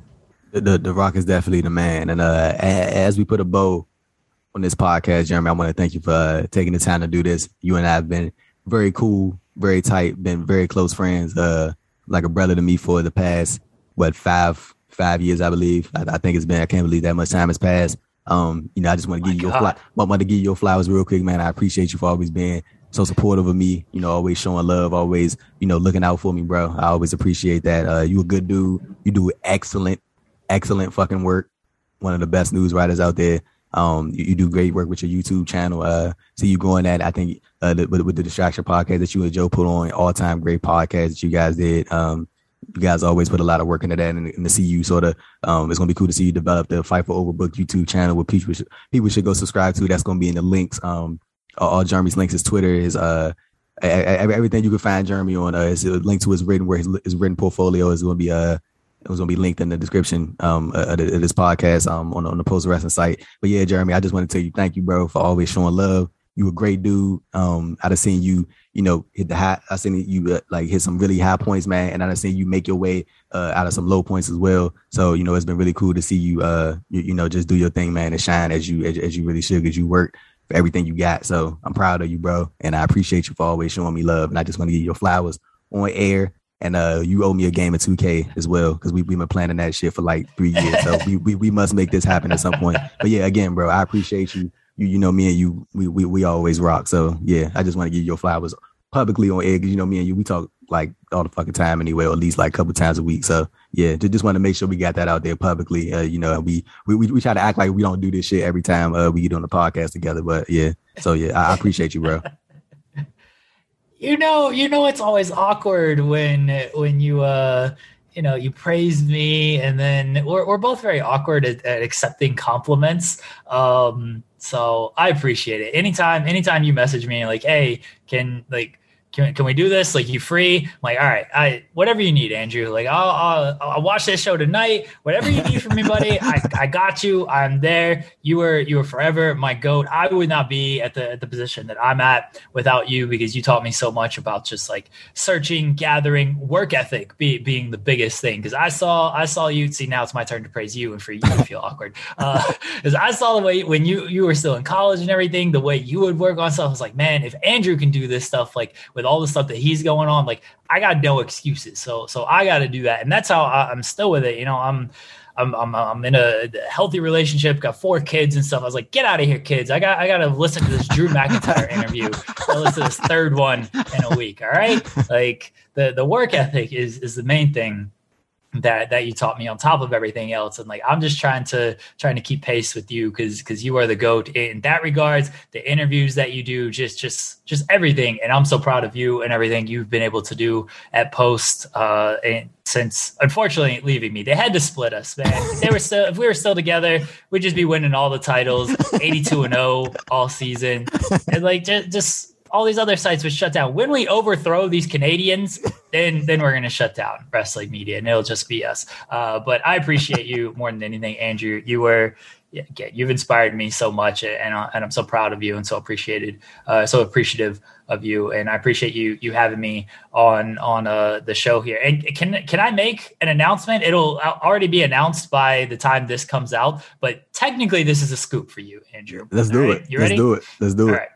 The, the, the Rock is definitely the man, and uh, as we put a bow on this podcast, Jeremy, I want to thank you for uh, taking the time to do this. You and I have been very cool, very tight, been very close friends. Uh, like a brother to me for the past what five five years, I believe. I, I think it's been. I can't believe that much time has passed. Um, you know, I just want to give you your fly, want to give you your flowers real quick, man. I appreciate you for always being so supportive of me. You know, always showing love, always you know looking out for me, bro. I always appreciate that. Uh, you a good dude. You do excellent, excellent fucking work. One of the best news writers out there. Um, you, you, do great work with your YouTube channel. Uh, see you going at, I think, uh, the, with, with, the Distraction podcast that you and Joe put on, all time great podcast that you guys did. Um, you guys always put a lot of work into that and, and to see you sort of, um, it's to be cool to see you develop the Fight for Overbook YouTube channel, which people should, people should go subscribe to. That's to be in the links. Um, all Jeremy's links, his Twitter, his, uh, everything you can find Jeremy on, uh, is a link to his written, where his, his written portfolio is to be, uh, it was gonna be linked in the description um of, this podcast um on, on the post wrestling site. But yeah, Jeremy, I just want to tell you thank you, bro, for always showing love. You a great dude. Um, I've seen you, you know, hit the high. I seen you uh, like hit some really high points, man, and I've seen you make your way uh, out of some low points as well. So you know, it's been really cool to see you, uh, you, you know, just do your thing, man, and shine as you as, as you really should, because you work for everything you got. So I'm proud of you, bro, and I appreciate you for always showing me love. And I just want to give you your flowers on air and uh, you owe me a game of 2K as well because we, we've been planning that shit for like three years. So we, we, we must make this happen at some point. But yeah, again, bro, I appreciate you. You you know me and you we we, we always rock. So yeah, I just want to give you your flowers publicly on air because you know me and you we talk like all the fucking time anyway, or at least like a couple times a week. So yeah, just, just want to make sure we got that out there publicly. Uh, you know, we, we we try to act like we don't do this shit every time uh, we get on the podcast together. But yeah, so yeah, I, I appreciate you, bro you know, you know, it's always awkward when when you uh you know you praise me and then we're, we're both very awkward at, at accepting compliments. Um so i appreciate it. Anytime anytime you message me like hey can like can, can we do this? Like, you free? I'm like, all right, I whatever you need, Andrew. Like, I'll, I'll, I'll watch this show tonight. Whatever you need from me, buddy, I, I got you. I'm there. You were you were forever my goat. I would not be at the at the position that I'm at without you because you taught me so much about just like searching, gathering, work ethic be, being the biggest thing. Because I saw I saw you. See, now it's my turn to praise you and for you to feel awkward. Because uh, I saw the way when you you were still in college and everything, the way you would work on stuff. I was like, man, if Andrew can do this stuff, like with all the stuff that he's going on, like I got no excuses. So so I got to do that, and that's how I, I'm still with it. You know, I'm. I'm, I'm, I'm in a healthy relationship, got four kids and stuff. I was like, get out of here, kids. I got I got to listen to this Drew McIntyre interview. I listen to this third one in a week. All right, like the the work ethic is is the main thing that that you taught me on top of everything else. And like i'm just trying to trying to keep pace with you because because you are the goat in that regards. The interviews that you do just just just everything. And i'm so proud of you and everything you've been able to do at post uh and since unfortunately leaving me. They had to split us man. They were still if we were still together we'd just be winning all the titles 82 and 0 all season. And like just just all these other sites would shut down. When we overthrow these Canadians, then then we're going to shut down wrestling media, and it'll just be us. Uh, but I appreciate you more than anything, Andrew. You were yeah, you've inspired me so much, and uh, and I'm so proud of you, and so appreciated, uh, so appreciative of you, and I appreciate you you having me on on uh, the show here. And can can I make an announcement? It'll already be announced by the time this comes out, but technically, this is a scoop for you, Andrew. Let's All do right? it. You ready? Let's do it. Let's do All it. Right.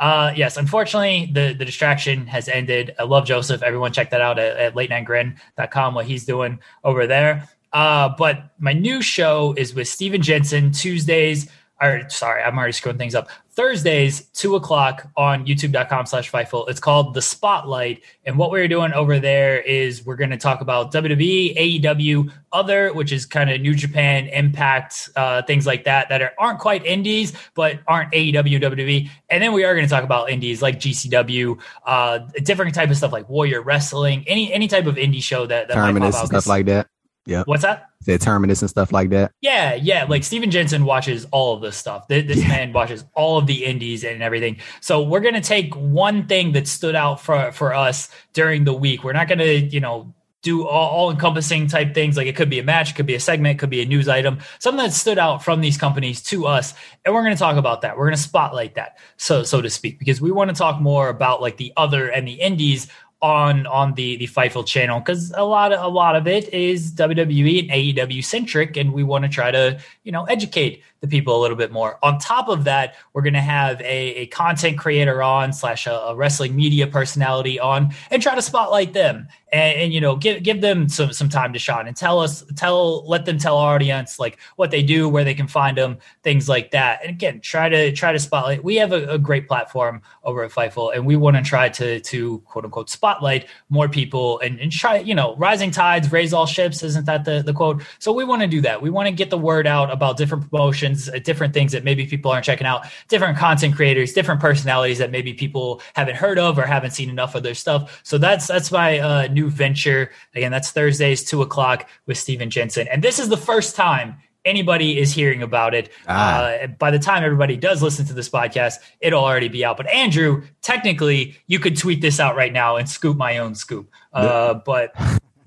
Uh, yes, unfortunately, the, the distraction has ended. I love Joseph. Everyone check that out at, at late nightgrin.com, what he's doing over there. Uh, but my new show is with Steven Jensen Tuesdays or sorry, I'm already screwing things up. Thursdays, two o'clock on youtube.com slash Fightful. It's called The Spotlight. And what we're doing over there is we're going to talk about WWE, AEW, other, which is kind of New Japan, Impact, uh, things like that, that are, aren't quite indies, but aren't AEW, WWE. And then we are going to talk about indies like GCW, uh, different type of stuff like Warrior Wrestling, any any type of indie show that, that Terminus might pop out. stuff like that. Yeah. What's that? The terminus and stuff like that. Yeah, yeah. Like Steven Jensen watches all of this stuff. This, yeah. man watches all of the indies and everything. So we're gonna take one thing that stood out for for us during the week. We're not gonna, you know, do all, all, encompassing type things. Like it could be a match, it could be a segment, it could be a news item, something that stood out from these companies to us. And we're going to talk about that. We're going to spotlight that, so so to speak, because we want to talk more about like the other and the indies on on the the Fightful channel because a lot of a lot of it is WWE and AEW centric, and we want to try to you know educate the people a little bit more. On top of that, we're going to have a, a, content creator on slash a, a, wrestling media personality on and try to spotlight them and, and, you know give give them some some time to shine and tell us tell let them tell our audience like what they do, where they can find them, things like that. And again, try to try to spotlight. We have a, a great platform over at Fightful, and we want to try to to quote unquote spotlight more people and, and try you know rising tides raise all ships. Isn't that the the quote? So we want to do that. We want to get the word out about different promotions uh, different things that maybe people aren't checking out, different content creators, different personalities that maybe people haven't heard of or haven't seen enough of their stuff. So that's that's my uh, new venture. Again, that's Thursdays, two o'clock with Steven Jensen, and this is the first time anybody is hearing about it. Ah. Uh, by the time everybody does listen to this podcast, it'll already be out. But Andrew, technically, you could tweet this out right now and scoop my own scoop. Uh, but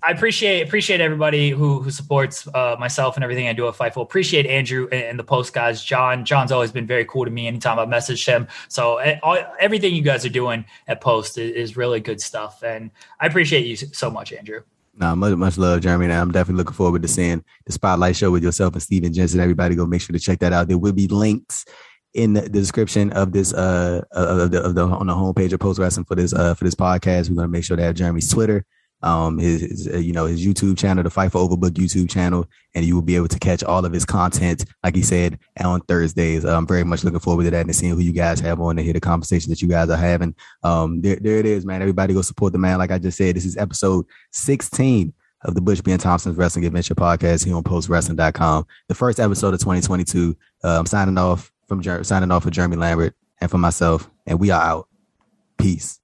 I appreciate appreciate everybody who who supports uh, myself and everything I do at Fightful. Appreciate Andrew and, and, the post guys. John John's always been very cool to me anytime I've messaged him. So eh, all, everything you guys are doing at Post is, is, really good stuff, and I appreciate you so much, Andrew. No, much much love, Jeremy. And I'm definitely looking forward to seeing the spotlight show with yourself and Steven Jensen. Everybody, go make sure to check that out. There will be links in the description of this uh of the, of the on the homepage of Post Wrestling for this uh for this podcast. We're gonna make sure to have Jeremy's Twitter um, his, his uh, you know his YouTube channel, the Fight for Overbook YouTube channel, and you will be able to catch all of his content, like he said, on Thursdays. I'm very much looking forward to that and seeing who you guys have on to hear the conversation that you guys are having. Um, there, there it is, man. Everybody go support the man. Like I just said, this is episode 16 of the Bush B and Thompson's Wrestling Adventure Podcast here on PostWrestling.com. The first episode of 2022. Uh, I'm signing off from signing off for Jeremy Lambert and for myself, and we are out. Peace.